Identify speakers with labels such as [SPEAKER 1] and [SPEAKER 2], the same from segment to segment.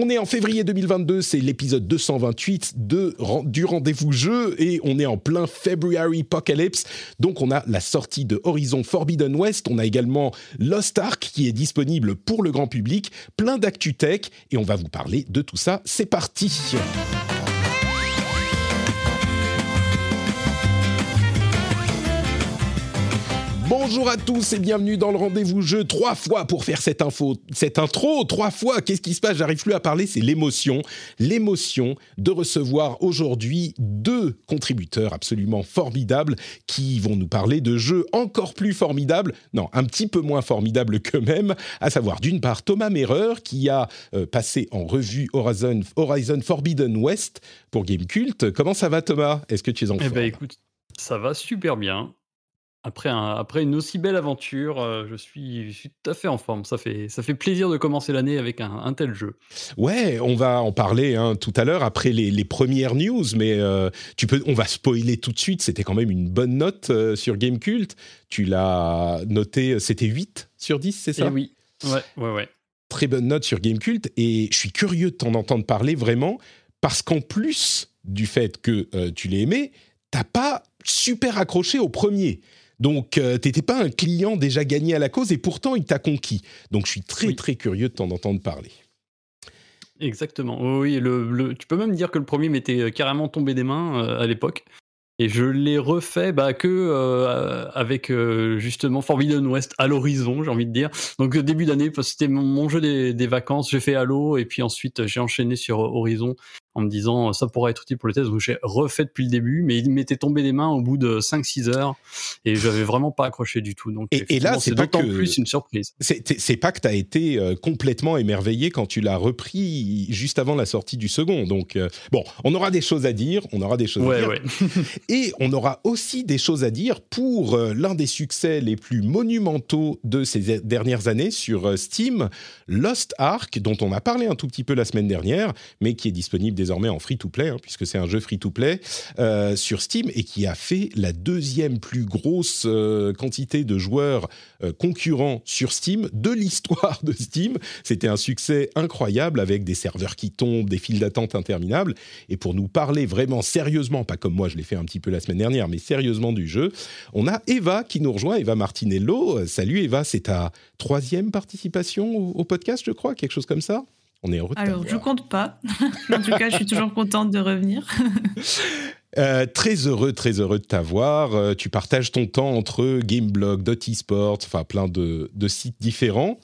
[SPEAKER 1] On est en février 2022, c'est l'épisode 228 de, du rendez-vous jeu et on est en plein February Apocalypse. Donc on a la sortie de Horizon Forbidden West, on a également Lost Ark qui est disponible pour le grand public, plein d'actu tech et on va vous parler de tout ça. C'est parti. Bonjour à tous et bienvenue dans le rendez-vous jeu. Trois fois pour faire cette info, cette intro, trois fois. Qu'est-ce qui se passe? J'arrive plus à parler. C'est l'émotion, l'émotion de recevoir aujourd'hui deux contributeurs absolument formidables qui vont nous parler de jeux encore plus formidables, non, un petit peu moins formidables qu'eux-mêmes. À savoir d'une part Thomas Merrer qui a euh, passé en revue Horizon, Horizon Forbidden West pour Gamecult. Comment ça va Thomas? Est-ce que tu es en
[SPEAKER 2] Eh
[SPEAKER 1] forme?
[SPEAKER 2] ben écoute, ça va super bien. Après, un- après une aussi belle aventure, euh, je, suis, je suis tout à fait en forme. Ça fait, ça fait plaisir de commencer l'année avec un, un tel jeu.
[SPEAKER 1] Ouais, on va en parler hein, tout à l'heure après les, les premières news, mais euh, tu peux, on va spoiler tout de suite. C'était quand même une bonne note euh, sur Gamecult. Tu l'as noté, c'était 8 sur 10, c'est ça?
[SPEAKER 2] Et oui, ouais, ouais, ouais.
[SPEAKER 1] Très bonne note sur Gamecult. Et je suis curieux de t'en entendre parler vraiment, parce qu'en plus du fait que euh, tu l'as aimé, t'as pas super accroché au premier. Donc, euh, t'étais pas un client déjà gagné à la cause, et pourtant il t'a conquis. Donc, je suis très
[SPEAKER 2] Oui.
[SPEAKER 1] très curieux de t'en entendre parler.
[SPEAKER 2] Exactement. Oui, le, le- tu peux même dire que le premier m'était euh, carrément tombé des mains euh, à l'époque. Et je l'ai refait bah, que euh, avec euh, justement Forbidden West à l'horizon, j'ai envie de dire. Donc début d'année, c'était mon, mon jeu des, des vacances, j'ai fait Halo et puis ensuite j'ai enchaîné sur Horizon en me disant ça pourrait être utile pour le test. Donc j'ai refait depuis le début, mais il m'était tombé des mains au bout de 5-6 heures et j'avais vraiment pas accroché du tout. Donc
[SPEAKER 1] Et- et là, c'est
[SPEAKER 2] d'autant plus une surprise.
[SPEAKER 1] C'est pas que tu as été euh, complètement émerveillé quand tu l'as repris juste avant la sortie du second. Donc, euh, bon, on aura des choses à dire, on aura des choses à dire.
[SPEAKER 2] ouais.
[SPEAKER 1] Et on aura aussi des choses à dire pour euh, l'un des succès les plus monumentaux de ces dernières années sur euh, Steam, Lost Ark, dont on a parlé un tout petit peu la semaine dernière, mais qui est disponible désormais en free-to-play, hein, puisque c'est un jeu free-to-play euh, sur Steam et qui a fait la deuxième plus grosse euh, quantité de joueurs euh, concurrents sur Steam de l'histoire de Steam. C'était un succès incroyable avec des serveurs qui tombent, des files d'attente interminables. Et pour nous parler vraiment sérieusement, pas comme moi je l'ai fait un petit peu la semaine dernière, mais sérieusement du jeu, on a Eva qui nous rejoint, Eva Martinello. Salut Eva, c'est ta troisième participation au podcast, je crois, quelque chose comme ça? On est heureux de
[SPEAKER 3] Alors, je compte pas. en tout cas, je suis toujours contente de revenir.
[SPEAKER 1] Euh, très heureux, très heureux de t'avoir. Euh, tu partages ton temps entre Gameblog, Dottysport, enfin plein de, de sites différents.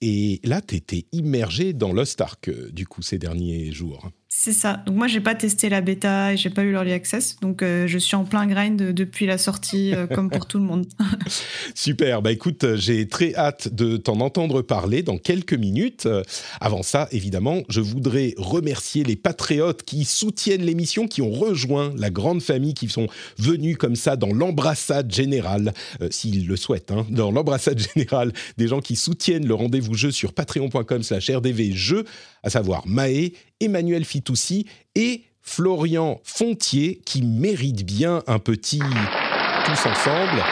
[SPEAKER 1] Et là, tu étais immergé dans Lost Ark, euh, du coup, ces derniers jours.
[SPEAKER 3] C'est ça. Donc, moi, j'ai pas testé la bêta et j'ai pas eu l'early access. Donc, euh, je suis en plein grind depuis la sortie, euh, comme pour tout le monde.
[SPEAKER 1] Super, bah écoute, j'ai très hâte de t'en entendre parler dans quelques minutes. Euh, Avant ça, évidemment, je voudrais remercier les patriotes qui soutiennent l'émission, qui ont rejoint la grande famille, qui sont venus comme ça dans l'embrassade générale, s'ils le souhaitent, hein, dans l'embrassade générale des gens qui soutiennent le rendez-vous jeu sur patreon.com slash rdvjeux, à savoir Maë, Emmanuel Fitoussi et Florian Fontier, qui méritent bien un petit tous ensemble.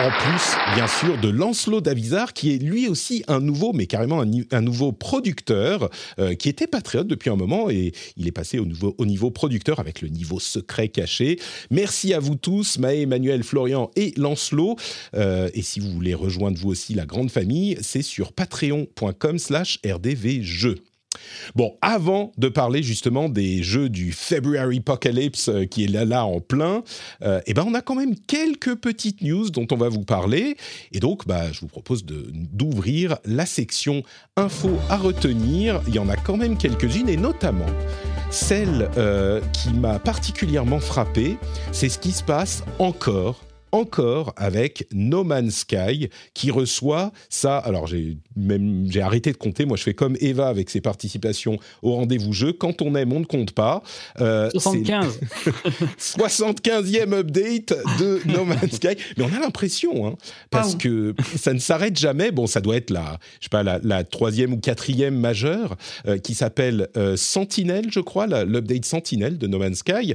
[SPEAKER 1] En plus, bien sûr, de Lancelot Davizard, qui est lui aussi un nouveau, mais carrément un, nouveau producteur, euh, qui était patriote depuis un moment et il est passé au, niveau producteur avec le niveau secret caché. Merci à vous tous, Maë, Emmanuel, Florian et Lancelot. Euh, et si vous voulez rejoindre vous aussi la grande famille, c'est sur patreon.com slash rdvjeux. Bon, avant de parler justement des jeux du February Apocalypse euh, qui est là, là en plein, euh, eh ben on a quand même quelques petites news dont on va vous parler. Et donc, bah, je vous propose d'ouvrir la section info à retenir. Il y en a quand même quelques-unes et notamment celle euh, qui m'a particulièrement frappé, c'est ce qui se passe encore encore avec No Man's Sky qui reçoit ça. Alors j'ai même j'ai arrêté de compter. Moi, je fais comme Eva avec ses participations au rendez-vous jeu. Quand on aime, on ne compte pas.
[SPEAKER 2] Euh, 75.
[SPEAKER 1] 75e update de No Man's Sky. Mais on a l'impression, hein, parce que ça ne s'arrête jamais. Bon, ça doit être la, je sais pas, la, troisième ou quatrième majeure euh, qui s'appelle euh, Sentinel, je crois, l'update Sentinel de No Man's Sky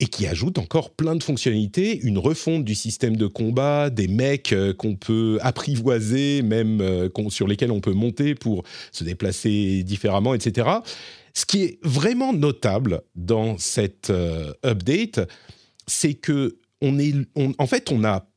[SPEAKER 1] et qui ajoute encore plein de fonctionnalités, une refonte du système de combat, des mecs euh, qu'on peut apprivoiser, même euh, sur lesquels on peut monter pour se déplacer différemment, etc. Ce qui est vraiment notable dans cette euh, update, c'est que on est, en fait, on a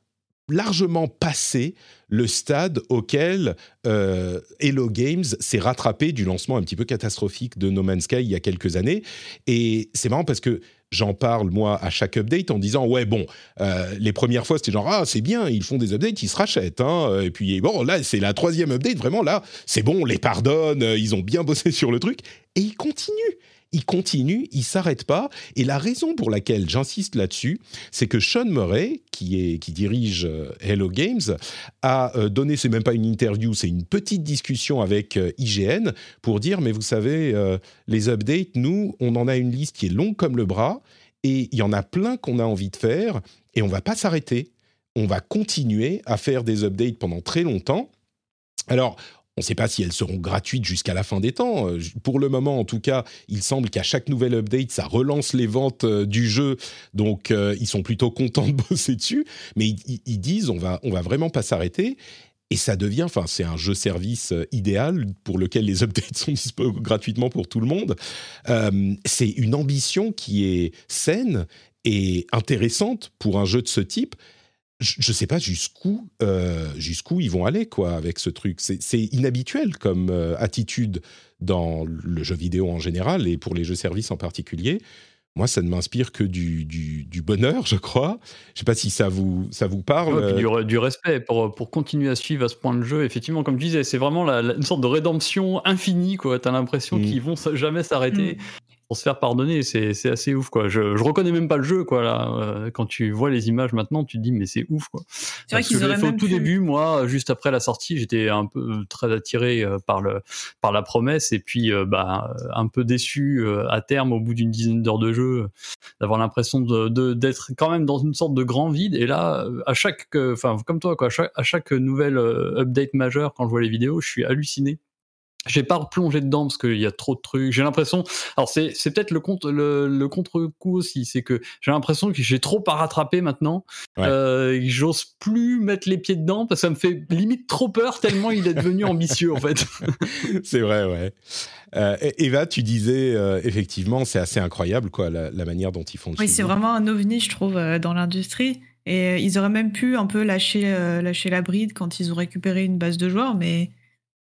[SPEAKER 1] largement passé le stade auquel Hello Games s'est rattrapé du lancement un petit peu catastrophique de No Man's Sky il y a quelques années. Et c'est marrant parce que j'en parle moi à chaque update en disant ouais bon euh, les premières fois c'était genre ah c'est bien ils font des updates ils se rachètent hein. et puis bon là c'est la troisième update vraiment là c'est bon on les pardonne ils ont bien bossé sur le truc et ils continuent il continue, il s'arrête pas. Et la raison pour laquelle j'insiste là-dessus, c'est que Sean Murray, qui, dirige euh, Hello Games, a euh, donné, c'est même pas une interview, c'est une petite discussion avec euh, IGN pour dire, mais vous savez, les updates, nous, on en a une liste qui est longue comme le bras, et il y en a plein qu'on a envie de faire, et on va pas s'arrêter. On va continuer à faire des updates pendant très longtemps. Alors, ne sait pas si elles seront gratuites jusqu'à la fin des temps. Euh, pour le moment, en tout cas, il semble qu'à chaque nouvelle update, ça relance les ventes euh, du jeu. Donc, euh, ils sont plutôt contents de bosser dessus. Mais ils, disent, on va, on va vraiment pas s'arrêter. Et ça devient, enfin, c'est un jeu-service idéal pour lequel les updates sont disponibles gratuitement pour tout le monde. c'est une ambition qui est saine et intéressante pour un jeu de ce type je ne sais pas jusqu'où euh, jusqu'où ils vont aller quoi avec ce truc. C'est inhabituel comme euh, attitude dans le jeu vidéo en général et pour les jeux services en particulier. Moi, ça ne m'inspire que du, du, bonheur, je crois. Je ne sais pas si ça vous, ça vous parle.
[SPEAKER 2] du, du, respect pour, pour continuer à suivre à ce point de jeu. Effectivement, comme tu disais, c'est vraiment la, une sorte de rédemption infinie. Tu as l'impression mmh. qu'ils vont jamais s'arrêter. Mmh pour se faire pardonner, c'est assez ouf quoi. Je, je reconnais même pas le jeu quoi là. Euh, quand tu vois les images maintenant, tu te dis mais c'est ouf quoi. C'est vrai qu'ils auraient fait au tout début, moi, juste après la sortie, j'étais un peu euh, très attiré euh, par le par la promesse et puis bah un peu déçu à terme au bout d'une dizaine d'heures de jeu, d'avoir l'impression de d'être quand même dans une sorte de grand vide. Et là, à chaque, enfin comme toi quoi, à chaque, à chaque nouvelle update majeure, quand je vois les vidéos, je suis halluciné j'ai pas replongé dedans parce qu'il y a trop de trucs. J'ai l'impression. Alors c'est c'est peut-être le contre le, le contre-coup aussi, c'est que j'ai l'impression que j'ai trop à rattraper maintenant. Euh, J'ose plus mettre les pieds dedans parce que ça me fait limite trop peur tellement il est devenu ambitieux en fait.
[SPEAKER 1] c'est vrai, ouais. Euh, Eva, tu disais euh, effectivement, c'est assez incroyable quoi la, la, manière dont ils font.
[SPEAKER 3] Oui, c'est vraiment un ovni, je trouve, euh, dans l'industrie. Et euh, ils auraient même pu un peu lâcher lâcher la bride quand ils ont récupéré une base de joueurs, mais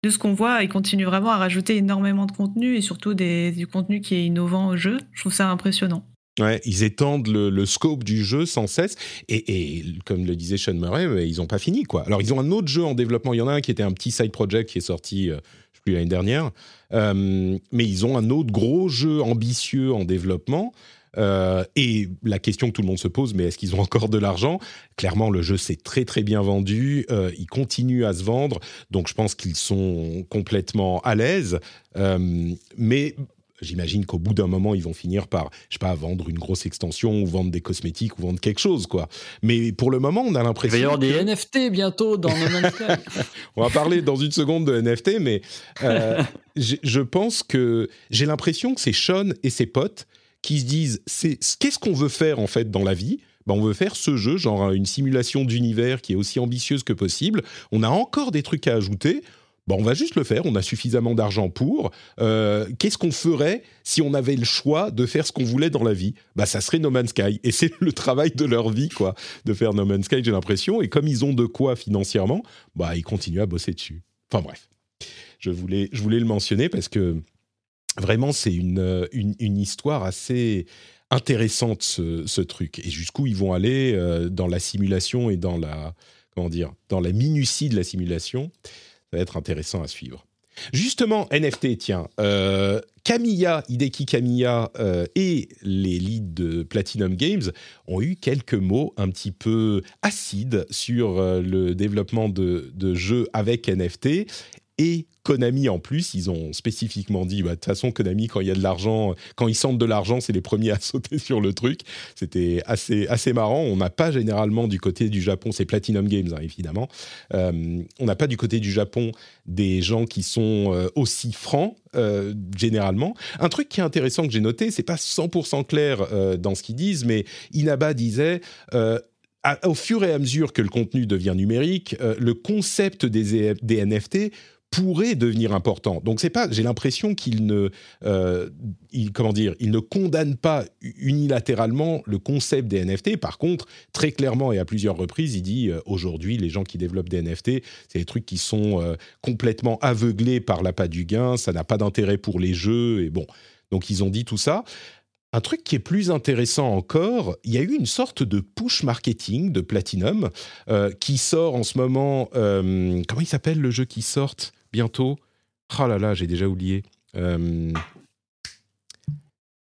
[SPEAKER 3] de ce qu'on voit, ils continuent vraiment à rajouter énormément de contenu et surtout du contenu qui est innovant au jeu. Je trouve ça impressionnant.
[SPEAKER 1] Ouais, ils étendent le, scope du jeu sans cesse. Et, comme le disait Sean Murray, ils n'ont pas fini. quoi. Alors, ils ont un autre jeu en développement. Il y en a un qui était un petit side project qui est sorti, euh, l'année dernière. Euh, mais ils ont un autre gros jeu ambitieux en développement. Euh, et la question que tout le monde se pose, mais est-ce qu'ils ont encore de l'argent? Clairement, le jeu s'est très très bien vendu, euh, il continue à se vendre, donc je pense qu'ils sont complètement à l'aise. Euh, mais j'imagine qu'au bout d'un moment, ils vont finir par, je sais pas, vendre une grosse extension ou vendre des cosmétiques ou vendre quelque chose, quoi. Mais pour le moment, on a l'impression.
[SPEAKER 2] Il va y avoir des NFT bientôt dans No Man's
[SPEAKER 1] on va parler dans une seconde de NFT, mais je pense que j'ai l'impression que c'est Sean et ses potes qui se disent c'est qu'est-ce qu'on veut faire en fait dans la vie? Ben, on veut faire ce jeu, genre une simulation d'univers qui est aussi ambitieuse que possible. On a encore des trucs à ajouter. Ben, on va juste le faire, on a suffisamment d'argent pour. Euh, qu'est-ce qu'on ferait si on avait le choix de faire ce qu'on voulait dans la vie? Bah, Ça serait No Man's Sky. Et c'est le travail de leur vie, quoi, de faire No Man's Sky, j'ai l'impression. Et comme ils ont de quoi financièrement, bah, ils continuent à bosser dessus. Enfin bref, je voulais, je voulais le mentionner parce que vraiment, c'est une, une, histoire assez intéressante, ce, truc. Et jusqu'où ils vont aller euh, dans la simulation et dans la, comment dire, dans la minutie de la simulation, ça va être intéressant à suivre. Justement, NFT, tiens, euh, Kamiya, Hideki Kamiya et les leads de Platinum Games ont eu quelques mots un petit peu acides sur le développement de jeux avec NFT et Konami en plus, ils ont spécifiquement dit, bah, de toute façon, Konami, quand il y a de l'argent, quand ils sentent de l'argent, c'est les premiers à sauter sur le truc. C'était assez, assez marrant. On n'a pas généralement du côté du Japon, c'est Platinum Games, hein, évidemment. Euh, on n'a pas du côté du Japon des gens qui sont euh, aussi francs, euh, généralement. Un truc qui est intéressant que j'ai noté, c'est pas 100% clair dans ce qu'ils disent, mais Inaba disait au fur et à mesure que le contenu devient numérique, le concept des, des NFT pourrait devenir important. Donc c'est pas, j'ai l'impression qu'il ne, euh, comment dire, il ne condamne pas unilatéralement le concept des NFT. Par contre, très clairement et à plusieurs reprises, il dit euh, aujourd'hui les gens qui développent des NFT, c'est des trucs qui sont euh, complètement aveuglés par l'appât du gain, ça n'a pas d'intérêt pour les jeux et bon. Donc ils ont dit tout ça. Un truc qui est plus intéressant encore, il y a eu une sorte de push marketing de Platinum qui sort en ce moment. comment il s'appelle le jeu qui sort bientôt? Oh là là, j'ai déjà oublié. Euh,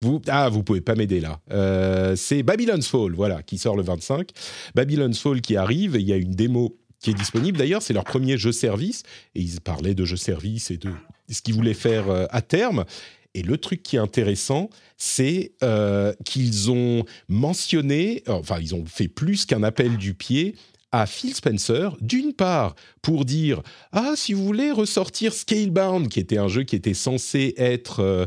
[SPEAKER 1] vous, ah, vous pouvez pas m'aider là. Euh, c'est Babylon's Fall, voilà, qui sort le 25. Babylon's Fall qui arrive, il y a une démo qui est disponible. D'ailleurs, c'est leur premier jeu service, et ils parlaient de jeu service et de ce qu'ils voulaient faire euh, à terme. Et le truc qui est intéressant, c'est qu'ils ont mentionné, enfin, ils ont fait plus qu'un appel du pied à Phil Spencer, d'une part pour dire ah si vous voulez ressortir Scalebound, qui était un jeu qui était censé être euh,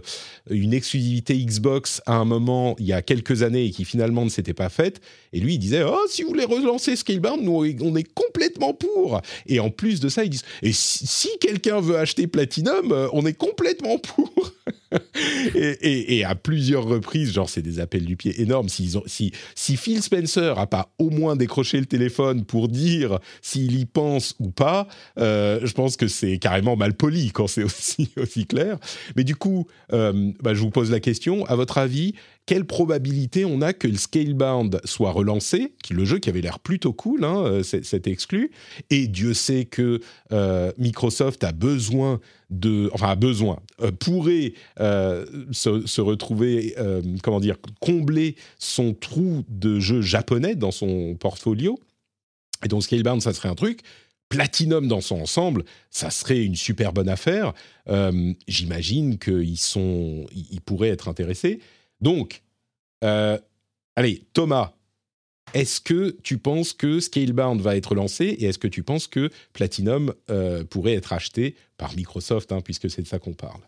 [SPEAKER 1] une exclusivité Xbox à un moment il y a quelques années et qui finalement ne s'était pas faite, et lui il disait oh si vous voulez relancer Scalebound, nous on est complètement pour. Et en plus de ça ils disent et si, quelqu'un veut acheter Platinum, euh, on est complètement pour. et, à plusieurs reprises, genre c'est des appels du pied énormes. Si, Phil Spencer a pas au moins décroché le téléphone pour dire s'il y pense ou pas, euh, je pense que c'est carrément mal poli quand c'est aussi, aussi clair. Mais du coup, euh, bah, je vous pose la question, à votre avis, quelle probabilité on a que le Scalebound soit relancé, qui le jeu qui avait l'air plutôt cool, hein, euh, c'est exclu, et Dieu sait que euh, Microsoft a besoin de, enfin a besoin, euh, pourrait se, retrouver, comment dire, combler son trou de jeux japonais dans son portfolio. Et donc Scalebound, ça serait un truc. Platinum dans son ensemble, ça serait une super bonne affaire. J'imagine qu'ils ils pourraient être intéressés. Donc, euh, allez, Thomas, est-ce que tu penses que Scalebound va être lancé et est-ce que tu penses que Platinum euh, pourrait être acheté par Microsoft, hein, puisque c'est de ça qu'on parle?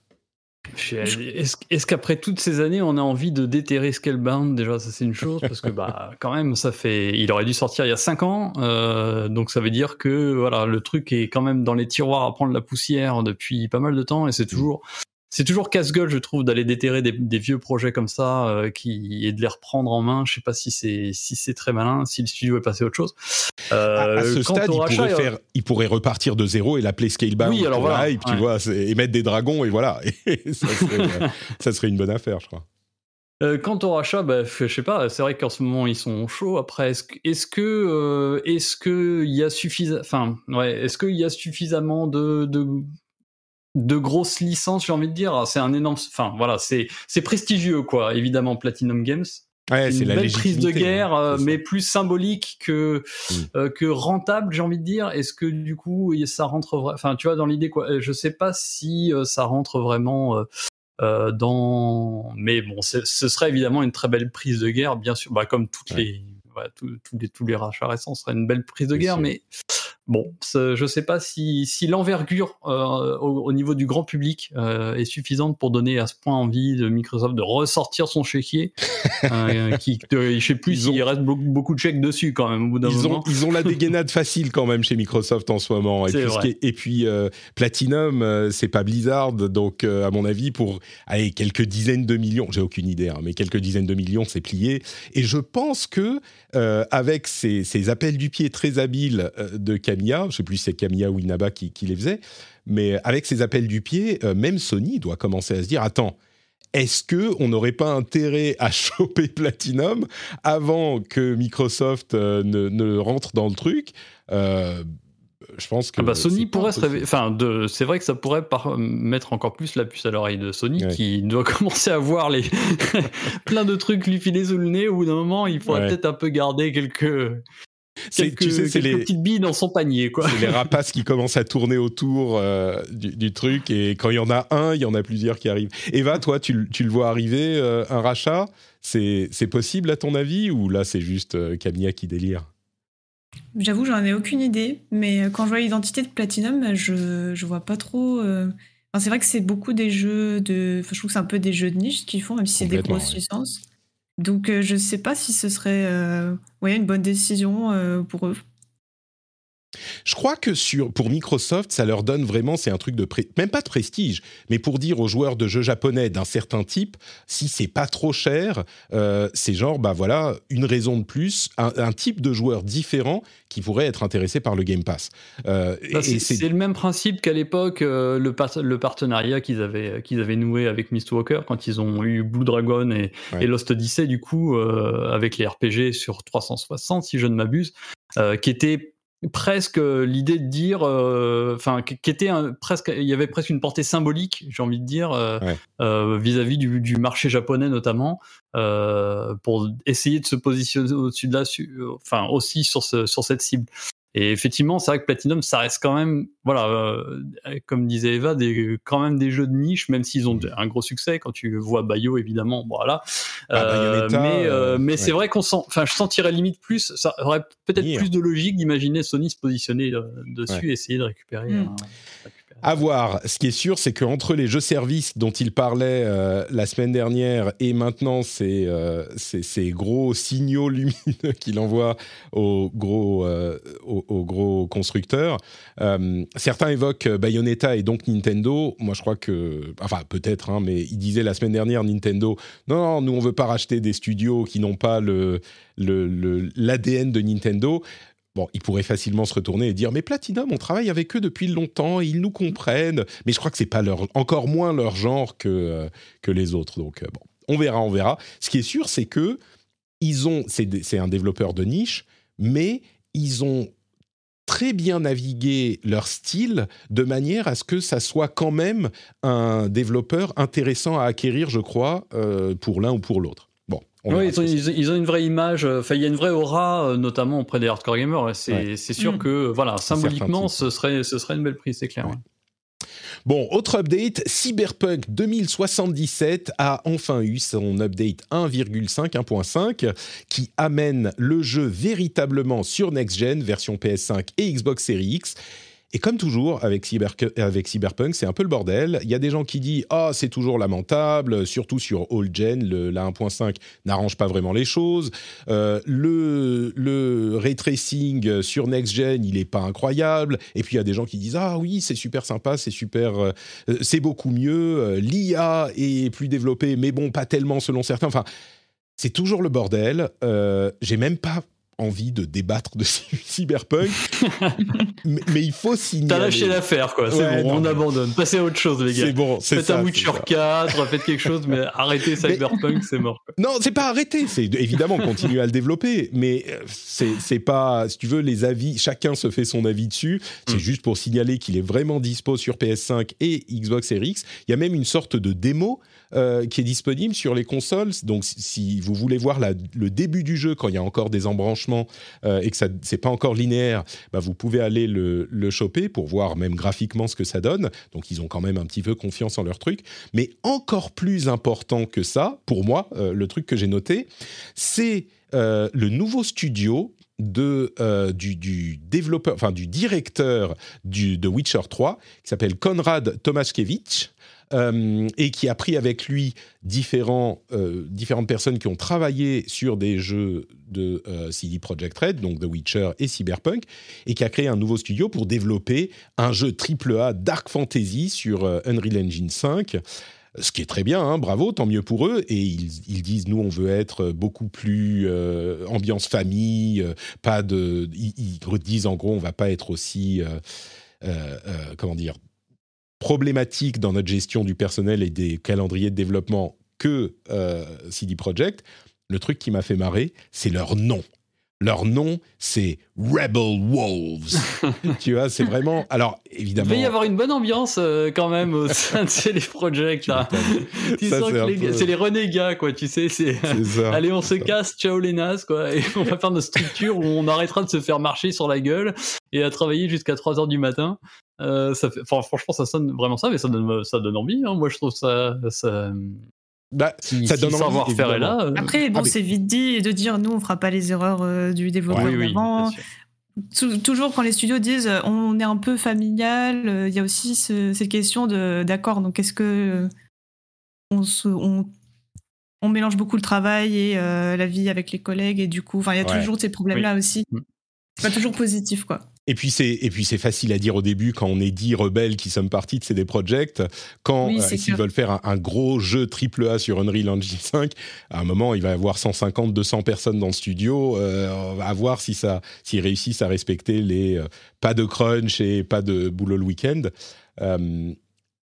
[SPEAKER 2] Est-ce qu'après toutes ces années, on a envie de déterrer Scalebound? Déjà, ça c'est une chose, parce que bah, quand même, ça fait. Il aurait dû sortir il y a 5 ans, euh, donc ça veut dire que voilà, le truc est quand même dans les tiroirs à prendre la poussière depuis pas mal de temps, et c'est toujours c'est toujours casse-gueule, je trouve, d'aller déterrer des, vieux projets comme ça euh, qui, et de les reprendre en main. Je sais pas si c'est si c'est très malin, si le studio est passé à autre chose.
[SPEAKER 1] Euh, à, ce stade, il pourrait, faire, il pourrait repartir de zéro et l'appeler Scalebound.
[SPEAKER 2] Oui, alors voilà.
[SPEAKER 1] Et puis tu vois, et mettre des dragons et voilà. ça, serait, ça, serait, une bonne affaire, je crois.
[SPEAKER 2] Euh, quant au rachat, bah, je sais pas. C'est vrai qu'en ce moment ils sont chauds. Après, est-ce que, est-ce que, est-ce que il y a suffisamment, enfin, ouais, est-ce qu'il y a suffisamment de, de de grosses licences, j'ai envie de dire. C'est un énorme, enfin voilà, c'est c'est prestigieux quoi. Évidemment, Platinum Games.
[SPEAKER 1] Ouais, c'est
[SPEAKER 2] une
[SPEAKER 1] belle
[SPEAKER 2] prise de guerre, euh, mais plus symbolique que mm. euh, que rentable, j'ai envie de dire. Est-ce que du coup ça rentre, enfin tu vois, dans l'idée quoi. Je sais pas si euh, ça rentre vraiment dans, mais bon, ce serait évidemment une très belle prise de guerre, bien sûr, bah, comme toutes les, tous, les tous les rachats récents, ce serait une belle prise de guerre, mais Bon, je ne sais pas si, si l'envergure euh, au, niveau du grand public euh, est suffisante pour donner à ce point envie de Microsoft de ressortir son chéquier. euh, qui, je sais plus s'il reste beaucoup, de chèques dessus quand même au bout d'un moment.
[SPEAKER 1] Ont, ils ont la dégainade facile quand même chez Microsoft en ce moment. Et puis, et puis euh, Platinum, c'est pas Blizzard, donc à mon avis pour allez, quelques dizaines de millions, j'ai aucune idée, hein, mais quelques dizaines de millions, c'est plié. Et je pense que avec ces, ces, appels du pied très habiles de je ne sais plus si c'est Camilla ou Inaba qui, les faisait, mais avec ces appels du pied, euh, même Sony doit commencer à se dire attends, est-ce que on n'aurait pas intérêt à choper Platinum avant que Microsoft euh, ne, rentre dans le truc? Euh, je pense que
[SPEAKER 2] ah bah Sony pourrait se
[SPEAKER 1] impossible.
[SPEAKER 2] réveiller. Enfin, de- c'est vrai que ça pourrait par- mettre encore plus la puce à l'oreille de Sony,
[SPEAKER 1] Ouais.
[SPEAKER 2] qui doit commencer à voir les plein de trucs lui filer sous le nez. Au bout d'un moment, il faudrait
[SPEAKER 1] Ouais.
[SPEAKER 2] peut-être un peu garder quelques quelques,
[SPEAKER 1] tu sais,
[SPEAKER 2] quelques
[SPEAKER 1] les,
[SPEAKER 2] petites billes dans son panier, quoi.
[SPEAKER 1] c'est les rapaces qui commencent à tourner autour euh, du, du truc et quand il y en a un, il y en a plusieurs qui arrivent. Eva, toi, tu, le- tu le vois arriver, euh, un rachat C'est c'est possible à ton avis ou là c'est juste euh, Camilla qui délire?
[SPEAKER 3] J'avoue, j'en ai aucune idée, mais quand je vois l'identité de Platinum, je, je vois pas trop. euh, enfin, c'est vrai que c'est beaucoup des jeux de. enfin, je trouve que c'est un peu des jeux de niche qu'ils font, même si c'est des grosses
[SPEAKER 1] ouais.
[SPEAKER 3] licences. Donc, euh, je sais pas si ce serait euh, une bonne décision euh, pour eux.
[SPEAKER 1] Je crois que sur, pour Microsoft, ça leur donne vraiment, c'est un truc de, pré- même pas de prestige, mais pour dire aux joueurs de jeux japonais d'un certain type, si c'est pas trop cher, euh, c'est genre, bah voilà, une raison de plus, un, un type de joueur différent qui pourrait être intéressé par le Game Pass. Euh,
[SPEAKER 2] Bah, c'est le même principe qu'à l'époque, euh, le, par- le partenariat qu'ils avaient, qu'ils avaient noué avec Mistwalker quand ils ont eu Blue Dragon et,
[SPEAKER 1] Ouais.
[SPEAKER 2] et Lost Odyssey, du coup, euh, avec les RPG sur 360, si je ne m'abuse, euh, qui était presque l'idée de dire, euh, enfin, qui était un- presque, il y avait presque une portée symbolique, j'ai envie de dire, euh,
[SPEAKER 1] Ouais.
[SPEAKER 2] euh, vis-à-vis du, du marché japonais notamment, euh, pour essayer de se positionner au-dessus de là, enfin aussi sur, ce, sur cette cible. Et effectivement, c'est vrai que Platinum, ça reste quand même, voilà, euh, comme disait Eva, des, quand même des jeux de niche, même s'ils ont un gros succès. Quand tu vois Bayo, évidemment, voilà.
[SPEAKER 1] Ah,
[SPEAKER 2] mais euh,
[SPEAKER 1] euh,
[SPEAKER 2] mais
[SPEAKER 1] ouais.
[SPEAKER 2] c'est vrai qu'on sent, enfin, je sentirais limite plus, ça aurait peut-être plus de logique d'imaginer Sony se positionner euh, dessus et essayer de récupérer.
[SPEAKER 3] Mm.
[SPEAKER 2] un- récupérer.
[SPEAKER 1] À voir. Ce qui est sûr, c'est qu'entre les jeux-services dont il parlait euh, la semaine dernière et maintenant ces, euh, ces, gros signaux lumineux qu'il envoie aux gros, euh, aux, gros constructeurs, certains évoquent Bayonetta et donc Nintendo. Moi, je crois que, enfin, peut-être, hein, mais il disait la semaine dernière Nintendo, non, non, nous on veut pas racheter des studios qui n'ont pas le le- le- l'ADN de Nintendo. Bon, ils pourraient facilement se retourner et dire mais Platinum, on travaille avec eux depuis longtemps, ils nous comprennent. Mais je crois que c'est pas leur, encore moins leur genre que euh, que les autres. Donc euh, bon, on verra, on verra. Ce qui est sûr, c'est que ils ont, c'est un développeur de niche, mais ils ont très bien navigué leur style de manière à ce que ça soit quand même un développeur intéressant à acquérir, je crois, euh, pour l'un ou pour l'autre.
[SPEAKER 2] Oui, ils ont, ils une vraie image, euh, enfin, il y a une vraie aura, euh, notamment auprès des hardcore gamers. C'est
[SPEAKER 1] Ouais.
[SPEAKER 2] sûr
[SPEAKER 3] Mm.
[SPEAKER 2] que, voilà, symboliquement, ce serait, ce serait une belle prise, c'est clair.
[SPEAKER 1] Ouais. Bon, autre update, Cyberpunk 2077 a enfin eu son update 1,5, 1.5, qui amène le jeu véritablement sur Next Gen, version PS5 et Xbox Series X. Et comme toujours avec, Cyberc- avec Cyberpunk, c'est un peu le bordel. Il y a des gens qui disent ah c'est toujours lamentable, surtout sur old gen, la 1.5 n'arrange pas vraiment les choses. Euh, le, le ray tracing sur next gen, il est pas incroyable. Et puis il y a des gens qui disent ah oui c'est super sympa, c'est super, euh, c'est beaucoup mieux. Euh, L'IA est plus développée, mais bon pas tellement selon certains. Enfin c'est toujours le bordel. J'ai même pas envie de débattre de Cyberpunk, mais, mais il faut signaler.
[SPEAKER 2] T'as lâché l'affaire, quoi. C'est
[SPEAKER 1] Ouais,
[SPEAKER 2] bon,
[SPEAKER 1] non,
[SPEAKER 2] on
[SPEAKER 1] mais-
[SPEAKER 2] abandonne. Passez à autre chose, les gars.
[SPEAKER 1] C'est bon, c'est
[SPEAKER 2] Faites
[SPEAKER 1] ça.
[SPEAKER 2] un Witcher
[SPEAKER 1] ça.
[SPEAKER 2] 4, faites quelque chose, mais arrêtez Cyberpunk, c'est mort. quoi.
[SPEAKER 1] Non, c'est pas arrêter, c'est évidemment continuer à le développer, mais euh, c'est c'est pas, si tu veux, les avis, chacun se fait son avis dessus. C'est
[SPEAKER 2] Mm.
[SPEAKER 1] juste pour signaler qu'il est vraiment dispo sur PS5 et Xbox Series X. Il y a même une sorte de démo euh, qui est disponible sur les consoles. Donc, si, vous voulez voir le début du jeu quand il y a encore des embranchements euh, et que ça c'est pas encore linéaire, bah, vous pouvez aller le, choper pour voir même graphiquement ce que ça donne. Donc, ils ont quand même un petit peu confiance en leur truc. Mais encore plus important que ça, pour moi, euh, le truc que j'ai noté, c'est le nouveau studio du développeur, enfin du directeur du, de Witcher 3, qui s'appelle Konrad Tomaszkiewicz, euh, et qui a pris avec lui différents, euh, différentes personnes qui ont travaillé sur des jeux de euh, CD Projekt Red, donc The Witcher et Cyberpunk, et qui a créé un nouveau studio pour développer un jeu AAA Dark Fantasy sur euh, Unreal Engine 5. Ce qui est très bien, hein, bravo, tant mieux pour eux. Et ils, disent, nous, on veut être beaucoup plus ambiance famille, pas de. Ils, ils disent en gros, on va pas être aussi, comment dire, problématique dans notre gestion du personnel et des calendriers de développement que euh, CD Projekt. Le truc qui m'a fait marrer, c'est leur nom. Leur nom, c'est Rebel Wolves. tu vois, c'est vraiment. Alors, évidemment.
[SPEAKER 2] Il va y avoir une bonne ambiance euh, quand même au sein de ces projects là. tu sens que c'est les renégats, quoi. Tu sais, c'est. Allez, on se casse, ciao les nazes, quoi. Et on va faire notre structure où on arrêtera de se faire marcher sur la gueule et à travailler jusqu'à 3 heures du matin. Euh, ça fait... enfin, franchement, ça sonne vraiment ça, mais ça donne, ça donne envie. Hein. Moi, je trouve ça, ça,
[SPEAKER 1] bah, ça donne envie,
[SPEAKER 2] faire là.
[SPEAKER 3] Euh. Après, bon, ah, c'est vite dit de dire nous, on fera pas les erreurs euh, du développement toujours quand les studios disent euh, on est un peu familial, il y a aussi cette question d'accord. Donc, est-ce que on, on, mélange beaucoup le travail et la vie avec les collègues et du coup, il y a toujours ces problèmes-là aussi. Mm. C'est pas toujours positif, quoi.
[SPEAKER 1] Et puis c'est et puis c'est facile à dire au début quand on est dit rebelles qui sommes partis de CD Projekt quand euh, s'ils veulent faire un, gros jeu triple A sur Unreal Engine 5 à un moment il va y avoir 150 200 personnes dans le studio euh, à voir si ça s'ils réussissent à respecter les euh, pas de crunch et pas de boulot le week-end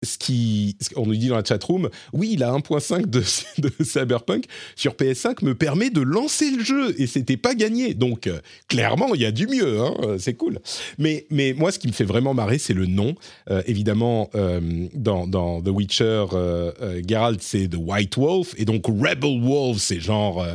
[SPEAKER 1] ce qui, on nous dit dans la chatroom, oui, il a 1.5 de, de, Cyberpunk sur PS5 me permet de lancer le jeu et c'était pas gagné. Donc euh, clairement, il y a du mieux, hein, euh, c'est cool. Mais, mais moi, ce qui me fait vraiment marrer, c'est le nom. Euh, évidemment, dans, The Witcher, Geralt, c'est The White Wolf et donc Rebel Wolf, c'est genre,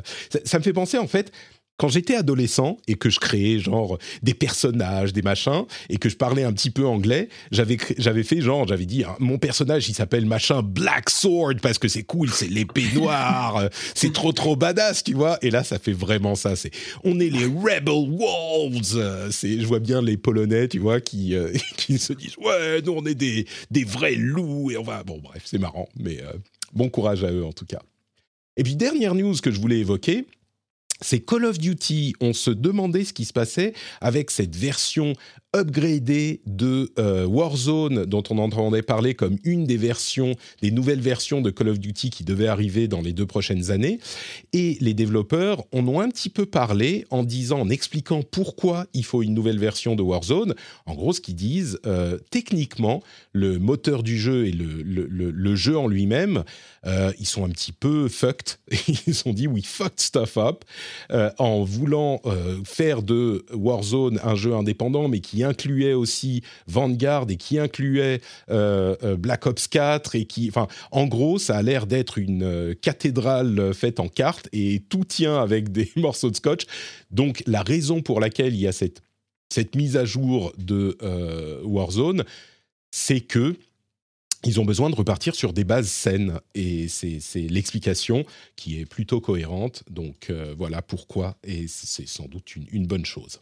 [SPEAKER 1] ça, me fait penser en fait quand j'étais adolescent et que je créais genre des personnages, des machins, et que je parlais un petit peu anglais, j'avais fait genre, j'avais dit hein, mon personnage il s'appelle machin Black Sword parce que c'est cool, c'est l'épée noire, c'est trop trop badass, tu vois. Et là ça fait vraiment ça. C'est on est les Rebel Wolves. C'est je vois bien les Polonais, tu vois, qui euh, qui se disent ouais nous on est des des vrais loups et on va bon bref c'est marrant, mais euh, bon courage à eux en tout cas. Et puis dernière news que je voulais évoquer, c'est Call of Duty. On se demandait ce qui se passait avec cette version upgradée de euh, Warzone dont on entendait parler comme une des versions, des nouvelles versions de Call of Duty qui devaient arriver dans les deux prochaines années. Et les développeurs en ont un petit peu parlé en disant, en expliquant pourquoi il faut une nouvelle version de Warzone. En gros, ce qu'ils disent, euh, techniquement, le moteur du jeu et le, le, jeu en lui-même, euh, ils sont un petit peu fucked. Ils ont dit, we fucked stuff up. En voulant faire de Warzone un jeu indépendant, mais qui incluait aussi Vanguard et qui incluait euh, Black Ops 4 et qui, enfin, en gros, ça a l'air d'être une cathédrale faite en cartes et tout tient avec des morceaux de scotch. Donc, la raison pour laquelle il y a cette, cette mise à jour de Warzone, c'est que ils ont besoin de repartir sur des bases saines. Et c'est l'explication qui est plutôt cohérente. Donc euh, voilà pourquoi. Et c'est sans doute une bonne chose.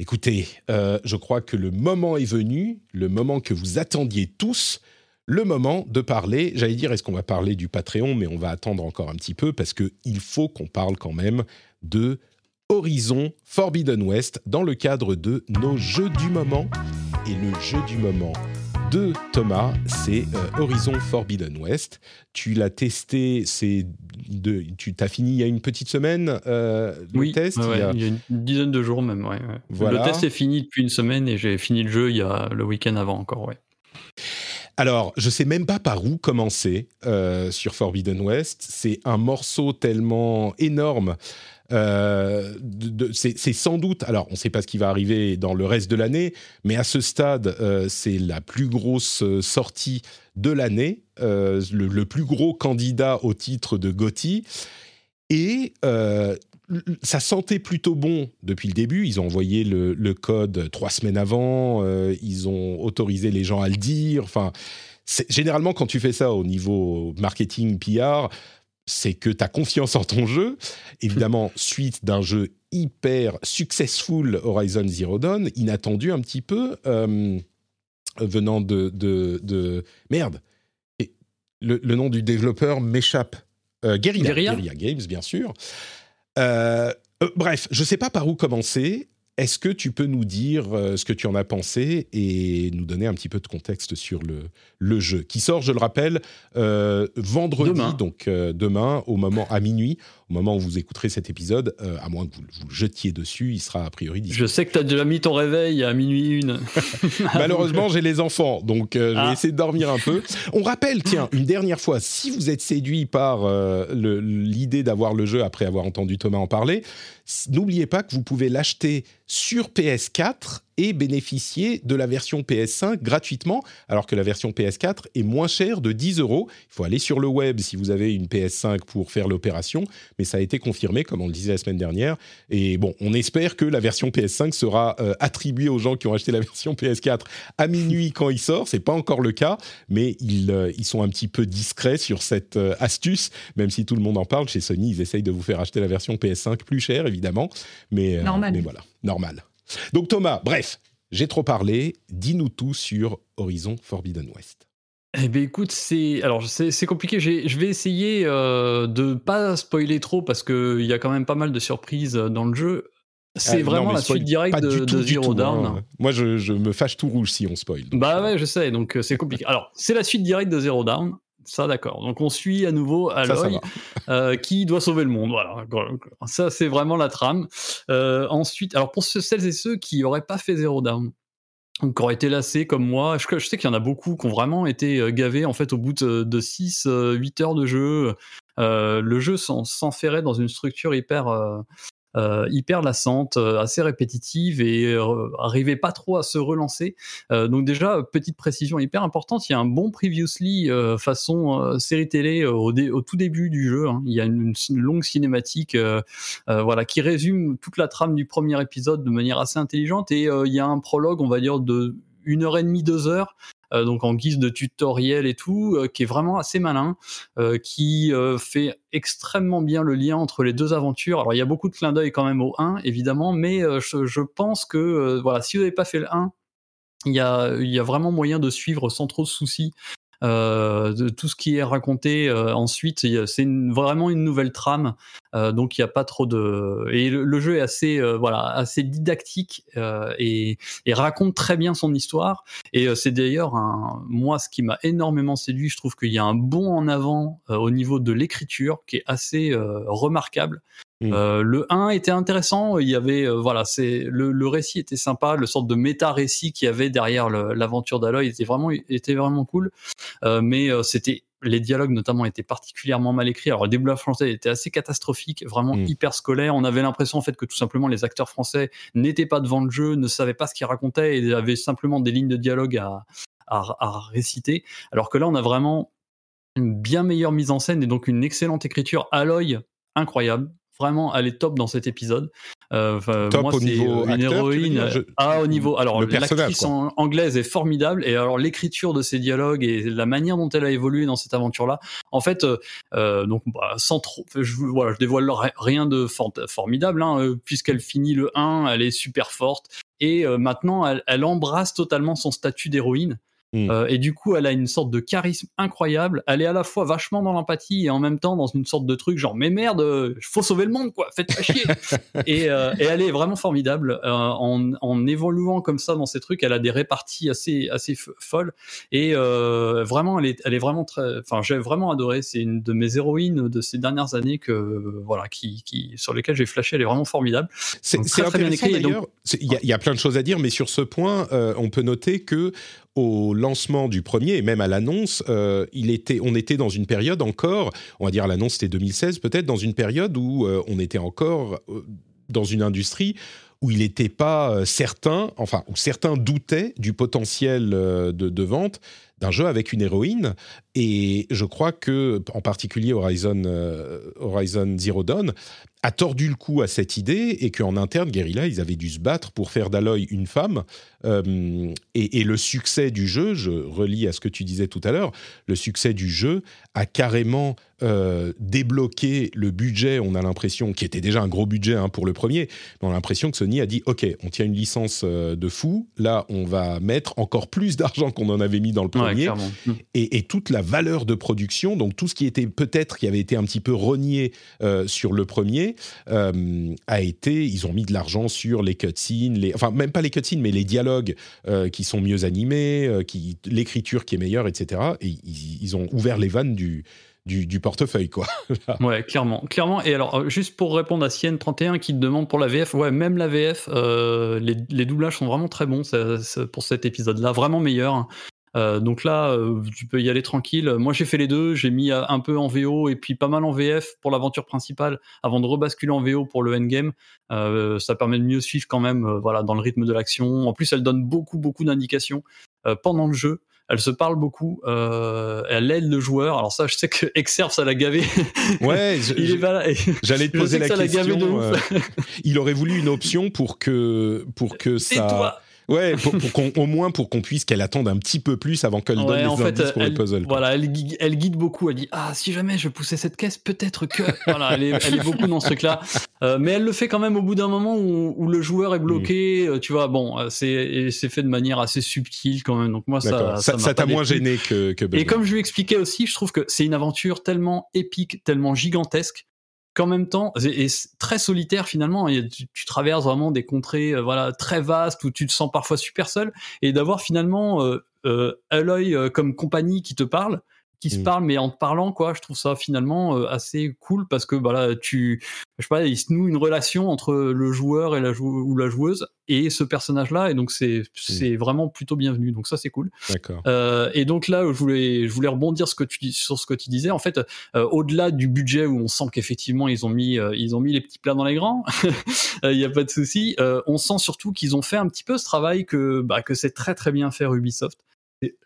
[SPEAKER 1] Écoutez, euh, je crois que le moment est venu, le moment que vous attendiez tous, le moment de parler, j'allais dire, est-ce qu'on va parler du Patreon, mais on va attendre encore un petit peu parce qu'il faut qu'on parle quand même de Horizon Forbidden West dans le cadre de nos jeux du moment. Et le jeu du moment de Thomas, c'est euh, Horizon Forbidden West. Tu l'as testé, c'est de, tu t'as fini il y a une petite semaine euh, le
[SPEAKER 2] oui,
[SPEAKER 1] test.
[SPEAKER 2] il, y a... une dizaine de jours même. Le test est fini depuis une semaine et j'ai fini le jeu il y a le week-end avant encore. Ouais.
[SPEAKER 1] Alors, je sais même pas par où commencer euh, sur Forbidden West. C'est un morceau tellement énorme Euh, c'est sans doute, alors on ne sait pas ce qui va arriver dans le reste de l'année, mais à ce stade, euh, c'est la plus grosse euh, sortie de l'année, le, plus gros candidat au titre de Gotti. Et ça sentait plutôt bon depuis le début. Ils ont envoyé le, code trois semaines avant, ils ont autorisé les gens à le dire. Enfin, généralement, quand tu fais ça au niveau marketing, PR, c'est que tu as confiance en ton jeu. Évidemment, suite d'un jeu hyper successful Horizon Zero Dawn, inattendu un petit peu, euh, venant de, de, Merde Et le, nom du développeur m'échappe. Euh, Guerrilla, Guerrilla. Games, bien sûr. Euh, bref, je ne sais pas par où commencer. Est-ce que tu peux nous dire euh, ce que tu en as pensé et nous donner un petit peu de contexte sur le, le jeu qui sort, je le rappelle, euh, vendredi, donc euh, demain, au moment à minuit, au moment où vous écouterez cet épisode, euh, à moins que vous, vous, le jetiez dessus, il sera a priori
[SPEAKER 2] Je sais que tu as déjà mis ton réveil à minuit une.
[SPEAKER 1] Malheureusement, j'ai les enfants, donc euh, je vais ah. essayer de dormir un peu. On rappelle, tiens, une dernière fois, si vous êtes séduit par euh, l'idée d'avoir le jeu après avoir entendu Thomas en parler, n'oubliez pas que vous pouvez l'acheter sur PS4 et bénéficier de la version PS5 gratuitement, alors que la version PS4 est moins chère de 10 euros. Il faut aller sur le web si vous avez une PS5 pour faire l'opération, mais ça a été confirmé, comme on le disait la semaine dernière. Et bon, on espère que la version PS5 sera euh, attribuée aux gens qui ont acheté la version PS4 à minuit quand il sort. C'est pas encore le cas, mais ils, euh, ils sont un petit peu discrets sur cette euh, astuce, même si tout le monde en parle. Chez Sony, ils essayent de vous faire acheter la version PS5 plus chère, évidemment. Mais,
[SPEAKER 3] normal.
[SPEAKER 1] mais voilà, normal. Donc Thomas, bref, j'ai trop parlé, dis-nous tout sur Horizon Forbidden West.
[SPEAKER 2] Eh bien écoute, c'est alors c'est compliqué. Je vais essayer euh, de pas spoiler trop parce qu'il y a quand même pas mal de surprises euh, dans le jeu. C'est euh, vraiment la suite directe de, Zero Dawn. Hein.
[SPEAKER 1] Moi, je, me fâche tout rouge si on spoil.
[SPEAKER 2] bah ouais, je sais, donc c'est compliqué. Alors, c'est la suite directe de Zero Dawn. Ça, d'accord. Donc, on suit à nouveau Aloy, euh, qui doit sauver le monde. Voilà. Ça, c'est vraiment la trame. Euh, ensuite, alors pour celles et ceux qui n'auraient pas fait Zero Down, qui auraient été lassés comme moi, je, sais qu'il y en a beaucoup qui ont vraiment été euh, gavés en fait au bout de, 6, 8 heures de jeu. le jeu s'enferrait dans une structure hyper hyper lassante, euh, assez répétitive et euh, arrivait pas trop à se relancer. donc déjà, petite précision hyper importante, il y a un bon previously façon série télé au, tout début du jeu. Hein. Il y a une, longue cinématique voilà, qui résume toute la trame du premier épisode de manière assez intelligente et il y a un prologue, on va dire, de une heure et demie, deux heures, euh, donc en guise de tutoriel et tout, euh, qui est vraiment assez malin, euh, qui fait extrêmement bien le lien entre les deux aventures. Alors il y a beaucoup de clins d'œil quand même au 1, évidemment, mais je, je, pense que voilà, si vous n'avez pas fait le 1, il y, a, il y a, vraiment moyen de suivre sans trop de soucis euh, de tout ce qui est raconté euh, ensuite. C'est vraiment une nouvelle trame, euh, donc il n'y a pas trop de. Et le, jeu est assez, voilà, assez didactique et, et, raconte très bien son histoire. Et c'est d'ailleurs moi ce qui m'a énormément séduit. Je trouve qu'il y a un bond en avant au niveau de l'écriture qui est assez remarquable. Mm. Euh, le 1 était intéressant, il y avait euh, voilà, c'est le, le, récit était sympa, le sorte de méta récit qu'il y avait derrière l'aventure d'Aloy était vraiment était vraiment cool, euh, mais c'était les dialogues notamment étaient particulièrement mal écrits. Alors le déblage français était assez catastrophique, vraiment mm. hyper scolaire. On avait l'impression en fait que tout simplement les acteurs français n'étaient pas devant le jeu, ne savaient pas ce qu'ils racontaient et avaient simplement des lignes de dialogue à, à, à réciter. Alors que là on a vraiment une bien meilleure mise en scène et donc une excellente écriture. Aloy incroyable vraiment, elle est top dans cet épisode.
[SPEAKER 1] Euh, top moi, au niveau une héroïne.
[SPEAKER 2] Ah, au niveau. Alors, l'actrice anglaise est formidable et alors l'écriture de ses dialogues et la manière dont elle a évolué dans cette aventure-là. En fait, euh, euh, donc bah, sans trop, je, voilà, je dévoile rien de formidable hein, puisqu'elle finit le 1, elle est super forte et maintenant elle, elle, embrasse totalement son statut d'héroïne. Mm. Euh, et du coup, elle a une sorte de charisme incroyable. Elle est à la fois vachement dans l'empathie et en même temps dans une sorte de truc genre mais merde, faut sauver le monde quoi, faites pas chier. et, euh, et, elle est vraiment formidable euh, en, en, évoluant comme ça dans ces trucs. Elle a des réparties assez assez folles et vraiment elle est elle est vraiment très. Enfin, j'ai vraiment adoré. C'est une de mes héroïnes de ces dernières années que voilà qui, qui sur lesquelles j'ai flashé. Elle est vraiment formidable.
[SPEAKER 1] C'est très, très bien écrit. Il y, y, a plein de choses à dire, mais sur ce point, on peut noter que au lancement du premier et même à l'annonce, il était, on était dans une période encore, on va dire l'annonce c'était 2016 peut-être, dans une période où on était encore dans une industrie où il n'était pas certain, enfin où certains doutaient du potentiel de vente d'un jeu avec une héroïne. Et je crois que, en particulier Horizon, Horizon Zero Dawn, a tordu le coup à cette idée et qu'en interne, Guerrilla, ils avaient dû se battre pour faire d'Aloy une femme. Euh, et, le succès du jeu, je relis à ce que tu disais tout à l'heure, le succès du jeu a carrément euh, débloqué le budget, on a l'impression, qui était déjà un gros budget hein, pour le premier, mais on a l'impression que Sony a dit, OK, on tient une licence euh, de fou, là on va mettre encore plus d'argent qu'on en avait mis dans le premier, et, et, toute la valeur de production, donc tout ce qui était peut-être, qui avait été un petit peu renié sur le premier, a été, ils ont mis de l'argent sur les cutscenes, les, enfin même pas les cutscenes, mais les dialogues euh, qui sont mieux animés, euh, qui, l'écriture qui est meilleure, etc. Et ils, ont ouvert les vannes du, du, portefeuille, quoi.
[SPEAKER 2] ouais, clairement, clairement. Et alors, euh, juste pour répondre à Cien31 qui demande pour la VF, ouais, même la VF, les, doublages sont vraiment très bons pour cet épisode-là, vraiment meilleurs. Euh, donc là, euh, tu peux y aller tranquille. Moi, j'ai fait les deux. J'ai mis euh, un peu en VO et puis pas mal en VF pour l'aventure principale avant de rebasculer en VO pour le endgame. ça permet de mieux suivre quand même voilà, dans le rythme de l'action. En plus, elle donne beaucoup, beaucoup d'indications pendant le jeu. Elle se parle beaucoup, elle aide le joueur. Alors ça, je sais que Exerve, ça l'a gavé.
[SPEAKER 1] Ouais, j'allais te poser la question. il aurait voulu une option pour que pour que ça.
[SPEAKER 2] Toi
[SPEAKER 1] Ouais, pour, au moins pour qu'on puisse qu'elle attende un petit peu plus avant qu'elle donne les en indices pour
[SPEAKER 2] le
[SPEAKER 1] puzzle.
[SPEAKER 2] Voilà, elle, elle, guide beaucoup. Elle dit ah si jamais je poussais cette caisse, peut-être que. voilà, elle est, elle est, beaucoup dans ce truc-là. Euh, mais elle le fait quand même au bout d'un moment où, où, le joueur est bloqué. Mm. Euh, tu vois, bon, euh, c'est c'est fait de manière assez subtile quand même. Donc moi ça
[SPEAKER 1] ça t'a moins gêné que, que
[SPEAKER 2] Et comme je lui expliquais aussi, je trouve que c'est une aventure tellement épique, tellement gigantesque qu'en même temps, et, très solitaire finalement, tu, tu, traverses vraiment des contrées euh, voilà très vastes où tu te sens parfois super seul, et d'avoir finalement euh, euh, Aloy euh, comme compagnie qui te parle, qui se mmh. parle mais en te parlant quoi je trouve ça finalement euh, assez cool parce que bah là tu je sais pas il se noue une relation entre le joueur et la ou la joueuse et ce personnage là et donc c'est mmh. c'est vraiment plutôt bienvenu donc ça c'est cool.
[SPEAKER 1] D'accord.
[SPEAKER 2] Euh, et donc là je voulais je voulais rebondir ce que tu dis sur ce que tu disais. En fait euh, au-delà du budget où on sent qu'effectivement ils ont mis euh, ils ont mis les petits plats dans les grands il y a pas de souci on sent surtout qu'ils ont fait un petit peu ce travail que bah, que c'est très très bien fait Ubisoft.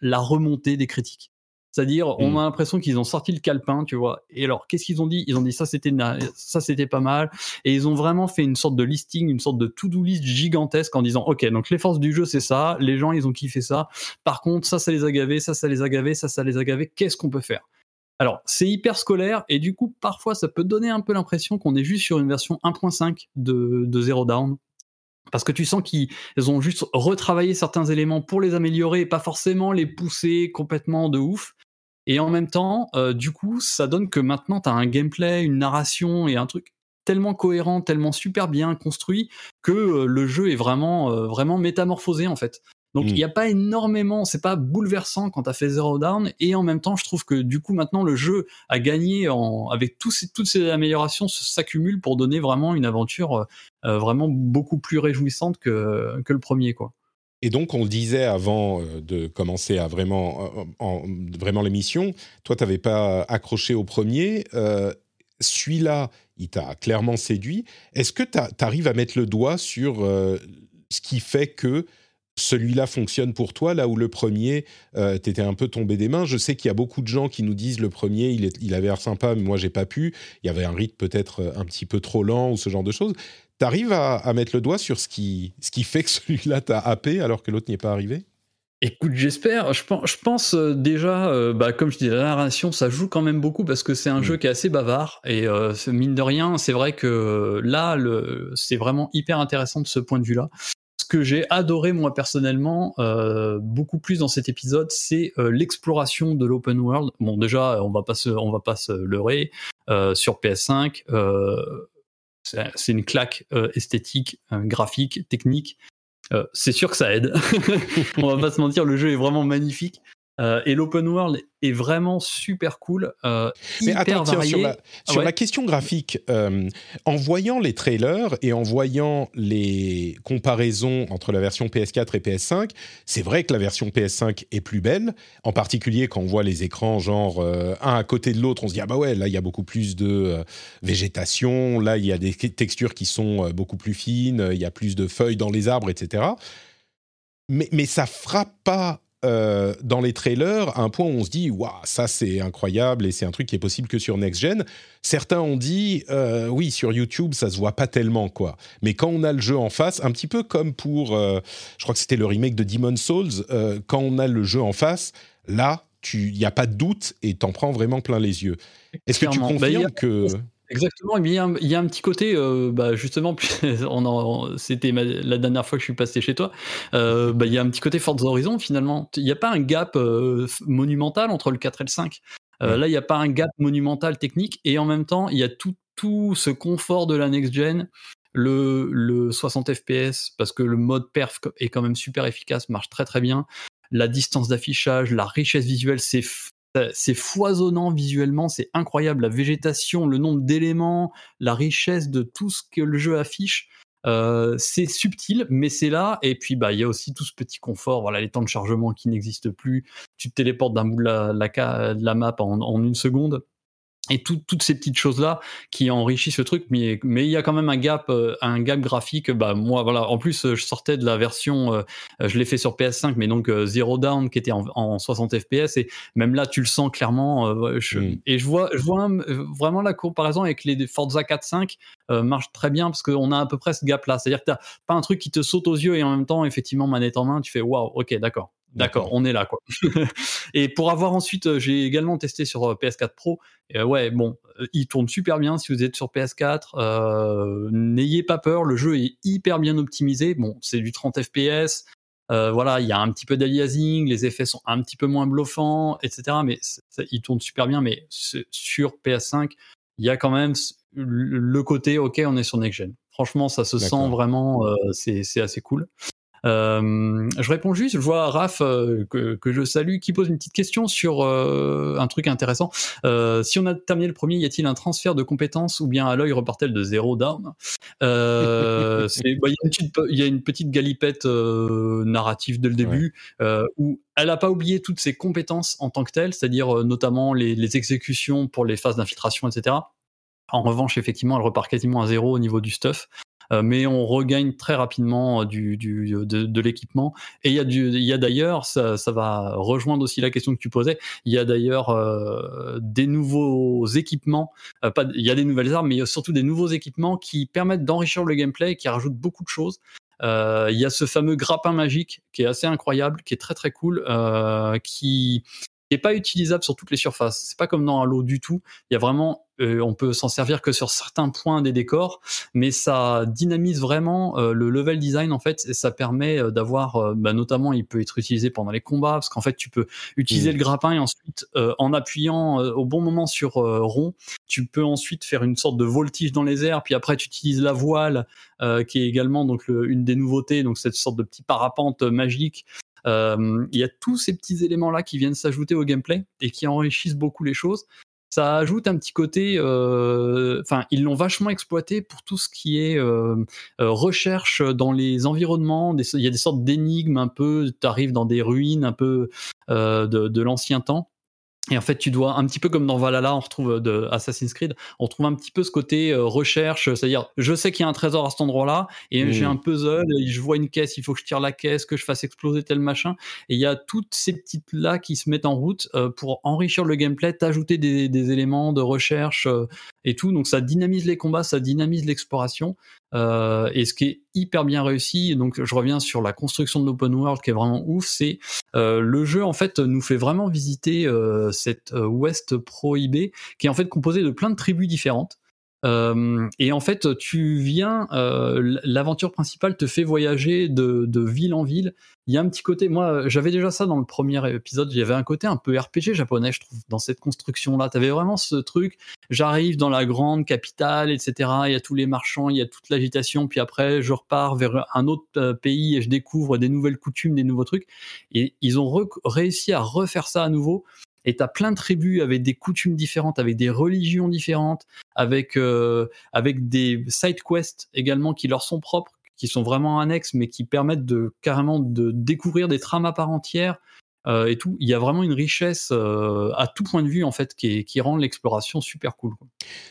[SPEAKER 2] La remontée des critiques c'est-à-dire, on mm. a l'impression qu'ils ont sorti le calepin, tu vois. Et alors, qu'est-ce qu'ils ont dit? Ils ont dit ça, c'était ça, c'était pas mal. Et ils ont vraiment fait une sorte de listing, une sorte de to-do list gigantesque en disant, ok, donc les forces du jeu, c'est ça. Les gens, ils ont kiffé ça. Par contre, ça, ça les a gavés, ça, ça les a gavés, ça, ça les a gavés. Qu'est-ce qu'on peut faire? Alors, c'est hyper scolaire et du coup, parfois, ça peut donner un peu l'impression qu'on est juste sur une version 1.5 de, de Zero Down parce que tu sens qu'ils ont juste retravaillé certains éléments pour les améliorer et pas forcément les pousser complètement de ouf. Et en même temps, euh, du coup, ça donne que maintenant, tu as un gameplay, une narration et un truc tellement cohérent, tellement super bien construit que euh, le jeu est vraiment, euh, vraiment métamorphosé en fait. Donc il n'y a pas énormément, c'est pas bouleversant quand tu as fait Zero Down, et en même temps, je trouve que du coup maintenant le jeu a gagné en, avec ces, toutes ces améliorations s'accumulent pour donner vraiment une aventure vraiment beaucoup plus réjouissante que, que le premier quoi.
[SPEAKER 1] Et donc, on disait avant euh, de commencer à vraiment, euh, en, vraiment l'émission, toi, tu n'avais pas accroché au premier. Euh, celui-là, il t'a clairement séduit. Est-ce que tu arrives à mettre le doigt sur ce qui fait que celui-là fonctionne pour toi, là où le premier, euh, t'étais un peu tombé des mains? Je sais qu'il y a beaucoup de gens qui nous disent le premier, il, il avait l'air sympa, mais moi j'ai pas pu. Il y avait un rythme peut-être un petit peu trop lent ou ce genre de choses. T'arrives à, à mettre le doigt sur ce qui, ce qui fait que celui-là t'a happé alors que l'autre n'y est pas arrivé?
[SPEAKER 2] Écoute, j'espère. Je pense, je pense euh, déjà, euh, bah, comme je disais, la narration, ça joue quand même beaucoup parce que c'est un mm. jeu qui est assez bavard. Et euh, mine de rien, c'est vrai que là, c'est vraiment hyper intéressant de ce point de vue-là. Ce que j'ai adoré moi personnellement, beaucoup plus dans cet épisode, c'est l'exploration de l'open world. Bon, déjà, on va pas se, on va pas se leurrer. sur PS5, c'est une claque euh, esthétique, euh, graphique, technique. Euh, c'est sûr que ça aide. On va pas se mentir, le jeu est vraiment magnifique. Euh, et l'open world est vraiment super cool. Euh,
[SPEAKER 1] Mais
[SPEAKER 2] hyper
[SPEAKER 1] attends, tiens,
[SPEAKER 2] varié.
[SPEAKER 1] sur, la, sur
[SPEAKER 2] Ouais.
[SPEAKER 1] la question graphique, euh, en voyant les trailers et en voyant les comparaisons entre la version PS4 et PS5, c'est vrai que la version PS5 est plus belle, en particulier quand on voit les écrans genre un à côté de l'autre, on se dit ah bah ouais, là il y a beaucoup plus de végétation, là il y a des textures qui sont beaucoup plus fines, il y a plus de feuilles dans les arbres, etc. Mais, mais ça frappe pas euh, dans les trailers à un point où on se dit waouh ça c'est incroyable et c'est un truc qui est possible que sur next gen. Certains ont dit euh, oui sur YouTube ça se voit pas tellement quoi. Mais quand on a le jeu en face, un petit peu comme pour euh, je crois que c'était le remake de Demon Souls, quand on a le jeu en face, là il n'y a pas de doute et t'en prends vraiment plein les yeux. Est-ce que tu
[SPEAKER 2] Clairement. Bah, a-
[SPEAKER 1] confirmes que
[SPEAKER 2] Exactement, il y, a un- il y a un petit côté, euh, bah, justement, c'était la dernière fois que je suis passé chez toi, euh, bah, il y a un petit côté Forza Horizon finalement. Il n'y a pas un gap euh, monumental entre le 4 et le 5. Euh,
[SPEAKER 1] Ouais.
[SPEAKER 2] Là, il n'y a pas un gap monumental technique, et en même temps, il y a tout, tout ce confort de la next-gen, le, le 60 FPS, parce que le mode perf est quand même super efficace, marche très très bien. La distance d'affichage, la richesse visuelle, c'est c'est foisonnant visuellement, c'est incroyable. La végétation, le nombre d'éléments, la richesse de tout ce que le jeu affiche. euh, c'est subtil, mais c'est là. Et puis, bah, il y a aussi tout ce petit confort. Voilà, les temps de chargement qui n'existent plus. Tu te téléportes d'un bout de la, la map en une seconde. Et tout- toutes ces petites choses-là qui enrichissent le truc, mais mais il y a quand même un gap, euh, un gap graphique. Bah moi, voilà. En plus, euh, je sortais de la version, euh, je l'ai fait sur PS5, mais donc Zero Down qui était en, en 60 FPS et même là, tu le sens clairement. je-
[SPEAKER 1] Mm.
[SPEAKER 2] Et je vois, je vois un- vraiment la comparaison avec les Forza 4.5 euh, marche très bien parce qu'on a à peu près ce gap-là. C'est-à-dire que t'as pas un truc qui te saute aux yeux et en même temps, effectivement, manette en main, tu fais waouh, ok, d'accord. D'accord, on est là quoi. et pour avoir ensuite, euh, j'ai également testé sur euh, PS4 Pro. Et, euh, ouais, bon, il tourne super bien si vous êtes sur PS4. euh, N'ayez pas peur, le jeu est hyper bien optimisé. Bon, c'est du 30 FPS. euh, voilà, il y a un petit peu d'aliasing, les effets sont un petit peu moins bluffants, etc. Mais il tourne super bien. Mais sur PS5, il y a quand même le côté, ok, on est sur next gen. Franchement, ça se sent vraiment, euh, c'est assez cool. Euh, je réponds juste, je vois Raph euh, que, que je salue qui pose une petite question sur euh, un truc intéressant. Si on a terminé le premier, y a-t-il un transfert de compétences ou bien à l'œil repart-elle de zéro down? Euh, bah, Il y, a une petite- il y a une petite galipette euh, narrative dès le début euh, où elle n'a pas oublié toutes ses compétences en tant que telles, c'est-à-dire notamment les, les exécutions pour les phases d'infiltration, etc. En revanche, effectivement, elle repart quasiment à zéro au niveau du stuff. Euh, mais on regagne très rapidement euh, du, du- de, l'équipement. Et il y a, il y a d'ailleurs, ça, ça va rejoindre aussi la question que tu posais, il y a d'ailleurs euh, des nouveaux équipements, euh, il y a des nouvelles armes, mais il y a surtout des nouveaux équipements qui permettent d'enrichir le gameplay et qui rajoutent beaucoup de choses. Euh, il y a ce fameux grappin magique qui est assez incroyable, qui est très très cool, euh, qui n'est pas utilisable sur toutes les surfaces. C'est pas comme dans Halo du tout. Il y a vraiment, euh, on peut s'en servir que sur certains points des décors, mais ça dynamise vraiment euh, le level design en fait, et ça permet euh, d'avoir, euh, bah, notamment, il peut être utilisé pendant les combats parce qu'en fait, tu peux utiliser
[SPEAKER 1] Mm.
[SPEAKER 2] le grappin et ensuite, euh, en appuyant euh, au bon moment sur euh, rond, tu peux ensuite faire une sorte de voltige dans les airs, puis après tu utilises la voile, euh, qui est également donc le- une des nouveautés, donc cette sorte de petit parapente magique. Euh, Il y a tous ces petits éléments là qui viennent s'ajouter au gameplay et qui enrichissent beaucoup les choses. Ça ajoute un petit côté, euh, enfin ils l'ont vachement exploité pour tout ce qui est euh, euh, recherche dans les environnements. Il y a des sortes d'énigmes un peu. Tu arrives dans des ruines un peu de l'ancien temps. Et en fait, tu dois, un petit peu comme dans Valhalla, on retrouve de Assassin's Creed, on trouve un petit peu ce côté euh, recherche, c'est-à-dire, je sais qu'il y a un trésor à cet endroit-là, et
[SPEAKER 1] Mm.
[SPEAKER 2] j'ai un puzzle, et je vois une caisse, il faut que je tire la caisse, que je fasse exploser tel machin, et il y a toutes ces petites-là qui se mettent en route euh, pour enrichir le gameplay, t'ajouter des, des éléments de recherche euh, et tout, donc ça dynamise les combats, ça dynamise l'exploration, euh, et ce qui est hyper bien réussi, donc je reviens sur la construction de l'open world qui est vraiment ouf, c'est euh, le jeu en fait nous fait vraiment visiter euh, cette Ouest prohibée qui est en fait composée de plein de tribus différentes. Euh, et en fait, tu viens, euh, l'aventure principale te fait voyager de, de, ville en ville. Il y a un petit côté, moi, j'avais déjà ça dans le premier épisode. Il y avait un côté un peu RPG japonais, je trouve, dans cette construction-là. Tu avais vraiment ce truc. J'arrive dans la grande capitale, etc. Il y a tous les marchands, il y a toute l'agitation. Puis après, je repars vers un autre euh, pays et je découvre des nouvelles coutumes, des nouveaux trucs. Et ils ont réussi à refaire ça à nouveau et t'as plein de tribus avec des coutumes différentes, avec des religions différentes, avec euh, avec des side quests également qui leur sont propres, qui sont vraiment annexes, mais qui permettent de carrément de découvrir des trames à part entière. Euh, il y a vraiment une richesse euh, à tout point de vue en fait qui, rend l'exploration super cool.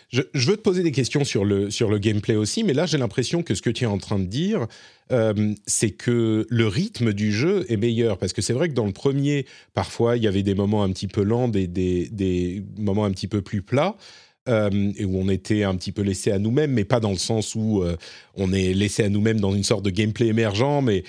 [SPEAKER 1] Je, veux te poser des questions sur le sur le gameplay aussi, mais là j'ai l'impression que ce que tu es en train de dire, euh, c'est que le rythme du jeu est meilleur. Parce que c'est vrai que dans le premier, parfois, il y avait des moments un petit peu lents, des, des, des moments un petit peu plus plats. Où on était un petit peu laissé à nous-mêmes, mais pas dans le sens où on est laissé à nous-mêmes dans une sorte de gameplay émergent, mais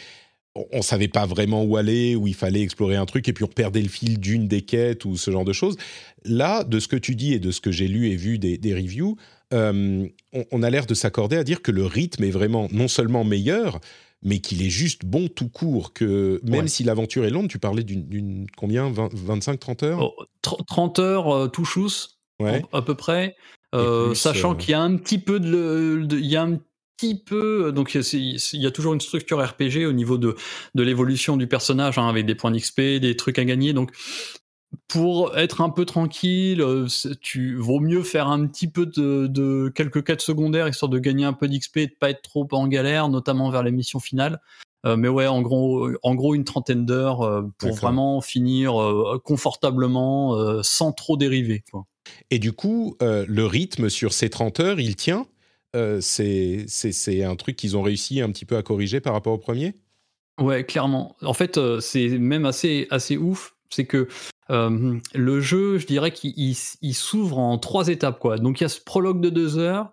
[SPEAKER 1] on, ne savait pas vraiment où aller, où il fallait explorer un truc, et puis on perdait le fil d'une des quêtes ou ce genre de choses. Là, de ce que tu dis et de ce que j'ai lu et vu des, des reviews, euh, on, a l'air de s'accorder à dire que le rythme est vraiment non seulement meilleur, mais qu'il est juste bon tout court, que même si l'aventure est longue, tu parlais d'une combien 25-30 heures?
[SPEAKER 2] 30 heures euh, tout chousse, à peu près, euh, sachant qu'il y a un petit peu de... il y a un petit peu, donc il y a toujours une structure RPG au niveau de, de l'évolution du personnage, hein, avec des points d'XP, des trucs à gagner, donc pour être un peu tranquille, euh, tu vaut mieux faire un petit peu de, quelques quêtes secondaires histoire de gagner un peu d'XP et de pas être trop en galère, notamment vers les missions finales. Euh, mais ouais, en gros, en gros une trentaine d'heures euh, pour vraiment finir confortablement, sans trop dériver.
[SPEAKER 1] Et du coup, le rythme sur ces 30 heures, il tient? C'est un truc qu'ils ont réussi un petit peu à corriger par rapport au premier?
[SPEAKER 2] Ouais, clairement. En fait, c'est même assez, assez ouf. C'est que euh, le jeu, je dirais qu'il s'ouvre en trois étapes. Quoi. Donc il y a ce prologue de deux heures.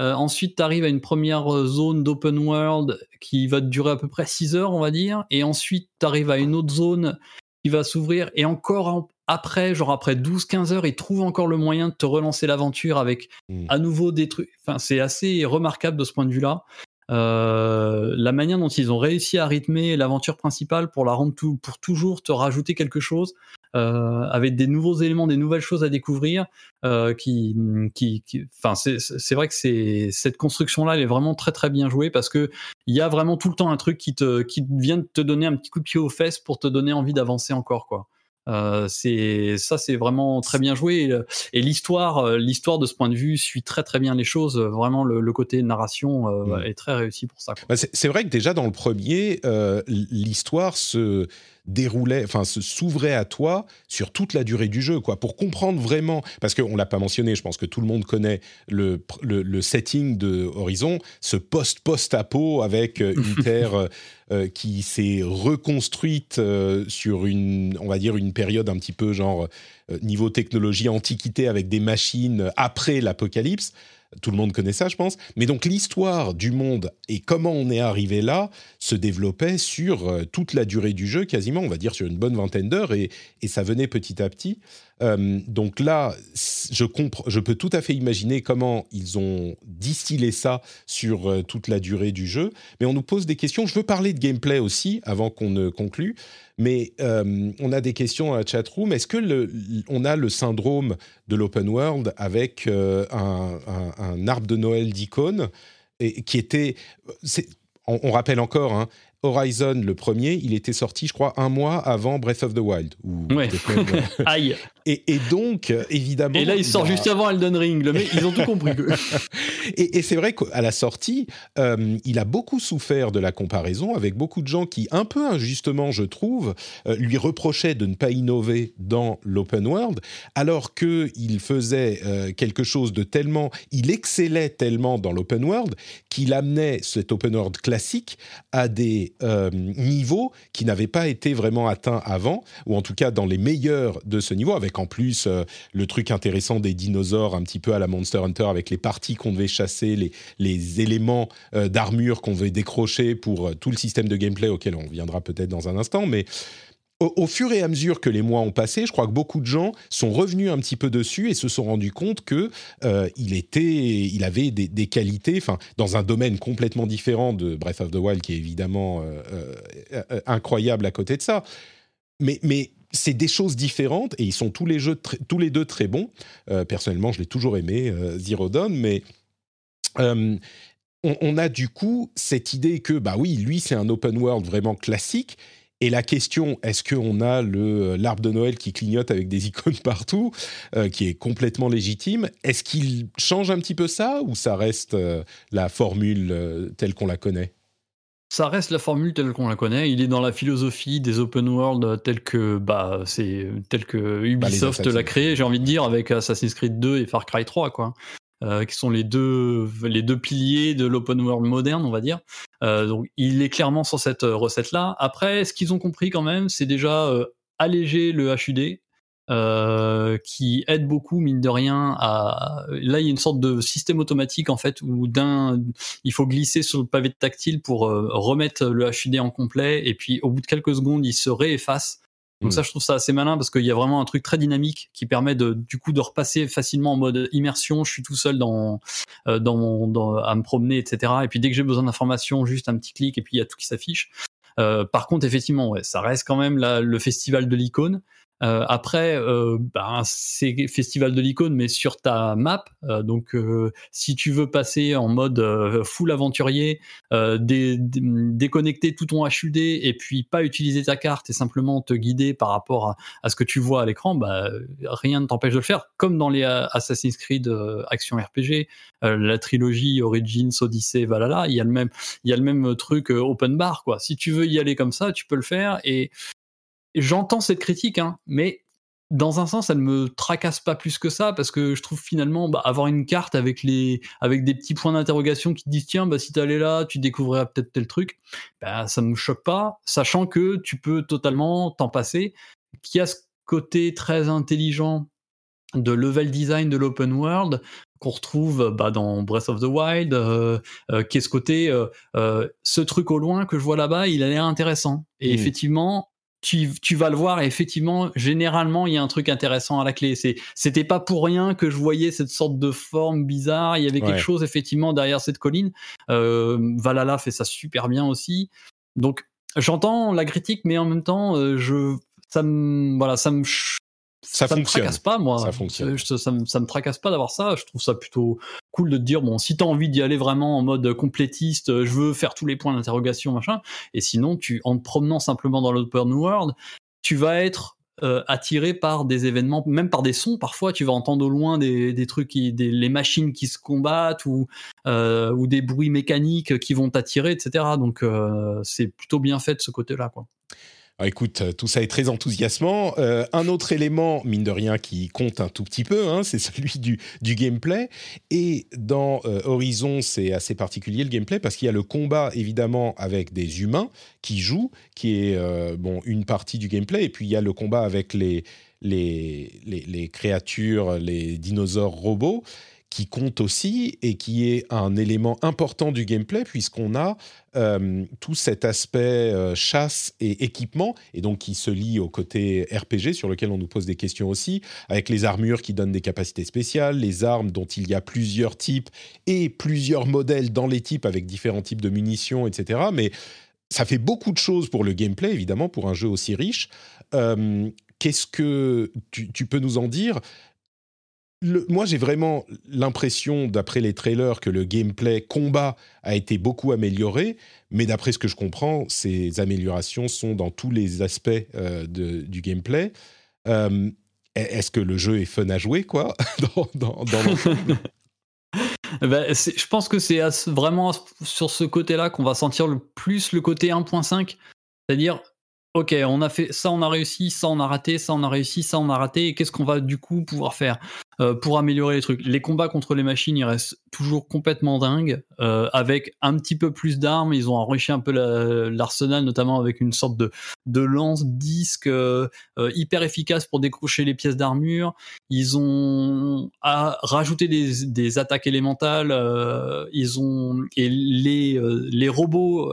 [SPEAKER 2] Euh, ensuite, tu arrives à une première zone d'open world qui va durer à peu près 6 heures, on va dire. Et ensuite, tu arrives à une autre zone qui va s'ouvrir. Et encore après, genre après 12-15 heures, ils trouvent encore le moyen de te relancer l'aventure avec mmh. à nouveau des trucs. Enfin, c'est assez remarquable de ce point de vue-là. Euh, la manière dont ils ont réussi à rythmer l'aventure principale pour la rendre tout, pour toujours te rajouter quelque chose, euh, avec des nouveaux éléments, des nouvelles choses à découvrir. Euh, qui, qui, enfin, c'est vrai que c'est cette construction-là, elle est vraiment très très bien jouée parce que il y a vraiment tout le temps un truc qui te, qui vient de te donner un petit coup de pied aux fesses pour te donner envie d'avancer encore, quoi. Euh, c'est ça, c'est vraiment très bien joué. Et, l'histoire, euh, l'histoire de ce point de vue suit très très bien les choses. Vraiment, le, côté narration euh, est très réussi pour ça.
[SPEAKER 1] Bah, c'est vrai que déjà dans le premier, l'histoire se déroulait, enfin s'ouvrait à toi sur toute la durée du jeu, quoi, pour comprendre vraiment, parce qu'on l'a pas mentionné, je pense que tout le monde connaît le, le, setting de Horizon, ce post-post-apo avec euh, une terre euh, euh, qui s'est reconstruite sur une, on va dire une période un petit peu genre niveau technologie antiquité avec des machines après l'apocalypse. Tout le monde connaît ça, je pense. Mais donc l'histoire du monde et comment on est arrivé là se développait sur euh, toute la durée du jeu, quasiment, on va dire sur une bonne vingtaine d'heures, et, ça venait petit à petit. Euh, donc là, je, peux tout à fait imaginer comment ils ont distillé ça sur euh, toute la durée du jeu. Mais on nous pose des questions. Je veux parler de gameplay aussi, avant qu'on ne conclue. Mais euh, on a des questions à la chatroom. Est-ce que on a le syndrome de l'open world avec un, arbre de Noël d'icônes qui était, on, rappelle encore, hein, Horizon, le premier, il était sorti, je crois, un mois avant Breath of the Wild.
[SPEAKER 2] ouais. Aïe.
[SPEAKER 1] Et, donc, évidemment.
[SPEAKER 2] Et là, il sort juste avant Elden Ring. Le mec, ils ont tout compris.
[SPEAKER 1] et, c'est vrai qu'à la sortie, euh, il a beaucoup souffert de la comparaison avec beaucoup de gens qui, un peu injustement, je trouve, euh, lui reprochaient de ne pas innover dans l'open world, alors qu'il faisait euh, quelque chose de tellement. Il excellait tellement dans l'open world qu'il amenait cet open world classique à des euh, niveaux qui n'avaient pas été vraiment atteints avant, ou en tout cas dans les meilleurs de ce niveau, avec en plus euh, le truc intéressant des dinosaures, un petit peu à la Monster Hunter, avec les parties qu'on devait chasser, les, les éléments euh, d'armure qu'on devait décrocher pour tout le système de gameplay auquel on viendra peut-être dans un instant, mais au, fur et à mesure que les mois ont passé, je crois que beaucoup de gens sont revenus un petit peu dessus et se sont rendus compte que euh, il était, il avait des, qualités, enfin, dans un domaine complètement différent de Breath of the Wild, qui est évidemment euh, euh, incroyable à côté de ça. Mais, c'est des choses différentes et ils sont tous les, tous les deux très bons. personnellement, je l'ai toujours aimé, Zero Dawn, mais on, a du coup cette idée que, bah oui, lui, c'est un open world vraiment classique et la question, est-ce qu'on a le l'arbre de Noël qui clignote avec des icônes partout, euh, qui est complètement légitime? Est-ce qu'il change un petit peu ça ou ça reste euh, la formule euh, telle qu'on la connaît?
[SPEAKER 2] Ça reste la formule telle qu'on la connaît. Il est dans la philosophie des open world telle que bah c'est tel que bah, Ubisoft l'a créé. J'ai envie de dire avec Assassin's Creed 2 et Far Cry 3 quoi. Euh, qui sont les deux, les deux piliers de l'open world moderne, on va dire. Euh, donc, il est clairement sur cette euh, recette-là. Après, ce qu'ils ont compris quand même, c'est déjà alléger le HUD, euh, qui aide beaucoup mine de rien à là il y a une sorte de système automatique en fait où d'un il faut glisser sur le pavé tactile pour remettre le HUD en complet et puis au bout de quelques secondes il se réefface donc ça, mm. je trouve ça assez malin parce qu'il y a vraiment un truc très dynamique qui permet de, du coup, de repasser facilement en mode immersion. Je suis tout seul dans, euh, dans, mon, dans à me promener, etc. Et puis dès que j'ai besoin d'informations, juste un petit clic et puis il y a tout qui s'affiche. Euh, par contre, effectivement, ouais, ça reste quand même la, le festival de l'icône. Euh, après, euh, ben, c'est festival de l'icône, mais sur ta map. Euh, donc, euh, si tu veux passer en mode euh, full aventurier, dé déconnecter tout ton HUD et puis pas utiliser ta carte et simplement te guider par rapport à, à ce que tu vois à l'écran, bah, rien ne t'empêche de le faire. Comme dans les Assassin's Creed Action RPG, la trilogie Origins, Odyssey, Valhalla, il y a le même, il y a le même truc open bar quoi. Si tu veux y aller comme ça, tu peux le faire et j'entends cette critique, hein, mais dans un sens, elle me tracasse pas plus que ça parce que je trouve finalement bah, avoir une carte avec les avec des petits points d'interrogation qui disent tiens bah si t'allais là tu découvriras peut-être tel truc bah ça me choque pas sachant que tu peux totalement t'en passer qu'il y a ce côté très intelligent de level design de l'open world qu'on retrouve bah, dans Breath of the Wild, euh, euh, qui est ce côté, euh, ce truc au loin que je vois là-bas, il a l'air intéressant. Et mmh. effectivement, tu, tu, vas le voir et effectivement, généralement, il y a un truc intéressant à la clé. C'est, c'était pas pour rien que je voyais cette sorte de forme bizarre. Il y avait quelque chose effectivement derrière cette colline. Euh, Valhalla fait ça super bien aussi. Donc, j'entends la critique, mais en même temps, euh, je, ça me, voilà, ça me
[SPEAKER 1] ça,
[SPEAKER 2] ça
[SPEAKER 1] me
[SPEAKER 2] tracasse pas moi
[SPEAKER 1] ça fonctionne
[SPEAKER 2] ça, me, ça me tracasse pas d'avoir ça je trouve ça plutôt cool de te dire bon si t'as envie d'y aller vraiment en mode complétiste je veux faire tous les points d'interrogation machin et sinon tu en te promenant simplement dans l'open world tu vas être euh, attiré par des événements, même par des sons. Parfois, tu vas entendre au loin des, des trucs, qui, des, les machines qui se combattent ou, euh, ou des bruits mécaniques qui vont t'attirer, etc. Donc, euh, c'est plutôt bien fait de ce côté-là, quoi.
[SPEAKER 1] Ah, écoute, euh, tout ça est très enthousiasmant. Euh, un autre élément, mine de rien, qui compte un tout petit peu, hein, c'est celui du, gameplay. Et dans euh, Horizon, c'est assez particulier le gameplay parce qu'il y a le combat, évidemment, avec des humains qui jouent, qui est bon, une partie du gameplay. Et puis il y a le combat avec les créatures, les dinosaures robots qui compte aussi et qui est un élément important du gameplay puisqu'on a euh, tout cet aspect euh, chasse et équipement et donc qui se lie au côté RPG sur lequel on nous pose des questions aussi avec les armures qui donnent des capacités spéciales, les armes dont il y a plusieurs types et plusieurs modèles dans les types avec différents types de munitions, etc. Mais ça fait beaucoup de choses pour le gameplay évidemment pour un jeu aussi riche. Euh, qu'est-ce que tu, tu, peux nous en dire moi, j'ai vraiment l'impression, d'après les trailers, que le gameplay combat a été beaucoup amélioré. Mais d'après ce que je comprends, ces améliorations sont dans tous les aspects euh, du gameplay. Euh, est-ce que le jeu est fun à jouer, quoi
[SPEAKER 2] ben, Je pense que c'est vraiment sur ce côté-là qu'on va sentir le plus le côté 1.5. C'est-à-dire, ok, on a fait ça, on a réussi, ça, on a raté, ça, on a réussi, ça, on a raté, et qu'est-ce qu'on va du coup pouvoir faire? Euh, pour améliorer les trucs. Les combats contre les machines, ils restent toujours complètement dingues, euh, avec un petit peu plus d'armes. Ils ont enrichi un peu l'arsenal, notamment avec une sorte de, de lance-disque euh, hyper efficace pour décrocher les pièces d'armure. Ils ont rajouté des, des attaques élémentales. ils ont et les les robots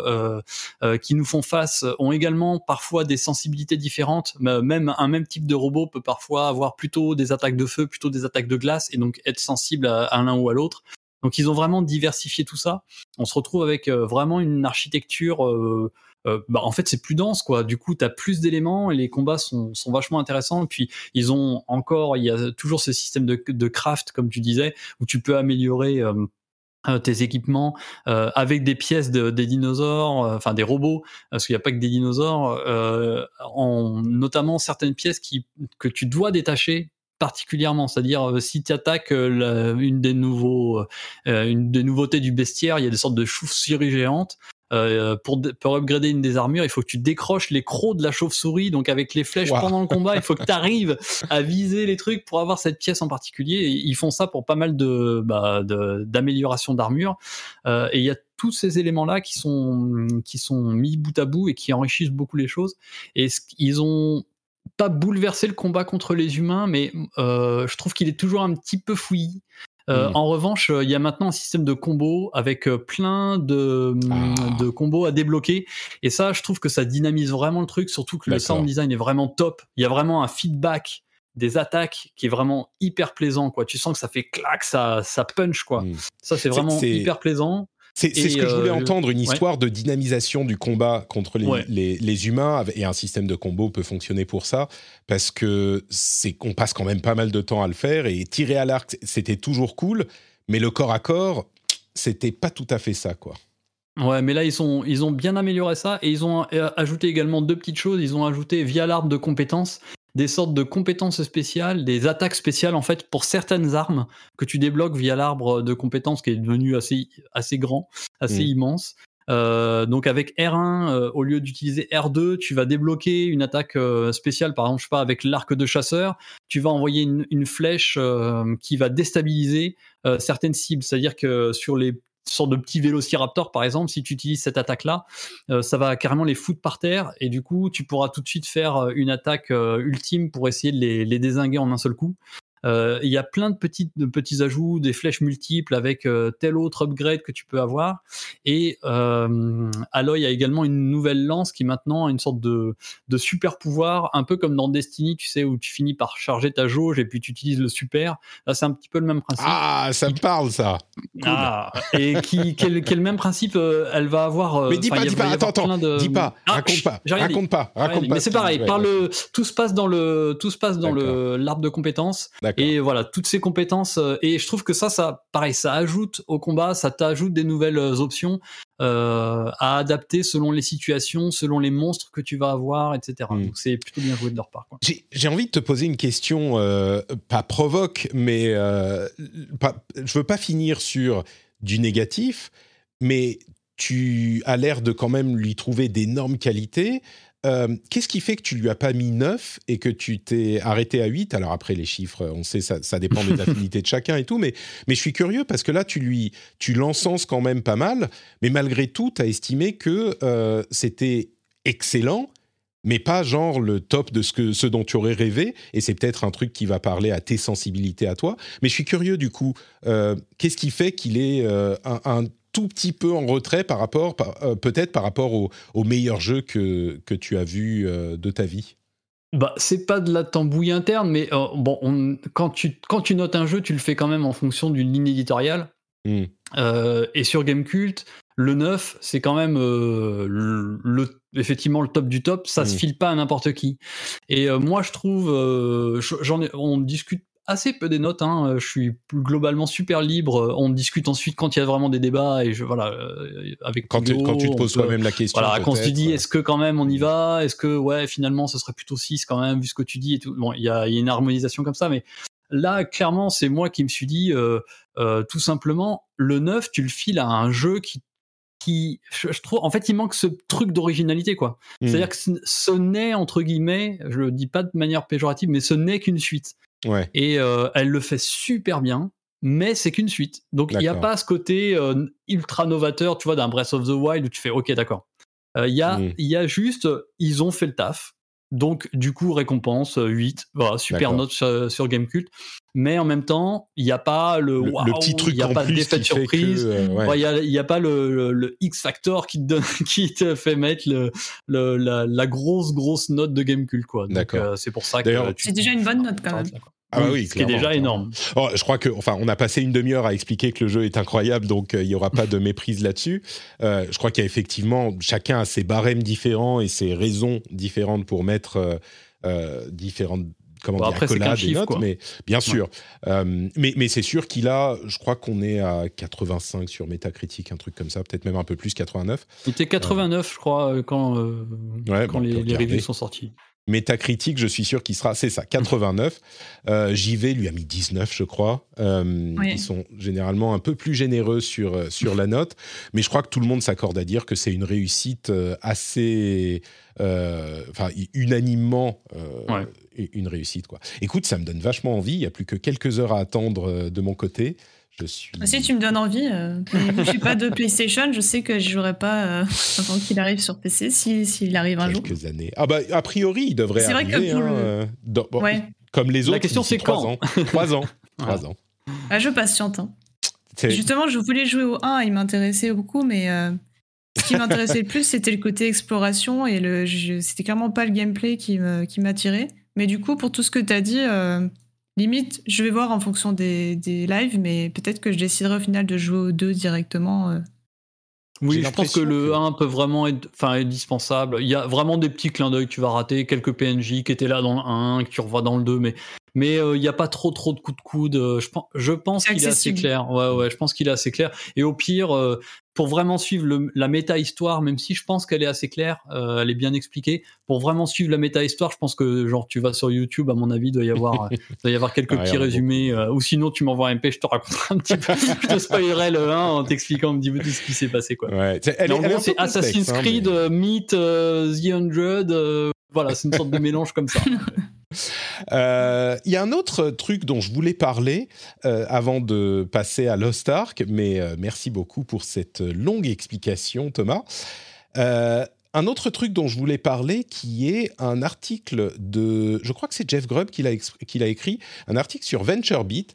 [SPEAKER 2] qui nous font face ont également parfois des sensibilités différentes. Même un même type de robot peut parfois avoir plutôt des attaques de feu, plutôt des attaques de glace et donc être sensible à, l'un ou à l'autre. Donc ils ont vraiment diversifié tout ça. On se retrouve avec euh, vraiment une architecture. Euh, euh, bah, en fait, c'est plus dense, quoi. Du coup, tu as plus d'éléments et les combats sont, vachement intéressants. Et puis, ils ont encore, il y a toujours ce système de, de craft, comme tu disais, où tu peux améliorer tes équipements avec des pièces de, des dinosaures, enfin des robots, parce qu'il n'y a pas que des dinosaures, en, notamment certaines pièces qui, que tu dois détacher particulièrement, c'est-à-dire euh, si tu attaques euh, une des nouveaux, euh, une des nouveautés du bestiaire, il y a des sortes de chauves-souris géantes. pour, pour upgrader une des armures, il faut que tu décroches les crocs de la chauve-souris. Donc avec les flèches pendant le combat, il faut que tu arrives à viser les trucs pour avoir cette pièce en particulier. Et ils font ça pour pas mal de bah, d'amélioration d'armure. et il y a tous ces éléments-là qui sont qui sont mis bout à bout et qui enrichissent beaucoup les choses. Et ils ont pas bouleverser le combat contre les humains, mais euh, je trouve qu'il est toujours un petit peu fouillis. Euh, En revanche, il y a maintenant un système de combos avec euh, plein de, ah. de, combos à débloquer. Et ça, je trouve que ça dynamise vraiment le truc, surtout que le sound design est vraiment top. Il y a vraiment un feedback des attaques qui est vraiment hyper plaisant. Quoi. Tu sens que ça fait clac, ça, ça punch. Quoi. Mm. Ça, c'est vraiment hyper plaisant.
[SPEAKER 1] C'est ce que je voulais euh, entendre, une histoire de dynamisation du combat contre les, les, humains, et un système de combo peut fonctionner pour ça, parce que c'est qu'on passe quand même pas mal de temps à le faire, et tirer à l'arc, c'était toujours cool, mais le corps à corps, c'était pas tout à fait ça, quoi.
[SPEAKER 2] Ouais, mais là ils sont ils ont bien amélioré ça et ils ont euh, ajouté également deux petites choses. Ils ont ajouté via l'arbre de compétences des sortes de compétences spéciales, des attaques spéciales en fait pour certaines armes que tu débloques via l'arbre de compétences qui est devenu assez, assez grand, assez mm. immense. Euh, donc avec R1, euh, au lieu d'utiliser R2, tu vas débloquer une attaque euh, spéciale, par exemple, je sais pas, avec l'arc de chasseur, tu vas envoyer une, une flèche qui va déstabiliser certaines cibles. C'est-à-dire que sur les sorte de petit vélociraptor par exemple, si tu utilises cette attaque-là, euh, ça va carrément les foutre par terre et du coup tu pourras tout de suite faire euh, une attaque euh, ultime pour essayer de les, les désinguer en un seul coup. Euh, il y a plein de, petites, de petits ajouts, des flèches multiples avec euh, tel autre upgrade que tu peux avoir. Et euh, Aloy a également une nouvelle lance qui maintenant a une sorte de, de super pouvoir, un peu comme dans Destiny, tu sais, où tu finis par charger ta jauge et puis tu utilises le super. Là, c'est un petit peu le même principe.
[SPEAKER 1] Ah, ça me parle ça.
[SPEAKER 2] Ah, et qui, quel, quel même principe elle va avoir.
[SPEAKER 1] mais dis pas, dis pas, attends, attends, dis pas, ah, raconte, pas raconte pas, raconte pas,
[SPEAKER 2] Mais c'est pareil, par le, tout se passe dans le, tout se passe dans le l'arbre de compétences. Et voilà, toutes ces compétences. Euh, et je trouve que ça, ça, pareil, ça ajoute au combat, ça t'ajoute des nouvelles euh, options euh, à adapter selon les situations, selon les monstres que tu vas avoir, etc. Hmm. Donc c'est plutôt bien joué de leur part.
[SPEAKER 1] J'ai envie de te poser une question, pas provoque, mais pas, je veux pas finir sur du négatif, mais tu as l'air de quand même lui trouver d'énormes qualités. Euh, qu'est-ce qui fait que tu lui as pas mis 9 et que tu t'es arrêté à 8 Alors après, les chiffres, on sait, ça, ça dépend des affinités de chacun et tout, mais, mais je suis curieux parce que là, tu lui, tu l'encenses quand même pas mal, mais malgré tout, tu as estimé que euh, c'était excellent, mais pas genre le top de ce, que, ce dont tu aurais rêvé, et c'est peut-être un truc qui va parler à tes sensibilités à toi. Mais je suis curieux du coup, euh, qu'est-ce qui fait qu'il est un, un tout petit peu en retrait par rapport, euh, peut-être par rapport au, au, meilleur jeu que, que tu as vu euh, de ta vie?
[SPEAKER 2] Bah, c'est pas de la tambouille interne, mais euh, bon, quand, tu, quand tu notes un jeu, tu le fais quand même en fonction d'une ligne éditoriale. Hmm. et sur Gamecult, le 9, c'est quand même le, effectivement le top du top. Ça se hmm. file pas à n'importe qui. Et moi, je trouve, j'en on discute assez peu des notes. Hein. Euh, je suis globalement super libre. On discute ensuite quand il y a vraiment des débats et je voilà euh, avec
[SPEAKER 1] quand, tu, quand tu te poses toi-même la question.
[SPEAKER 2] Voilà, quand tu dis est-ce que quand même on y va, est-ce que ouais finalement ce serait plutôt 6 quand même vu ce que tu dis et tout? Bon, il y a, y a, une harmonisation comme ça, mais là clairement c'est moi qui me suis dit euh, euh, tout simplement le 9 tu le files à un jeu qui qui, je, trouve, en fait, il manque ce truc d'originalité, quoi. Hmm. C'est-à-dire que ce, n'est, entre guillemets, je le dis pas de manière péjorative, mais ce n'est qu'une suite.
[SPEAKER 1] Ouais.
[SPEAKER 2] Et euh, elle le fait super bien, mais c'est qu'une suite. Donc il n'y a pas ce côté euh, ultra novateur, tu vois, d'un Breath of the Wild où tu fais OK, d'accord. Euh, Il y, a-
[SPEAKER 1] Mm.
[SPEAKER 2] il y a juste, ils ont fait le taf. Donc, du coup, récompense euh, 8. Voilà, super note sur, sur Gamecult. Mais en même temps, il n'y a pas le,
[SPEAKER 1] Le, le
[SPEAKER 2] waouh,
[SPEAKER 1] petit truc
[SPEAKER 2] il n'y a
[SPEAKER 1] en
[SPEAKER 2] pas d'effet
[SPEAKER 1] qui
[SPEAKER 2] de
[SPEAKER 1] fait
[SPEAKER 2] surprise.
[SPEAKER 1] euh, ouais.
[SPEAKER 2] Il n'y a, il y a pas le, le- le X Factor qui te, donne, qui te fait mettre le, le- la, la grosse, grosse note de quoi. Donc,
[SPEAKER 1] D'accord.
[SPEAKER 2] euh, c'est pour ça que
[SPEAKER 3] C'est déjà une bonne note quand même.
[SPEAKER 1] Ah bah oui,
[SPEAKER 2] ce qui est déjà énorme.
[SPEAKER 1] Oh, je crois que, enfin, on a passé une demi-heure à expliquer que le jeu est incroyable, donc euh, il n'y aura pas de méprise là-dessus. Euh, je crois qu'il y a effectivement, chacun a ses barèmes différents et ses raisons différentes pour mettre euh, euh, différentes comment
[SPEAKER 2] Bon,
[SPEAKER 1] dire,
[SPEAKER 2] après,
[SPEAKER 1] et
[SPEAKER 2] chiffre,
[SPEAKER 1] notes,
[SPEAKER 2] quoi.
[SPEAKER 1] mais bien sûr. Euh, mais mais c'est sûr qu'il a, je crois qu'on est à 85 sur Metacritic, un truc comme ça, peut-être même un peu plus, 89.
[SPEAKER 2] Il était 89, je crois, euh, quand, euh,
[SPEAKER 1] Ouais,
[SPEAKER 2] quand
[SPEAKER 1] bon,
[SPEAKER 2] les, les reviews sont sortis.
[SPEAKER 1] Metacritic, je suis sûr qu'il sera, c'est ça, 89. Euh, JV lui a mis 19, je crois. Euh,
[SPEAKER 3] Oui.
[SPEAKER 1] Ils sont généralement un peu plus généreux sur, sur la note, mais je crois que tout le monde s'accorde à dire que c'est une réussite assez, enfin, unanimement. euh,
[SPEAKER 2] Ouais.
[SPEAKER 1] Une réussite, quoi. Écoute, ça me donne vachement envie. Il n'y a plus que quelques heures à attendre euh, de mon côté. Je suis.
[SPEAKER 3] Si tu me donnes envie, euh, je suis pas de PlayStation, je sais que je jouerai pas euh, avant qu'il arrive sur PC, si- s'il arrive un jour.
[SPEAKER 1] quelques années. Ah bah a priori il devrait
[SPEAKER 3] C'est vrai que
[SPEAKER 1] arriver.
[SPEAKER 3] pour
[SPEAKER 1] hein,
[SPEAKER 3] le-
[SPEAKER 1] euh, dans- bon,
[SPEAKER 3] Ouais,
[SPEAKER 1] Comme les
[SPEAKER 2] La
[SPEAKER 1] autres.
[SPEAKER 2] question,
[SPEAKER 1] d'ici
[SPEAKER 2] c'est
[SPEAKER 1] trois
[SPEAKER 2] quand
[SPEAKER 1] ans. Trois ans.
[SPEAKER 2] Voilà.
[SPEAKER 1] Trois ans.
[SPEAKER 3] ah, je patiente. hein. Justement, je voulais jouer au 1, il m'intéressait beaucoup, mais euh, ce qui m'intéressait le plus, c'était le côté exploration et le, c'était clairement pas le gameplay qui me- qui m'attirait. Mais du coup, pour tout ce que tu as dit, euh, limite, je vais voir en fonction des, des lives, mais peut-être que je déciderai au final de jouer aux deux directement. euh.
[SPEAKER 2] Oui, je pense que le
[SPEAKER 1] que-
[SPEAKER 2] 1 peut vraiment être enfin, indispensable. Il y a vraiment des petits clins d'œil que tu vas rater, quelques PNJ qui étaient là dans le 1, que tu revois dans le 2, mais mais euh, il n'y a pas trop trop de coups de coude. Je pense, je pense
[SPEAKER 3] C'est
[SPEAKER 2] qu'il est assez clair. Ouais, ouais, je pense qu'il est assez clair. Et au pire, euh, pour vraiment suivre le- la méta-histoire, même si je pense qu'elle est assez claire, euh, elle est bien expliquée, pour vraiment suivre la méta-histoire, je pense que genre tu vas sur YouTube, à mon avis, il doit y avoir, euh, doit y avoir quelques
[SPEAKER 1] Ah,
[SPEAKER 2] petits résumés, euh, ou sinon tu m'envoies un MP, je te raconterai un petit peu, je te spoilerai le 1 en t'expliquant un petit peu tout ce qui s'est passé. quoi.
[SPEAKER 1] Ouais. Elle
[SPEAKER 2] en gros, c'est
[SPEAKER 1] complexe,
[SPEAKER 2] Assassin's
[SPEAKER 1] hein,
[SPEAKER 2] Creed
[SPEAKER 1] mais-
[SPEAKER 2] euh, meet euh, The Hundred. Voilà, c'est une sorte de mélange comme ça.
[SPEAKER 1] Euh, Il y a un autre truc dont je voulais parler euh, avant de passer à Lost Ark, mais euh, merci beaucoup pour cette longue explication, Thomas. Un autre truc dont je voulais parler, qui est un article de, je crois que c'est Jeff Grubb qui l'a écrit, un article sur VentureBeat,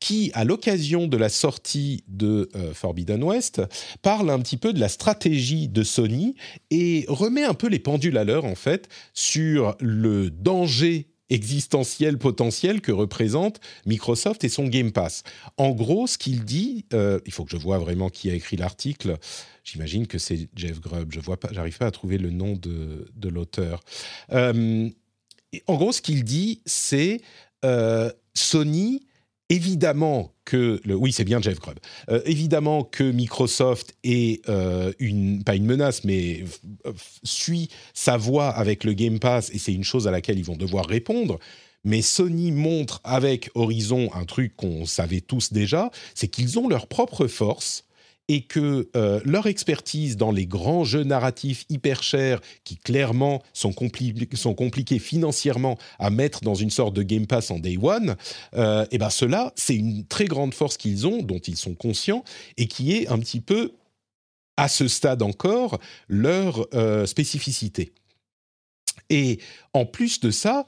[SPEAKER 1] qui, à l'occasion de la sortie de euh, Forbidden West, parle un petit peu de la stratégie de Sony et remet un peu les pendules à l'heure, en fait, sur le danger existentiel potentiel que représente Microsoft et son Game Pass. En gros, ce qu'il dit, euh, il faut que je vois vraiment qui a écrit l'article. J'imagine que c'est Jeff Grubb. Je vois pas, j'arrive pas à trouver le nom de, de l'auteur. Euh, en gros, ce qu'il dit, c'est euh, Sony. Évidemment que oui, c'est bien Jeff Grubb. Euh, évidemment que Microsoft est euh, une pas une menace, mais suit sa voie avec le Game Pass et c'est une chose à laquelle ils vont devoir répondre. Mais Sony montre avec Horizon un truc qu'on savait tous déjà, c'est qu'ils ont leur propre force et que euh, leur expertise dans les grands jeux narratifs hyper chers, qui clairement sont, compli- sont compliqués financièrement à mettre dans une sorte de Game Pass en Day One, euh, et ben cela, c'est une très grande force qu'ils ont, dont ils sont conscients, et qui est un petit peu, à ce stade encore, leur euh, spécificité. Et en plus de ça,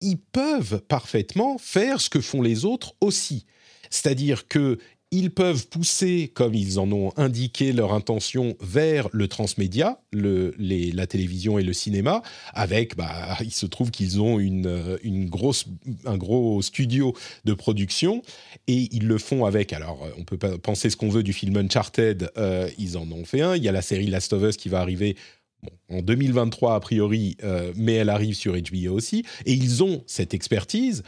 [SPEAKER 1] ils peuvent parfaitement faire ce que font les autres aussi. C'est-à-dire que ils peuvent pousser, comme ils en ont indiqué leur intention, vers le transmédia, la télévision et le cinéma, avec, bah, il se trouve qu'ils ont euh, une grosse, un gros studio de production, et ils le font avec, alors euh, on peut penser ce qu'on veut du film Uncharted, euh, ils en ont fait un, il y a la série Last of Us qui va arriver en 2023 a priori, mais elle arrive sur HBO aussi, et ils ont cette expertise.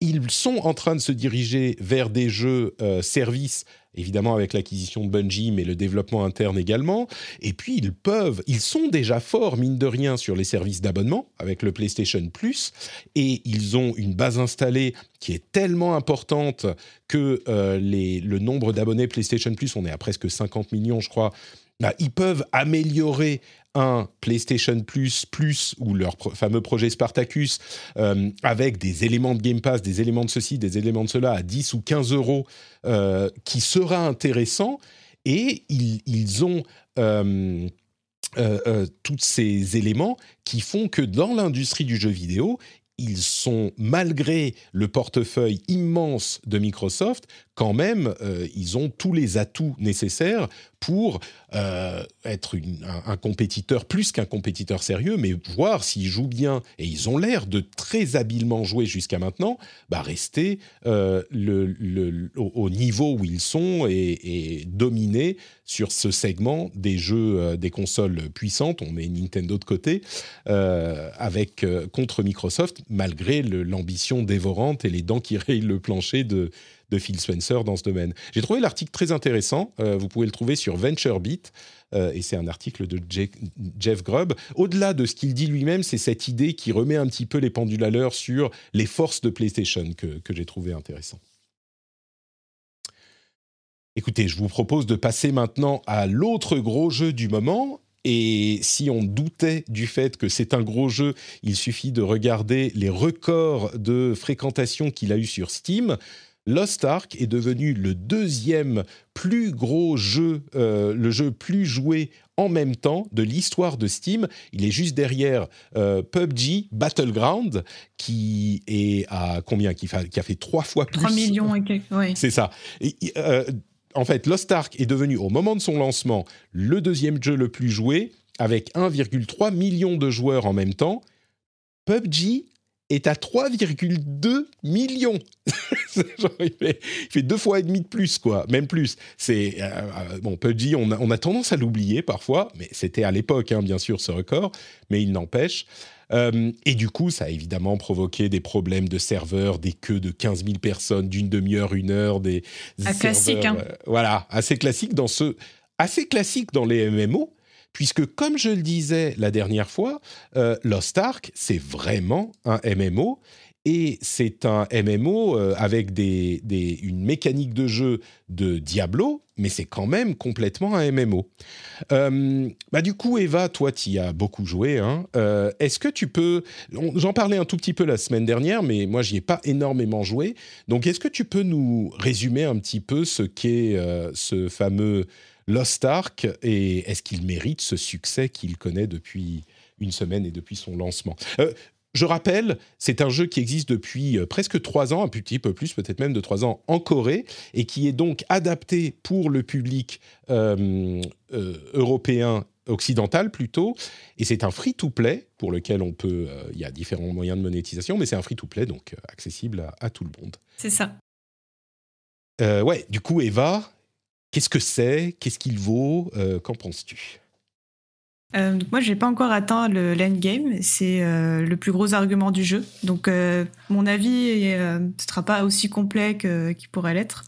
[SPEAKER 1] Ils sont en train de se diriger vers des jeux euh, services, évidemment avec l'acquisition de Bungie, mais le développement interne également. Et puis ils peuvent, ils sont déjà forts mine de rien sur les services d'abonnement avec le PlayStation Plus, et ils ont une base installée qui est tellement importante que euh, le nombre d'abonnés PlayStation Plus, on est à presque 50 millions, je crois. bah, ils peuvent améliorer PlayStation Plus Plus ou leur fameux projet Spartacus euh, avec des éléments de Game Pass, des éléments de ceci, des éléments de cela à 10 ou 15 euros euh, qui sera intéressant. Et ils, ont euh, tous ces éléments qui font que dans l'industrie du jeu vidéo, ils sont, malgré le portefeuille immense de Microsoft, quand même, ils ont tous les atouts nécessaires pour euh, être un, compétiteur plus qu'un compétiteur sérieux, mais voir s'ils jouent bien, et ils ont l'air de très habilement jouer jusqu'à maintenant, bah rester euh, au, niveau où ils sont et, dominer sur ce segment des jeux des consoles puissantes. On met Nintendo de côté avec contre Microsoft, malgré l'ambition dévorante et les dents qui rayent le plancher de de Phil Spencer dans ce domaine. J'ai trouvé l'article très intéressant. Euh, vous pouvez le trouver sur VentureBeat. Euh, et c'est un article de Jeff Grubb. Au-delà de ce qu'il dit lui-même, c'est cette idée qui remet un petit peu les pendules à l'heure sur les forces de PlayStation que, que j'ai trouvé intéressant. Écoutez, je vous propose de passer maintenant à l'autre gros jeu du moment. Et si on doutait du fait que c'est un gros jeu, il suffit de regarder les records de fréquentation qu'il a eu sur Steam. Lost Ark est devenu le deuxième plus gros jeu, euh, le jeu plus joué en même temps de l'histoire de Steam. Il est juste derrière euh, PUBG Battleground, qui est à combien qui, a fait trois fois plus.
[SPEAKER 3] 3 millions et quelques, oui.
[SPEAKER 1] C'est ça. Euh, en fait, Lost Ark est devenu, au moment de son lancement, le deuxième jeu le plus joué, avec 1,3 million de joueurs en même temps. PUBG est à 3,2 millions. il, fait, deux fois et demi de plus, quoi, même plus. C'est euh, euh, bon, PUBG, on a, on a tendance à l'oublier parfois, mais c'était à l'époque, hein, bien sûr, ce record, mais il n'empêche. Euh, et du coup, ça a évidemment provoqué des problèmes de serveurs, des queues de 15 000 personnes d'une demi-heure, une heure, des
[SPEAKER 3] ah, classique, hein.
[SPEAKER 1] voilà, assez classique dans ce, assez classique dans les MMO puisque comme je le disais la dernière fois, euh, Lost Ark, c'est vraiment un MMO. Et c'est un MMO euh, avec une mécanique de jeu de Diablo, mais c'est quand même complètement un MMO. Euh, bah du coup, Eva, toi, tu y as beaucoup joué. Hein. Est-ce que tu peux... J'en parlais un tout petit peu la semaine dernière, mais moi, j'y ai pas énormément joué. Donc, est-ce que tu peux nous résumer un petit peu ce qu'est ce fameux Lost Ark et est-ce qu'il mérite ce succès qu'il connaît depuis une semaine et depuis son lancement? Euh, je rappelle, c'est un jeu qui existe depuis euh, presque trois ans, un petit peu plus, peut-être même de trois ans, en Corée, et qui est donc adapté pour le public euh, européen occidental plutôt. Et c'est un free-to-play pour lequel on peut. Il y a différents moyens de monétisation, mais c'est un free-to-play donc accessible à, à, tout le monde.
[SPEAKER 3] C'est ça.
[SPEAKER 1] ouais, du coup, Eva, Qu'est-ce que c'est? Qu'est-ce qu'il vaut? Euh, Qu'en penses-tu?
[SPEAKER 3] Euh, donc moi, j'ai pas encore atteint le game. C'est euh, le plus gros argument du jeu. Donc, mon avis ne sera pas aussi complet qu'il pourrait l'être.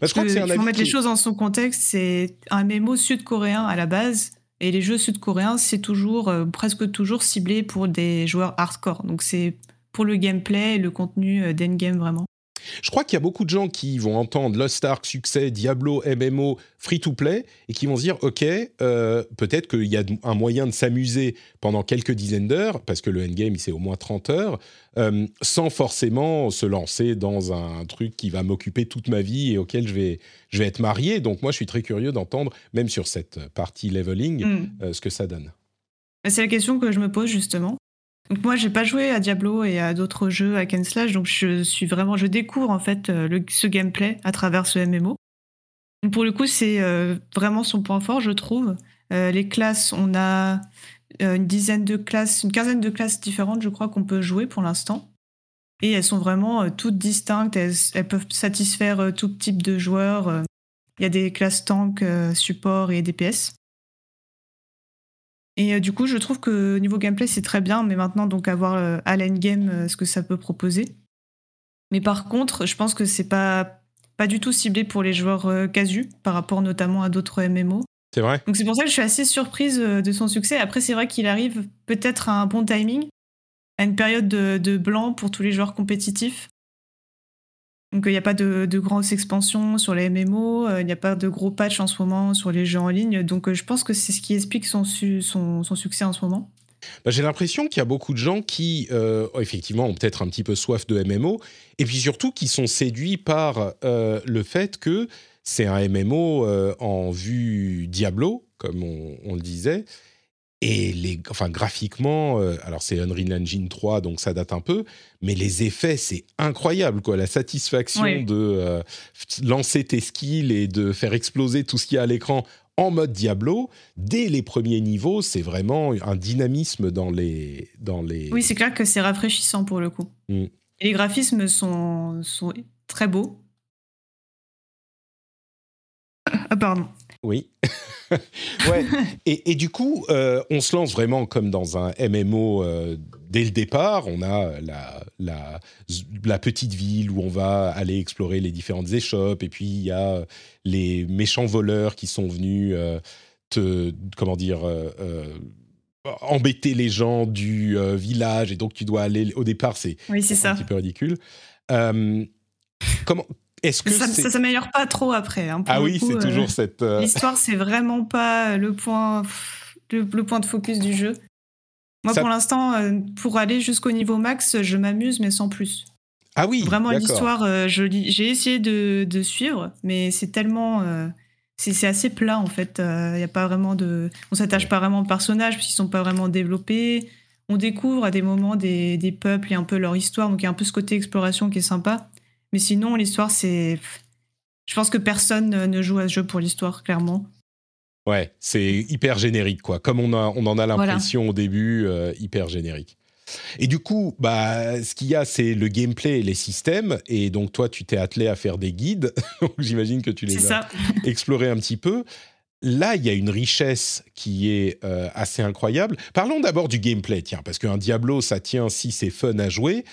[SPEAKER 1] Bah, je crois que un
[SPEAKER 3] faut mettre les choses dans son contexte. C'est un mémo sud-coréen à la base. Et les jeux sud-coréens, c'est toujours, presque toujours ciblé pour des joueurs hardcore. Donc, c'est pour le gameplay et le contenu d'endgame vraiment.
[SPEAKER 1] Je crois qu'il y a beaucoup de gens qui vont entendre Lost Ark, succès, Diablo, MMO, free-to-play, et qui vont se dire, OK, euh, peut-être qu'il y a un moyen de s'amuser pendant quelques dizaines d'heures, parce que le endgame, c'est au moins 30 heures, euh, sans forcément se lancer dans un truc qui va m'occuper toute ma vie et auquel je vais, je vais être marié. Donc moi, je suis très curieux d'entendre, même sur cette partie leveling, mm. euh, ce que ça donne.
[SPEAKER 3] C'est la question que je me pose justement. Donc moi, j'ai pas joué à Diablo et à d'autres jeux à Ken Slash, donc je suis vraiment, je découvre en fait euh, le, ce gameplay à travers ce MMO. Pour le coup, c'est euh, vraiment son point fort, je trouve. Euh, les classes, on a une dizaine de classes, une quinzaine de classes différentes, je crois, qu'on peut jouer pour l'instant. Et elles sont vraiment toutes distinctes, elles, elles, peuvent satisfaire tout type de joueurs. Il y a des classes tank, support et DPS. Et euh, du coup, je trouve que niveau gameplay, c'est très bien, mais maintenant, donc, avoir euh, à l'endgame euh, ce que ça peut proposer. Mais par contre, je pense que c'est pas, pas du tout ciblé pour les joueurs casus, par rapport notamment à d'autres MMO.
[SPEAKER 1] C'est vrai.
[SPEAKER 3] Donc c'est pour ça que je suis assez surprise de son succès. Après, c'est vrai qu'il arrive peut-être à un bon timing, à une période de, de, blanc pour tous les joueurs compétitifs. Donc il n'y a pas de, de grosses expansions sur les MMO, il n'y a pas de gros patchs en ce moment sur les jeux en ligne. Donc je pense que c'est ce qui explique son, succès en ce moment.
[SPEAKER 1] Bah, j'ai l'impression qu'il y a beaucoup de gens qui, effectivement, ont peut-être un petit peu soif de MMO, et puis surtout qui sont séduits par le fait que c'est un MMO en vue Diablo, comme on, le disait, et les, enfin, graphiquement, euh, alors c'est Unreal Engine 3, donc ça date un peu, mais les effets, c'est incroyable, quoi. La satisfaction de euh, lancer tes skills et de faire exploser tout ce qu'il y a à l'écran en mode Diablo, dès les premiers niveaux, c'est vraiment un dynamisme dans les... Dans les...
[SPEAKER 3] Oui, c'est clair que c'est rafraîchissant pour le coup. Mm. les graphismes sont, sont très beaux. Ah, pardon.
[SPEAKER 1] Oui. ouais. Et, du coup, euh, on se lance vraiment comme dans un MMO euh, dès le départ. On a la, la, la, petite ville où on va aller explorer les différentes échoppes. Et puis, il y a les méchants voleurs qui sont venus euh, te. Comment dire embêter les gens du village. Et donc, tu dois aller. Au départ, c'est
[SPEAKER 3] oui, un
[SPEAKER 1] petit peu ridicule. comment,
[SPEAKER 3] est-ce que ça, ça s'améliore pas trop après hein,
[SPEAKER 1] Ah oui, c'est toujours euh, cette.
[SPEAKER 3] Euh, l'histoire, c'est vraiment pas le point, le, point de focus du jeu. Moi, pour l'instant, euh, pour aller jusqu'au niveau max, je m'amuse, mais sans plus.
[SPEAKER 1] Ah oui.
[SPEAKER 3] Vraiment, l'histoire, j'ai essayé de, de, suivre, mais c'est tellement. c'est assez plat en fait. Il y a pas vraiment de. On s'attache pas vraiment aux personnages parce qu'ils sont pas vraiment développés. On découvre à des moments des, des peuples et un peu leur histoire, donc il y a un peu ce côté exploration qui est sympa. Mais sinon, l'histoire, c'est. Je pense que personne ne joue à ce jeu pour l'histoire, clairement.
[SPEAKER 1] Ouais, c'est hyper générique, quoi. Comme on, a, on en a l'impression au début, euh, hyper générique. Et du coup, bah, ce qu'il y a, c'est le gameplay et les systèmes. Et donc, toi, tu t'es attelé à faire des guides. donc, j'imagine que tu les as explorés un petit peu. Là, il y a une richesse qui est euh, assez incroyable. Parlons d'abord du gameplay, tiens, parce qu'un Diablo, ça tient si c'est fun à jouer.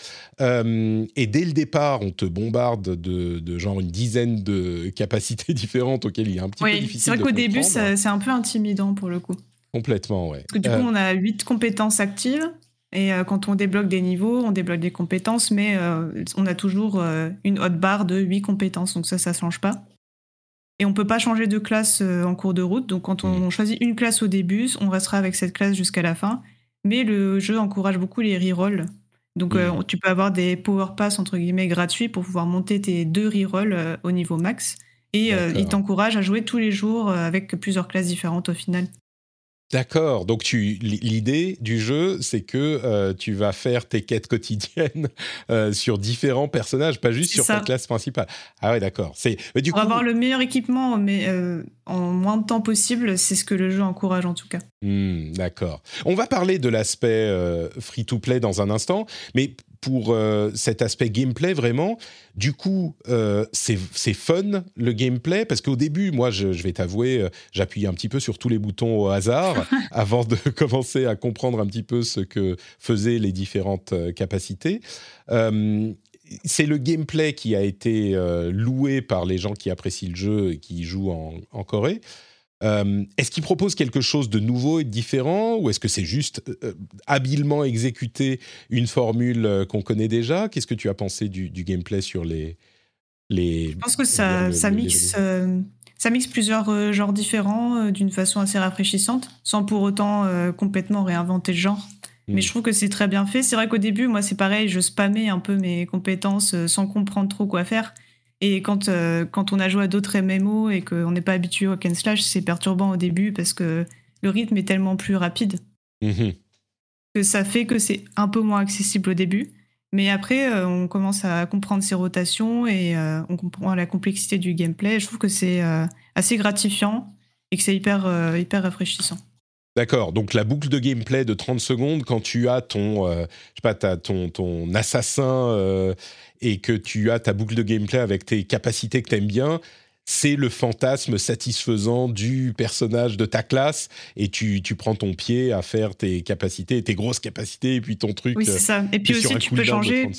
[SPEAKER 1] Euh, et dès le départ, on te bombarde de, genre une dizaine de capacités différentes auxquelles il est un petit peu difficile.
[SPEAKER 3] C'est vrai qu'au début, c'est un peu intimidant pour le coup.
[SPEAKER 1] Complètement, ouais.
[SPEAKER 3] Parce que du coup, euh, on a huit compétences actives. Et quand on débloque des niveaux, on débloque des compétences, mais on a toujours une haute barre de huit compétences. Donc ça, ça ne change pas. Et on peut pas changer de classe euh, en cours de route. Donc quand on mm. choisit une classe au début, on restera avec cette classe jusqu'à la fin. Mais le jeu encourage beaucoup les rerolls. Donc euh, mm. tu peux avoir des power pass entre guillemets gratuits pour pouvoir monter tes deux rerolls euh, au niveau max. Et il t'encourage à jouer tous les jours avec plusieurs classes différentes au final.
[SPEAKER 1] D'accord. Donc tu l'idée du jeu, c'est que euh, tu vas faire tes quêtes quotidiennes euh, sur différents personnages, pas juste sur ta classe principale. Ah ouais, d'accord. C'est
[SPEAKER 3] du avoir le meilleur équipement, mais euh, en moins de temps possible, c'est ce que le jeu encourage en tout cas.
[SPEAKER 1] Hmm, d'accord. On va parler de l'aspect free-to-play dans un instant, mais pour euh, cet aspect gameplay vraiment. Du coup, euh, c'est fun le gameplay parce qu'au début, moi, je, vais t'avouer, euh, j'appuyais un petit peu sur tous les boutons au hasard avant de commencer à comprendre un petit peu ce que faisaient les différentes capacités. c'est le gameplay qui a été loué par les gens qui apprécient le jeu et qui jouent en, en Corée. Euh, est-ce qu'il propose quelque chose de nouveau et de différent ou est-ce que c'est juste euh, habilement exécuter une formule euh, qu'on connaît déjà? Qu'est-ce que tu as pensé du, gameplay sur les, les
[SPEAKER 3] Je pense que ça, ça mixe, ça mixe plusieurs genres différents d'une façon assez rafraîchissante, sans pour autant complètement réinventer le genre. Mais hmm. je trouve que c'est très bien fait. C'est vrai qu'au début, moi, c'est pareil, je spammais un peu mes compétences sans comprendre trop quoi faire. Et quand, euh, quand on a joué à d'autres MMO et qu'on n'est pas habitué au Ken slash, c'est perturbant au début parce que le rythme est tellement plus rapide mhm. que ça fait que c'est un peu moins accessible au début. Mais après, euh, on commence à comprendre ses rotations et euh, on comprend la complexité du gameplay. Je trouve que c'est assez gratifiant et que c'est hyper, hyper rafraîchissant.
[SPEAKER 1] D'accord, donc la boucle de gameplay de 30 secondes, quand tu as ton, je sais pas, ton, ton assassin et que tu as ta boucle de gameplay avec tes capacités que tu aimes bien, c'est le fantasme satisfaisant du personnage de ta classe et tu, tu, prends ton pied à faire tes capacités, tes grosses capacités et puis ton truc.
[SPEAKER 3] Oui, c'est ça. Et puis aussi, tu peux changer.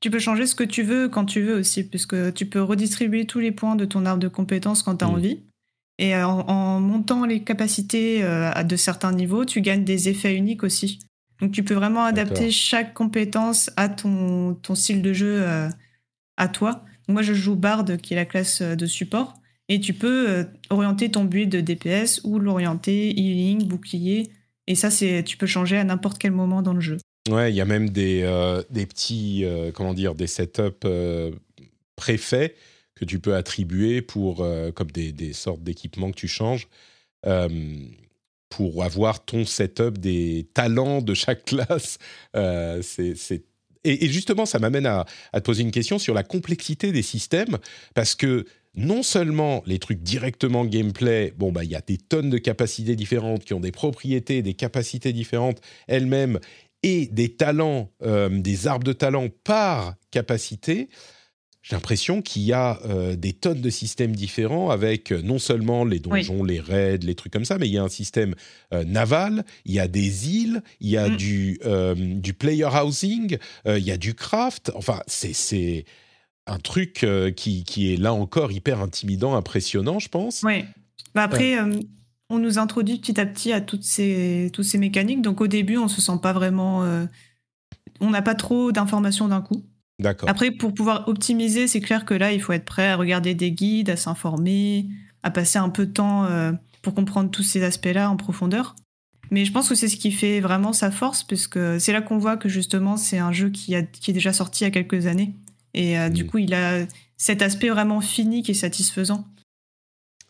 [SPEAKER 3] Tu peux changer ce que tu veux quand tu veux aussi, puisque tu peux redistribuer tous les points de ton arbre de compétences quand tu as mm. envie. Et euh, en, montant les capacités euh, à de certains niveaux, tu gagnes des effets uniques aussi. Donc tu peux vraiment adapter chaque compétence à ton, ton style de jeu euh, à toi. Moi, je joue Bard, qui est la classe de support, et tu peux orienter ton build de DPS ou l'orienter healing, bouclier. Et ça, c'est tu peux changer à n'importe quel moment dans le jeu.
[SPEAKER 1] Ouais, il y a même des, des petits, comment dire, des setups préfaits que tu peux attribuer pour, comme des, sortes d'équipements que tu changes pour avoir ton setup des talents de chaque classe. Euh, c'est, et, justement, ça m'amène à, te poser une question sur la complexité des systèmes, parce que non seulement les trucs directement gameplay, bon, bah, il y a des tonnes de capacités différentes qui ont des propriétés, des capacités différentes elles-mêmes, et des talents, euh, des arbres de talents par capacité j'ai l'impression qu'il y a euh, des tonnes de systèmes différents avec euh, non seulement les donjons, les raids, les trucs comme ça, mais il y a un système euh, naval, il y a des îles, il y a mm. du, du player housing, il y a du craft. Enfin, c'est un truc qui, qui, est là encore hyper intimidant, impressionnant, je pense.
[SPEAKER 3] Oui. Bah après, on nous introduit petit à petit à toutes ces, toutes ces mécaniques. Donc au début, on se sent pas vraiment. on n'a pas trop d'informations d'un coup. Après, pour pouvoir optimiser, c'est clair que là, il faut être prêt à regarder des guides, à s'informer, à passer un peu de temps euh, pour comprendre tous ces aspects-là en profondeur. Mais je pense que c'est ce qui fait vraiment sa force, puisque c'est là qu'on voit que justement, c'est un jeu qui, a, qui est déjà sorti il y a quelques années. Et euh, du coup, il a cet aspect vraiment fini qui est satisfaisant.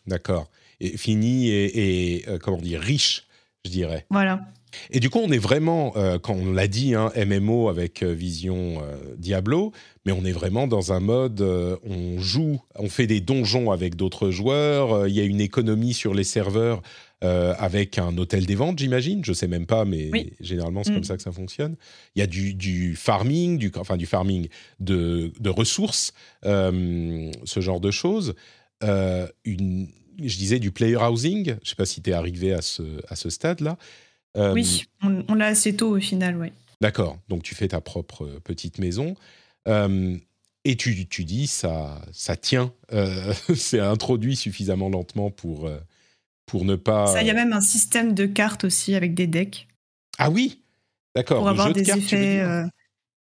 [SPEAKER 1] D'accord. Et fini et, euh, comment dire, riche, je dirais.
[SPEAKER 3] Voilà.
[SPEAKER 1] Et du coup, on est vraiment, euh, quand on l'a dit, hein, MMO avec euh, vision euh, Diablo, mais on est vraiment dans un mode, on joue, on fait des donjons avec d'autres joueurs, il y a une économie sur les serveurs avec un hôtel des ventes, j'imagine, je sais même pas, mais généralement c'est comme mm. ça que ça fonctionne. Il y a du, farming, du, enfin du farming de, ressources, ce genre de choses. une, je disais du player housing, je sais pas si tu es arrivé à ce, à ce stade-là.
[SPEAKER 3] Euh, oui, on, l'a assez tôt au final, oui.
[SPEAKER 1] D'accord, donc tu fais ta propre euh, petite maison. Euh, et tu, tu, dis, ça, ça tient, c'est introduit suffisamment lentement pour, pour ne pas...
[SPEAKER 3] Il y a même un système de cartes aussi avec des decks.
[SPEAKER 1] Ah oui D'accord,
[SPEAKER 3] pour avoir des effets...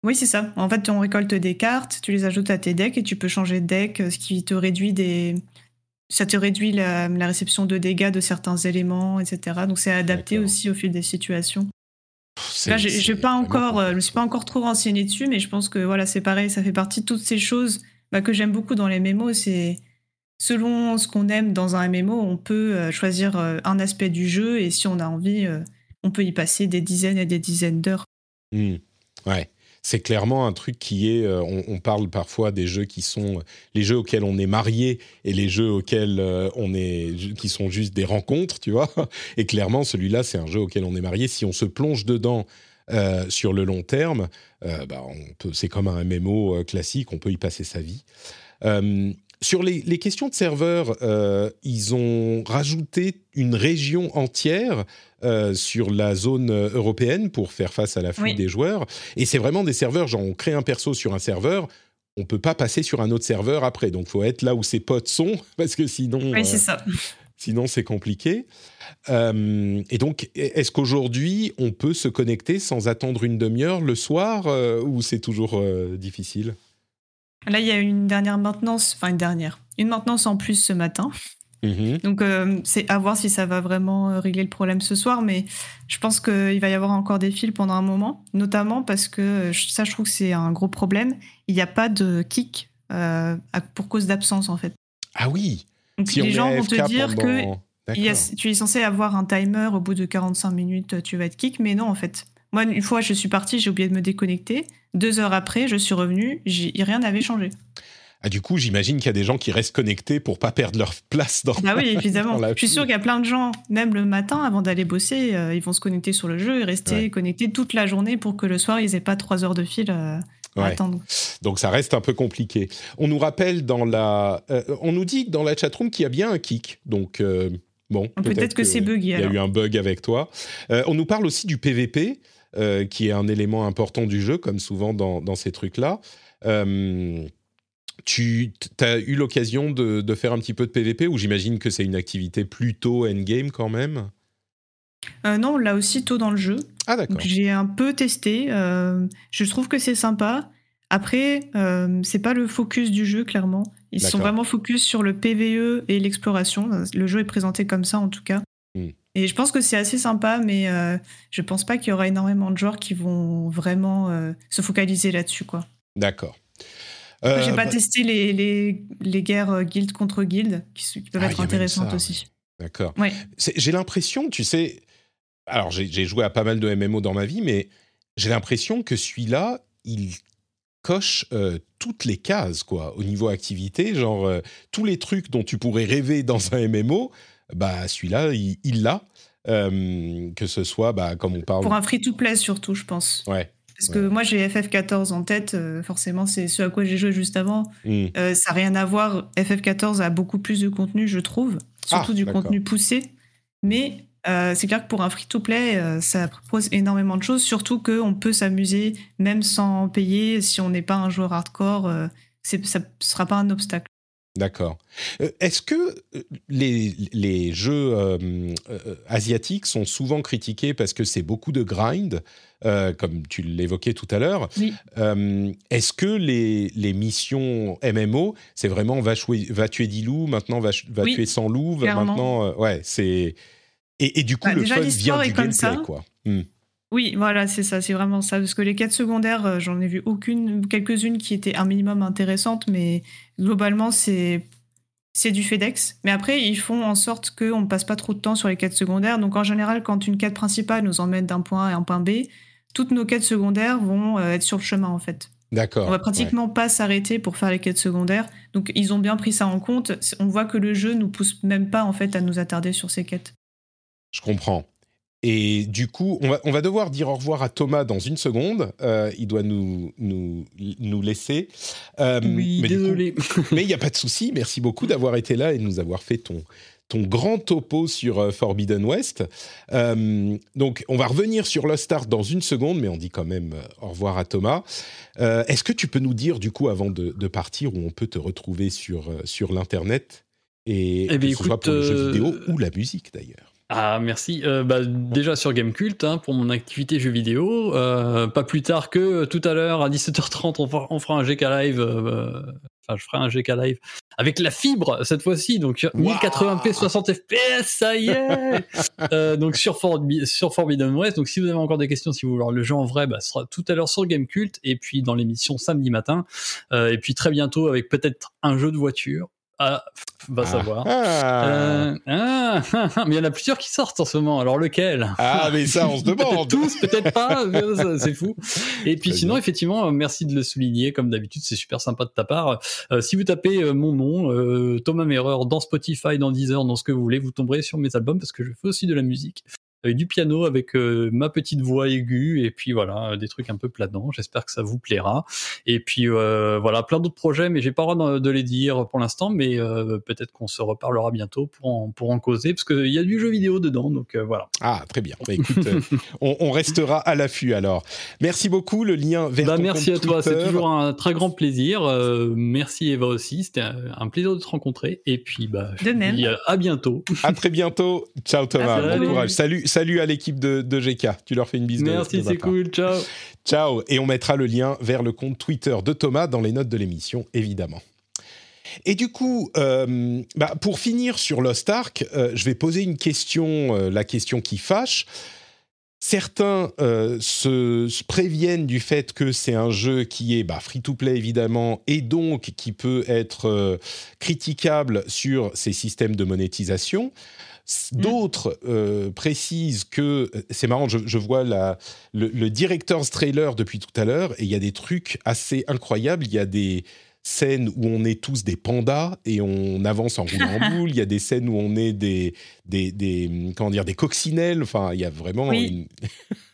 [SPEAKER 3] Oui, c'est ça. En fait, on récolte des cartes, tu les ajoutes à tes decks et tu peux changer de deck, ce qui te réduit des, ça te réduit la, réception de dégâts de certains éléments, etc. Donc c'est adapté aussi au fil des situations. Là, je pas encore, euh, je me suis pas encore trop renseigné dessus, mais je pense que voilà, c'est pareil, ça fait partie de toutes ces choses bah, que j'aime beaucoup dans les MMO. C'est selon ce qu'on aime dans un MMO, on peut euh, choisir euh, un aspect du jeu et si on a envie, on peut y passer des dizaines et des dizaines d'heures.
[SPEAKER 1] Mmh. Ouais c'est clairement un truc qui est. Euh, on, parle parfois des jeux qui sont les jeux auxquels on est marié et les jeux auxquels euh, on est qui sont juste des rencontres, tu vois. Et clairement, celui-là, c'est un jeu auquel on est marié. Si on se plonge dedans. Euh, sur le long terme, bah, c'est comme un MMO classique, on peut y passer sa vie. Sur les, questions de serveurs, ils ont rajouté une région entière euh, sur la zone euh, européenne pour faire face à l'afflux des joueurs. Et c'est vraiment des serveurs, genre on crée un perso sur un serveur, on peut pas passer sur un autre serveur après. Donc faut être là où ses potes sont, parce que sinon...
[SPEAKER 3] Oui, c'est ça. Euh,
[SPEAKER 1] sinon, c'est compliqué. et donc, est-ce qu'aujourd'hui, on peut se connecter sans attendre une demi-heure le soir ou c'est toujours difficile?
[SPEAKER 3] Là, il y a une dernière maintenance, enfin une dernière, une maintenance en plus ce matin. Mhm. Donc, euh, c'est à voir si ça va vraiment euh, régler le problème ce soir, mais je pense qu'il va y avoir encore des fils pendant un moment, notamment parce que euh, ça, je trouve que c'est un gros problème. Il n'y a pas de kick pour cause d'absence, en fait.
[SPEAKER 1] Ah oui
[SPEAKER 3] Donc, les gens vont te dire que tu es censé avoir un timer, au bout de 45 minutes, tu vas être kick, mais non, en fait. Moi, une fois, je suis partie, j'ai oublié de me déconnecter. Deux heures après, je suis revenue, rien n'avait changé.
[SPEAKER 1] Ah, du coup, j'imagine qu'il y a des gens qui restent connectés pour pas perdre leur place dans.
[SPEAKER 3] Ah oui, évidemment. Je suis sûr qu'il y a plein de gens, même le matin, avant d'aller bosser, euh, ils vont se connecter sur le jeu et rester connectés toute la journée pour que le soir, ils aient pas trois heures de fil. Euh, à attendre.
[SPEAKER 1] Donc ça reste un peu compliqué. On nous rappelle dans la, euh, on nous dit dans la chatroom qu'il y a bien un kick. Donc bon,
[SPEAKER 3] peut-être que, c'est buggy.
[SPEAKER 1] Il y a eu un bug avec toi. on nous parle aussi du PVP, qui est un élément important du jeu, comme souvent dans, dans ces trucs-là. Tu as eu l'occasion de, faire un petit peu de PVP ou j'imagine que c'est une activité plutôt endgame quand même?
[SPEAKER 3] Euh, Non, là aussi tôt dans le jeu.
[SPEAKER 1] Ah d'accord.
[SPEAKER 3] J'ai un peu testé. Euh, je trouve que c'est sympa. Après, euh, c'est pas le focus du jeu, clairement. Ils sont vraiment focus sur le PVE et l'exploration. Le jeu est présenté comme ça, en tout cas.
[SPEAKER 1] Hmm.
[SPEAKER 3] Et je pense que c'est assez sympa, mais euh, je pense pas qu'il y aura énormément de joueurs qui vont vraiment se focaliser là-dessus, quoi.
[SPEAKER 1] D'accord.
[SPEAKER 3] Après, J'ai
[SPEAKER 1] Euh,
[SPEAKER 3] pas
[SPEAKER 1] bah,
[SPEAKER 3] testé les, les, les guerres euh, guild contre guild, qui, qui peuvent
[SPEAKER 1] Ah,
[SPEAKER 3] être intéressantes aussi.
[SPEAKER 1] D'accord.
[SPEAKER 3] Ouais.
[SPEAKER 1] J'ai l'impression, tu sais, alors j'ai joué à pas mal de MMO dans ma vie, mais j'ai l'impression que celui-là, il coche euh, toutes les cases, quoi, au niveau activité, genre euh, tous les trucs dont tu pourrais rêver dans un MMO, bah celui-là, il il l'a. Euh, que ce soit, bah, comme on parle.
[SPEAKER 3] Pour un free-to-play, surtout, je pense.
[SPEAKER 1] Ouais.
[SPEAKER 3] Parce que moi, j'ai FF14 en tête, euh, forcément, c'est ce à quoi j'ai joué juste avant.
[SPEAKER 1] Hmm.
[SPEAKER 3] Euh, ça n'a rien à voir. FF14 a beaucoup plus de contenu, je trouve, surtout
[SPEAKER 1] Ah,
[SPEAKER 3] du contenu poussé. Mais euh, c'est clair que pour un free-to-play, ça propose énormément de choses, surtout qu'on peut s'amuser même sans payer. Si on n'est pas un joueur hardcore, c'est- ça ne sera pas un obstacle.
[SPEAKER 1] D'accord. Est-ce que les, les jeux asiatiques sont souvent critiqués parce que c'est beaucoup de grind, euh, comme tu l'évoquais tout à l'heure
[SPEAKER 3] Oui.
[SPEAKER 1] Euh, Est-ce que les, les missions MMO, c'est vraiment va, chouer- va tuer 10 loups, maintenant va, ch- va
[SPEAKER 3] Oui,
[SPEAKER 1] tuer 100 loups,
[SPEAKER 3] clairement.
[SPEAKER 1] maintenant... euh, ouais, c'est... Et, et du coup,
[SPEAKER 3] Bah,
[SPEAKER 1] le
[SPEAKER 3] déjà,
[SPEAKER 1] fun vient du gameplay,
[SPEAKER 3] ça.
[SPEAKER 1] quoi. Hmm.
[SPEAKER 3] Oui, voilà, c'est ça, c'est vraiment ça. Parce que les quêtes secondaires, j'en ai vu aucune, quelques-unes qui étaient un minimum intéressantes, mais globalement, c'est c'est du FedEx. Mais après, ils font en sorte qu'on ne passe pas trop de temps sur les quêtes secondaires. Donc en général, quand une quête principale nous emmène d'un point A à un point B, toutes nos quêtes secondaires vont euh, être sur le chemin, en fait.
[SPEAKER 1] D'accord.
[SPEAKER 3] On va
[SPEAKER 1] ouais.
[SPEAKER 3] pratiquement pas s'arrêter pour faire les quêtes secondaires. Donc ils ont bien pris ça en compte. On voit que le jeu nous pousse même pas, en fait, à nous attarder sur ces quêtes.
[SPEAKER 1] Je comprends. Et du coup, on va, on va devoir dire au revoir à Thomas dans une seconde. Euh, il doit nous, nous, nous laisser. Euh,
[SPEAKER 2] Oui,
[SPEAKER 1] mais du coup-
[SPEAKER 2] désolé.
[SPEAKER 1] mais il n'y a pas de souci. Merci beaucoup d'avoir été là et de nous avoir fait ton, ton grand topo sur euh, Forbidden West. Euh, donc, on va revenir sur Lost Ark dans une seconde, mais on dit quand même euh, au revoir à Thomas. Euh, Est-ce que tu peux nous dire, du coup, avant de, de partir, où on peut te retrouver sur, sur l'Internet et
[SPEAKER 2] Eh
[SPEAKER 1] que
[SPEAKER 2] bien,
[SPEAKER 1] soit
[SPEAKER 2] écoute,
[SPEAKER 1] pour les jeux
[SPEAKER 2] euh,
[SPEAKER 1] vidéo ou la musique, d'ailleurs?
[SPEAKER 2] Ah, merci. Euh, bah, déjà sur Gamecult, hein, pour mon activité jeux vidéo. Euh, pas plus tard que tout à l'heure, à 17h30, on fera, on fera un GK Live. euh, Enfin, je ferai un GK Live avec la fibre cette fois-ci. Donc 1080p 60 fps, ça y est Euh, Donc sur Forbidden West. Donc si vous avez encore des questions, si vous voulez voir le jeu en vrai, bah, ce sera tout à l'heure sur Gamecult et puis dans l'émission samedi matin. Euh, et puis très bientôt avec peut-être un jeu de voiture. Ah, va savoir.
[SPEAKER 1] Ah,
[SPEAKER 2] Euh, ah, mais il y en a plusieurs qui sortent en ce moment. Alors lequel?
[SPEAKER 1] Ah, mais ça, on se demande.
[SPEAKER 2] Tous, peut-être pas. C'est fou. Et puis sinon,
[SPEAKER 1] bien.
[SPEAKER 2] effectivement, euh, merci de le souligner. Comme d'habitude, c'est super sympa de ta part. Euh, si vous tapez euh, mon nom, euh, Thomas Merreur, dans Spotify, dans Deezer, dans ce que vous voulez, vous tomberez sur mes albums parce que je fais aussi de la musique. Avec du piano, avec euh, ma petite voix aiguë, et puis voilà, euh, des trucs un peu planants. J'espère que ça vous plaira. Et puis euh, voilà, plein d'autres projets, mais j'ai pas le droit de, les dire pour l'instant, mais euh, peut-être qu'on se reparlera bientôt pour en, pour en causer, parce qu'il y a du jeu vidéo dedans, donc euh, voilà.
[SPEAKER 1] Ah, très bien. Bah, écoute, euh, on, on restera à l'affût alors. Merci beaucoup. Le lien vers
[SPEAKER 2] Bah,
[SPEAKER 1] ton
[SPEAKER 2] merci à toi, c'est toujours un très grand plaisir. Euh, merci Eva aussi, c'était un, un plaisir de te rencontrer. Et puis bah, je
[SPEAKER 3] De
[SPEAKER 2] te
[SPEAKER 3] même.
[SPEAKER 2] dis, euh, à bientôt.
[SPEAKER 1] À très bientôt. Ciao Thomas. Bon courage. Salut, salut à l'équipe de, de GK. Tu leur fais une bise
[SPEAKER 2] Merci, c'est cool, ciao.
[SPEAKER 1] Ciao. Et on mettra le lien vers le compte Twitter de Thomas dans les notes de l'émission, évidemment. Et du coup, euh, bah, pour finir sur Lost Ark, euh, je vais poser une question, euh, la question qui fâche. Certains se, se préviennent du fait que c'est un jeu qui est bah, free-to-play évidemment et donc qui peut être critiquable sur ses systèmes de monétisation. D'autres euh, précisent que c'est marrant, je, je vois la, le, le director's trailer depuis tout à l'heure et il y a des trucs assez incroyables. Il y a des scènes où on est tous des pandas et on avance en roulant en boule. Il y a des scènes où on est des, des, des comment dire des coccinelles. Enfin, il y a vraiment
[SPEAKER 3] Oui.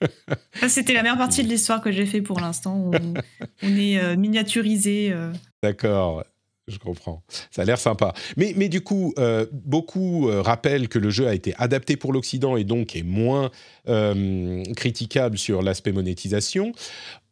[SPEAKER 1] une,
[SPEAKER 3] Ça, c'était la meilleure partie de l'histoire que j'ai fait pour l'instant. On, on est euh, miniaturisé. euh.
[SPEAKER 1] D'accord, je comprends. Ça a l'air sympa. Mais, mais du coup, euh, beaucoup euh, rappellent que le jeu a été adapté pour l'Occident et donc est moins euh, critiquable sur l'aspect monétisation.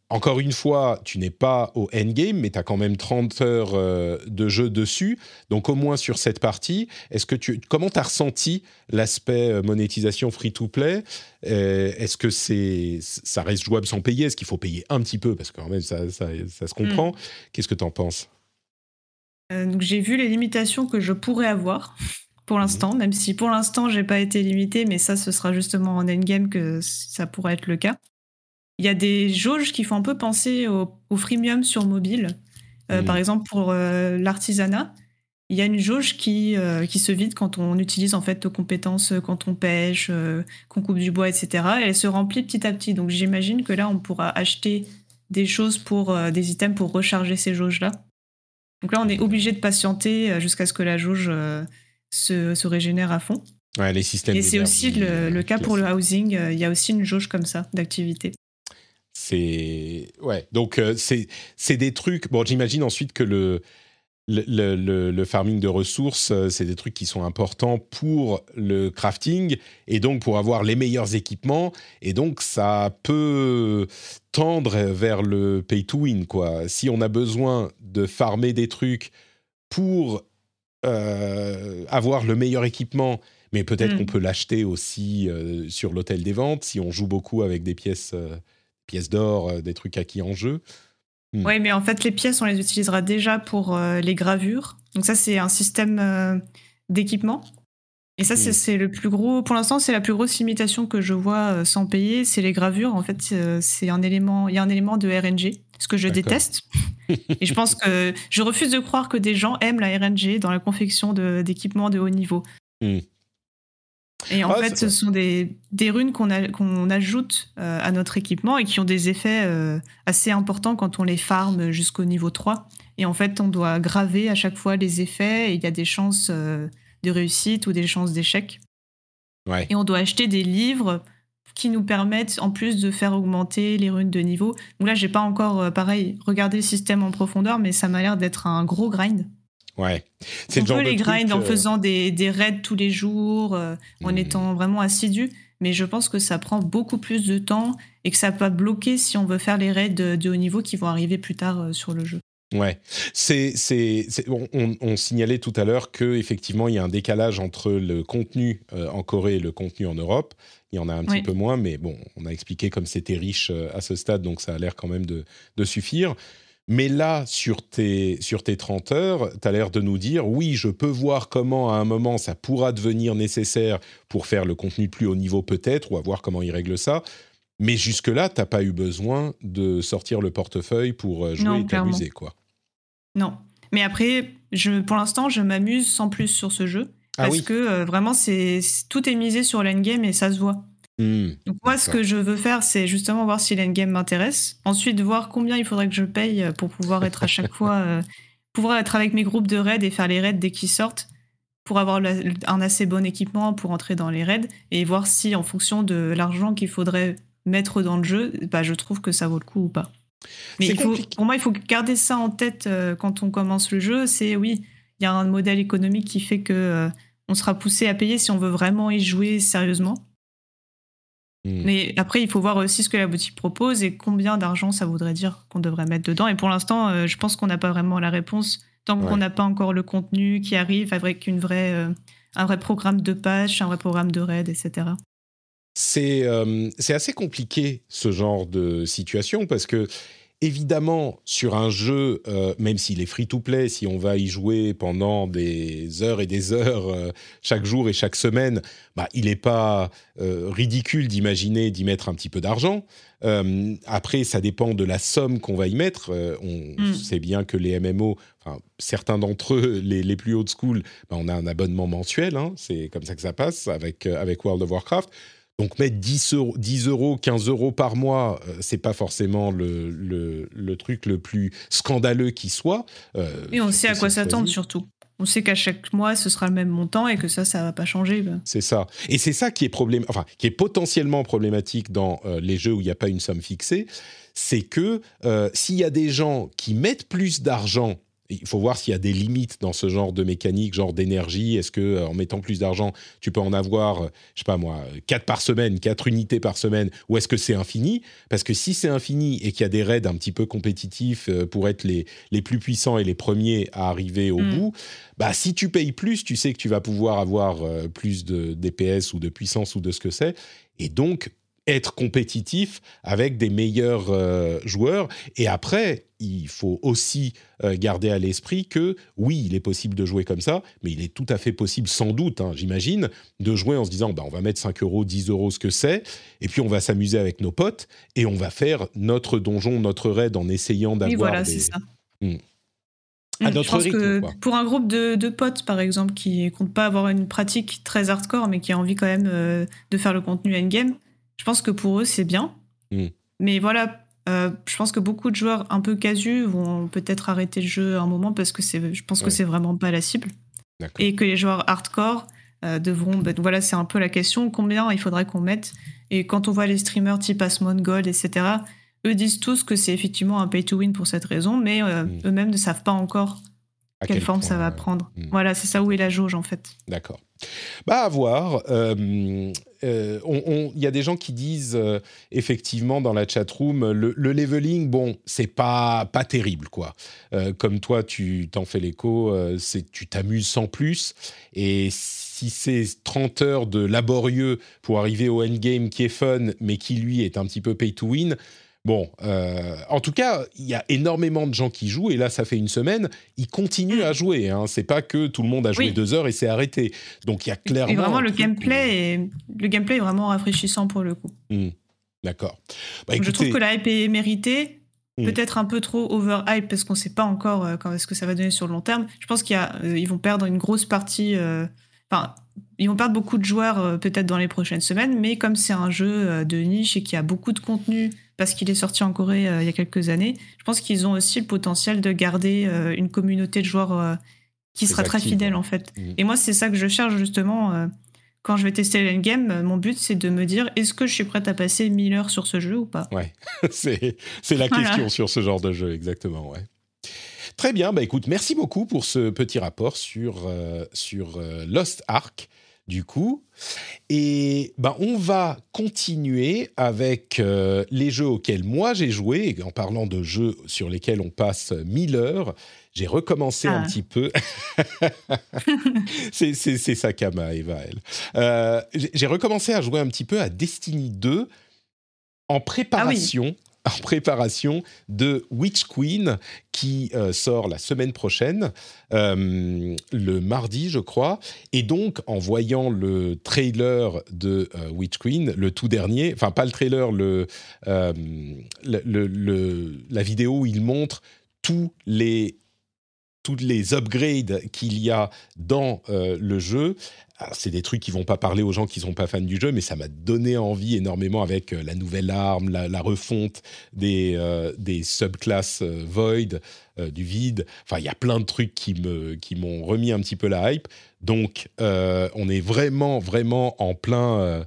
[SPEAKER 1] encore une fois, tu n'es pas au endgame, mais tu as quand même 30 heures euh, de jeu dessus. Donc, au moins sur cette partie, est-ce que tu, comment tu as ressenti l'aspect monétisation free-to-play Est-ce que c'est, ça reste jouable sans payer? Est-ce qu'il faut payer un petit peu? Parce que quand même, ça, ça, ça se comprend.
[SPEAKER 3] Mm.
[SPEAKER 1] Qu'est-ce que tu en penses?
[SPEAKER 3] Donc j'ai vu les limitations que je pourrais avoir pour l'instant,
[SPEAKER 1] Mhm.
[SPEAKER 3] même si pour l'instant j'ai pas été limité, mais ça ce sera justement en endgame que ça pourrait être le cas. Il y a des jauges qui font un peu penser au, au freemium sur mobile. Euh. Par exemple pour euh, l'artisanat, il y a une jauge qui, euh, qui se vide quand on utilise en fait nos compétences, euh, quand on pêche, euh, qu'on coupe du bois, etc. Et elle se remplit petit à petit. Donc j'imagine que là on pourra acheter des choses pour euh, des items pour recharger ces jauges là. Donc là, on est obligé de patienter euh, jusqu'à ce que la jauge euh, se, se régénère à fond.
[SPEAKER 1] Ouais, les systèmes
[SPEAKER 3] Et c'est aussi le, le
[SPEAKER 1] euh,
[SPEAKER 3] cas pour le housing. Il y a aussi une jauge comme ça d'activité.
[SPEAKER 1] C'est ouais. Donc c'est c'est des trucs. Bon, j'imagine ensuite que le le, le- le- le farming de ressources, euh, c'est des trucs qui sont importants pour le crafting et donc pour avoir les meilleurs équipements. Et donc ça peut tendre vers le pay to win quoi. Si on a besoin de farmer des trucs pour euh, avoir le meilleur équipement, mais peut-être
[SPEAKER 3] Mm.
[SPEAKER 1] qu'on peut l'acheter aussi euh, sur l'hôtel des ventes si on joue beaucoup avec des pièces, euh, pièces d'or, des trucs acquis en jeu. Mm.
[SPEAKER 3] Oui, mais en fait, les pièces, on les utilisera déjà pour euh, les gravures. Donc ça, c'est un système euh, d'équipement. Et ça, c'est
[SPEAKER 1] Mm.
[SPEAKER 3] c'est le plus gros. Pour l'instant, c'est la plus grosse limitation que je vois euh, sans payer, c'est les gravures. En fait, c'est un élément. Il y a un élément de RNG, ce que je déteste. Et je pense que je refuse de croire que des gens aiment la RNG dans la confection d'équipements de, haut niveau.
[SPEAKER 1] Mm.
[SPEAKER 3] Et en
[SPEAKER 1] Ah,
[SPEAKER 3] fait, ce sont des, des runes qu'on ajoute euh, à notre équipement et qui ont des effets euh, assez importants quand on les farme jusqu'au niveau 3. Et en fait, on doit graver à chaque fois les effets et il y a des chances euh, de réussite ou des chances d'échec.
[SPEAKER 1] Ouais.
[SPEAKER 3] Et on doit acheter des livres qui nous permettent en plus de faire augmenter les runes de niveau. Donc là, j'ai pas encore, pareil, regardé le système en profondeur, mais ça m'a l'air d'être un gros grind.
[SPEAKER 1] Ouais. C'est
[SPEAKER 3] On
[SPEAKER 1] le genre
[SPEAKER 3] peut
[SPEAKER 1] de
[SPEAKER 3] les grind en
[SPEAKER 1] euh,
[SPEAKER 3] faisant des, des raids tous les jours, euh, en
[SPEAKER 1] Hmm.
[SPEAKER 3] étant vraiment assidu, mais je pense que ça prend beaucoup plus de temps et que ça peut bloquer si on veut faire les raids de, de haut niveau qui vont arriver plus tard euh, sur le jeu.
[SPEAKER 1] Ouais, c'est c'est c'est- on, on- on signalait tout à l'heure que effectivement il y a un décalage entre le contenu euh, en Corée et le contenu en Europe. Il y en a un petit peu moins, mais bon, on a expliqué comme c'était riche à ce stade, donc ça a l'air quand même de, de suffire. Mais là, sur tes, sur tes 30 heures, tu as l'air de nous dire, oui, je peux voir comment à un moment ça pourra devenir nécessaire pour faire le contenu de plus haut niveau peut-être, ou à voir comment ils règlent ça. Mais jusque-là, t'as pas eu besoin de sortir le portefeuille pour euh, jouer
[SPEAKER 3] Non,
[SPEAKER 1] et t'amuser, quoi.
[SPEAKER 3] Non. Mais après, je, pour l'instant, je m'amuse sans plus sur ce jeu.
[SPEAKER 1] Ah
[SPEAKER 3] Parce
[SPEAKER 1] oui.
[SPEAKER 3] que euh, vraiment, c'est c'est- tout est misé sur l'endgame et ça se voit.
[SPEAKER 1] Hmm.
[SPEAKER 3] Donc moi, ce que je veux faire, c'est justement voir si l'endgame m'intéresse. Ensuite, voir combien il faudrait que je paye pour pouvoir être à chaque fois, euh, pouvoir être avec mes groupes de raids et faire les raids dès qu'ils sortent, pour avoir la- un assez bon équipement pour entrer dans les raids et voir si, en fonction de l'argent qu'il faudrait mettre dans le jeu, bah, je trouve que ça vaut le coup ou pas. Mais il faut, pour moi, il faut garder ça en tête euh, quand on commence le jeu. C'est oui, il y a un modèle économique qui fait que euh, on sera poussé à payer si on veut vraiment y jouer sérieusement. Mais après, il faut voir aussi ce que la boutique propose et combien d'argent ça voudrait dire qu'on devrait mettre dedans. Et pour l'instant, euh, je pense qu'on n'a pas vraiment la réponse tant
[SPEAKER 1] Ouais.
[SPEAKER 3] qu'on n'a pas encore le contenu qui arrive avec une vraie, euh, un vrai programme de patch, un vrai programme de raid, etc.
[SPEAKER 1] C'est euh, c'est assez compliqué ce genre de situation parce que évidemment sur un jeu, euh, même s'il est free to play, si on va y jouer pendant des heures et des heures euh, chaque jour et chaque semaine, bah, il n'est pas euh, ridicule d'imaginer d'y mettre un petit peu d'argent. Après, ça dépend de la somme qu'on va y mettre. On
[SPEAKER 3] Mm.
[SPEAKER 1] sait bien que les MMO, enfin, certains d'entre eux, les, les plus haut school, bah, on a un abonnement mensuel. hein, c'est comme ça que ça passe avec, avec World of Warcraft. Donc mettre 10 euros, 10 euros 15 euros par mois, euh, c'est pas forcément le, le, le truc le plus scandaleux qui soit. Euh,
[SPEAKER 3] Et on sait à quoi s'attendre surtout. On sait qu'à chaque mois, ce sera le même montant et que ça, ça va pas changer. bah.
[SPEAKER 1] C'est ça. Et c'est ça qui est enfin, qui est potentiellement problématique dans euh, les jeux où il n'y a pas une somme fixée, c'est que euh, s'il y a des gens qui mettent plus d'argent il faut voir s'il y a des limites dans ce genre de mécanique, genre d'énergie. Est-ce que euh, en mettant plus d'argent, tu peux en avoir, euh, je sais pas moi, 4 par semaine, 4 unités par semaine, ou est-ce que c'est infini? Parce que si c'est infini et qu'il y a des raids un petit peu compétitifs euh, pour être les, les plus puissants et les premiers à arriver au
[SPEAKER 3] Mm.
[SPEAKER 1] bout, bah si tu payes plus, tu sais que tu vas pouvoir avoir plus de DPS ou de puissance ou de ce que c'est, et donc être compétitif avec des meilleurs euh, joueurs. Et après, il faut aussi euh, garder à l'esprit que oui, il est possible de jouer comme ça, mais il est tout à fait possible, sans doute, hein, j'imagine, de jouer en se disant, bah, on va mettre 5 euros, 10 euros, ce que c'est, et puis on va s'amuser avec nos potes, et on va faire notre donjon, notre raid en essayant d'avoir
[SPEAKER 3] Oui, voilà,
[SPEAKER 1] des...
[SPEAKER 3] c'est ça.
[SPEAKER 1] Mm. À
[SPEAKER 3] Mm,
[SPEAKER 1] notre
[SPEAKER 3] je pense
[SPEAKER 1] rythme,
[SPEAKER 3] que
[SPEAKER 1] quoi.
[SPEAKER 3] pour un groupe de, de potes, par exemple, qui comptent pas avoir une pratique très hardcore, mais qui a envie quand même euh, de faire le contenu endgame, je pense que pour eux, c'est bien.
[SPEAKER 1] Mm.
[SPEAKER 3] Mais voilà, euh, je pense que beaucoup de joueurs un peu casus vont peut-être arrêter le jeu à un moment parce que je pense
[SPEAKER 1] Ouais.
[SPEAKER 3] que c'est vraiment pas la cible. Et que les joueurs hardcore euh, devront. ben, voilà, c'est un peu la question combien il faudrait qu'on mette. Et quand on voit les streamers type Asmongold, Gold, etc., eux disent tous que c'est effectivement un pay to win pour cette raison, mais euh,
[SPEAKER 1] Mm.
[SPEAKER 3] eux-mêmes ne savent pas encore
[SPEAKER 1] À
[SPEAKER 3] quelle
[SPEAKER 1] quel
[SPEAKER 3] forme ça va prendre.
[SPEAKER 1] mm.
[SPEAKER 3] Voilà, c'est ça où est la jauge en fait.
[SPEAKER 1] D'accord. Bah à voir. Euh, euh, Il y a des gens qui disent euh, effectivement dans la chat room le, le leveling, bon, c'est pas pas terrible quoi. Euh, comme toi, tu t'en fais l'écho, c'est tu t'amuses sans plus. Et si c'est 30 heures de laborieux pour arriver au endgame qui est fun, mais qui lui est un petit peu pay to win. Bon, euh, en tout cas, il y a énormément de gens qui jouent, et là, ça fait une semaine, ils continuent à jouer. Hein. C'est pas que tout le monde a joué
[SPEAKER 3] Oui.
[SPEAKER 1] deux heures et c'est arrêté. Donc il y a clairement.
[SPEAKER 3] Et vraiment, le gameplay, est, le gameplay est vraiment rafraîchissant pour le coup.
[SPEAKER 1] Hmm. D'accord. Bah,
[SPEAKER 3] je trouve que la hype est méritée.
[SPEAKER 1] Mm.
[SPEAKER 3] Peut-être un peu trop over-hype parce qu'on ne sait pas encore euh, quand est-ce que ça va donner sur le long terme. Je pense qu'ils vont perdre une grosse partie. euh, ils vont perdre beaucoup de joueurs euh, peut-être dans les prochaines semaines, mais comme c'est un jeu euh, de niche et qu'il y a beaucoup de contenu parce qu'il est sorti en Corée euh, il y a quelques années, je pense qu'ils ont aussi le potentiel de garder une communauté de joueurs qui sera très fidèle
[SPEAKER 1] ouais.
[SPEAKER 3] en fait.
[SPEAKER 1] Mm.
[SPEAKER 3] Et moi, c'est ça que je cherche justement. quand je vais tester l'endgame, mon but c'est de me dire est-ce que je suis prête à passer 1000 heures sur ce jeu ou pas?
[SPEAKER 1] C'est c'est la
[SPEAKER 3] Voilà.
[SPEAKER 1] question sur ce genre de jeu, exactement. Ouais. Très bien. Bah écoute, merci beaucoup pour ce petit rapport sur euh, sur euh, Lost Ark. Du coup, et ben on va continuer avec euh, les jeux auxquels moi j'ai joué. Et En parlant de jeux sur lesquels on passe 1000 heures, j'ai recommencé un
[SPEAKER 3] Ah.
[SPEAKER 1] petit peu. c'est c'est- c'est sa cama, Eva, elle. Euh, j'ai j'ai recommencé à jouer un petit peu à Destiny 2 en préparation. En préparation de Witch Queen qui euh, sort la semaine prochaine, euh, le mardi je crois, et donc en voyant le trailer de euh, Witch Queen, le tout dernier, enfin pas le trailer, le, la vidéo où il montre tous les upgrades qu'il y a dans le jeu. C'est des trucs qui vont pas parler aux gens qui sont pas fans du jeu, mais ça m'a donné envie énormément avec euh, la nouvelle arme, la, la refonte des, euh, des subclasses euh, Void, euh, du vide. Enfin, il y a plein de trucs qui me qui m'ont remis un petit peu la hype. Donc, on est vraiment, vraiment en plein.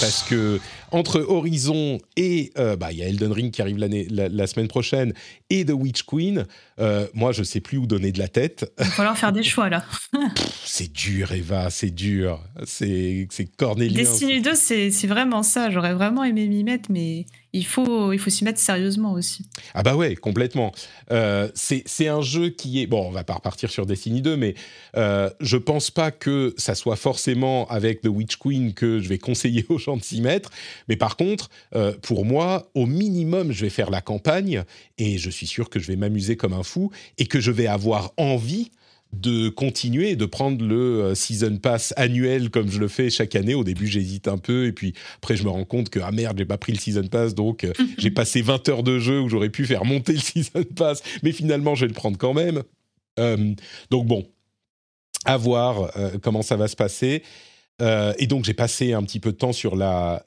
[SPEAKER 1] parce que entre Horizon et euh, bah il y a Elden Ring qui arrive la, la semaine prochaine et The Witch Queen, euh, moi je sais plus où donner de la tête.
[SPEAKER 3] Il va falloir faire des choix là.
[SPEAKER 1] C'est dur Eva, c'est dur, c'est c'est cornélien.
[SPEAKER 3] Destiny 2, c'est vraiment ça. J'aurais vraiment aimé m'y mettre, mais il faut il faut s'y mettre sérieusement aussi.
[SPEAKER 1] Ah bah ouais, complètement. Euh, c'est c'est un jeu qui est bon, on va pas repartir sur Destiny 2, mais euh, je pense pas que ça soit forcément avec The Witch Queen que je vais conseiller aux gens de s'y mettre. Mais par contre, euh, pour moi, au minimum, je vais faire la campagne et je suis sûr que je vais m'amuser comme un fou et que je vais avoir envie de continuer de prendre le euh, season pass annuel comme je le fais chaque année. Au début, j'hésite un peu et puis après, je me rends compte que ah merde, j'ai pas pris le season pass donc euh, j'ai passé 20 heures de jeu où j'aurais pu faire monter le season pass, mais finalement, je vais le prendre quand même. Euh, donc bon, à voir euh, comment ça va se passer. Euh, et donc j'ai passé un petit peu de temps sur la,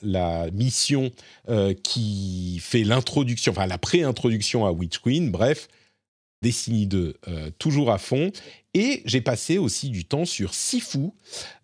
[SPEAKER 1] mission euh, qui fait l'introduction, enfin la pré-introduction à Witch Queen. Bref, Destiny 2 toujours à fond. Et j'ai passé aussi du temps sur Sifu,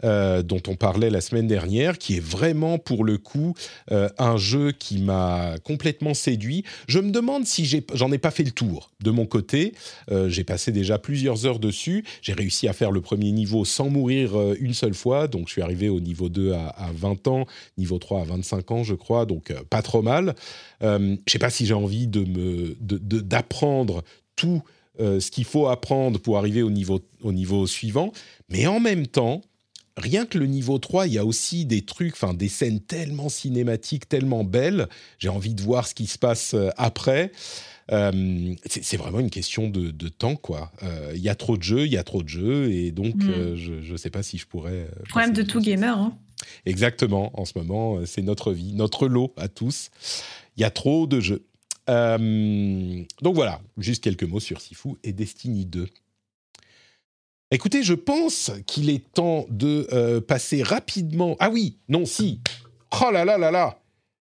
[SPEAKER 1] euh, dont on parlait la semaine dernière, qui est vraiment pour le coup euh, un jeu qui m'a complètement séduit. Je me demande si j'en ai, pas fait le tour de mon côté. Euh, j'ai passé déjà plusieurs heures dessus. J'ai réussi à faire le premier niveau sans mourir une seule fois. Donc je suis arrivé au niveau 2 à, à 20 ans, niveau 3 à 25 ans, je crois. Donc pas trop mal. je sais pas si j'ai envie de d'apprendre tout euh, ce qu'il faut apprendre pour arriver au niveau, au niveau suivant. Mais en même temps, rien que le niveau 3, il y a aussi des trucs, enfin des scènes tellement cinématiques, tellement belles. J'ai envie de voir ce qui se passe euh, après. Euh, c'est vraiment une question de, temps, quoi. Il y a trop de jeux, il y a trop de jeux, et donc mm. je ne sais pas si je pourrais.
[SPEAKER 3] Problème de tout gamer. Hein.
[SPEAKER 1] Exactement. En ce moment, c'est notre vie, notre lot à tous. Il y a trop de jeux. Euh, donc voilà, juste quelques mots sur Sifu et Destiny 2. Écoutez, je pense qu'il est temps de euh, passer rapidement. Ah oui, non, si. Oh là là là là,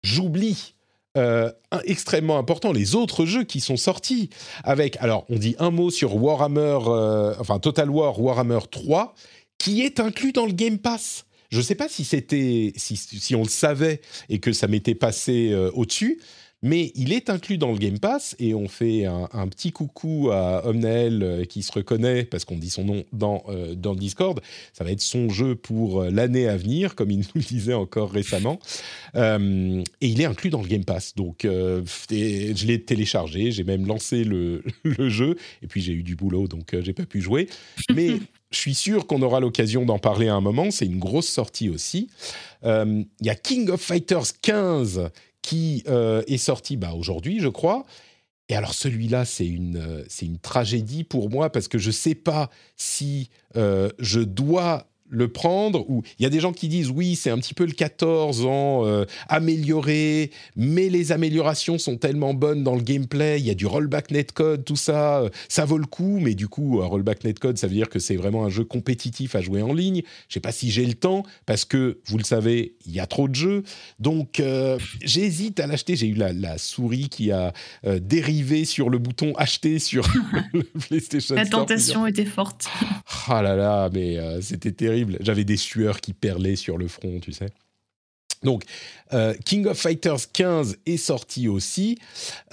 [SPEAKER 1] j'oublie. Euh, extrêmement important, les autres jeux qui sont sortis avec, alors on dit un mot sur Warhammer, enfin Total War Warhammer 3, qui est inclus dans le Game Pass. Je ne sais pas si c'était, si, si, on le savait et que ça m'était passé au-dessus, mais il est inclus dans le Game Pass et on fait un, petit coucou à Omnael euh, qui se reconnaît parce qu'on dit son nom dans, euh, dans le Discord. Ça va être son jeu pour euh, l'année à venir, comme il nous le disait encore récemment. et il est inclus dans le Game Pass. Donc je l'ai téléchargé, j'ai même lancé le, le, jeu et puis j'ai eu du boulot donc j'ai pas pu jouer. Mais je suis sûr qu'on aura l'occasion d'en parler à un moment. C'est une grosse sortie aussi. Il y a King of Fighters 15 qui euh, est sorti bah, aujourd'hui, je crois. Et alors celui-là, c'est une, euh, une tragédie pour moi parce que je ne sais pas si euh, je dois le prendre ou il y a des gens qui disent oui c'est un petit peu le 14 ans euh, amélioré mais les améliorations sont tellement bonnes dans le gameplay il y a du rollback netcode tout ça euh, ça vaut le coup mais du coup un rollback netcode ça veut dire que c'est vraiment un jeu compétitif à jouer en ligne. Je sais pas si j'ai le temps parce que vous le savez il y a trop de jeux. Donc euh, j'hésite à l'acheter. J'ai eu la, la, souris qui a dérivé sur le bouton acheter sur le PlayStation
[SPEAKER 3] la tentation était forte.
[SPEAKER 1] Ah là là mais c'était terrible j'avais des sueurs qui perlaient sur le front, tu sais. Donc, euh, King of Fighters 15 est sorti aussi.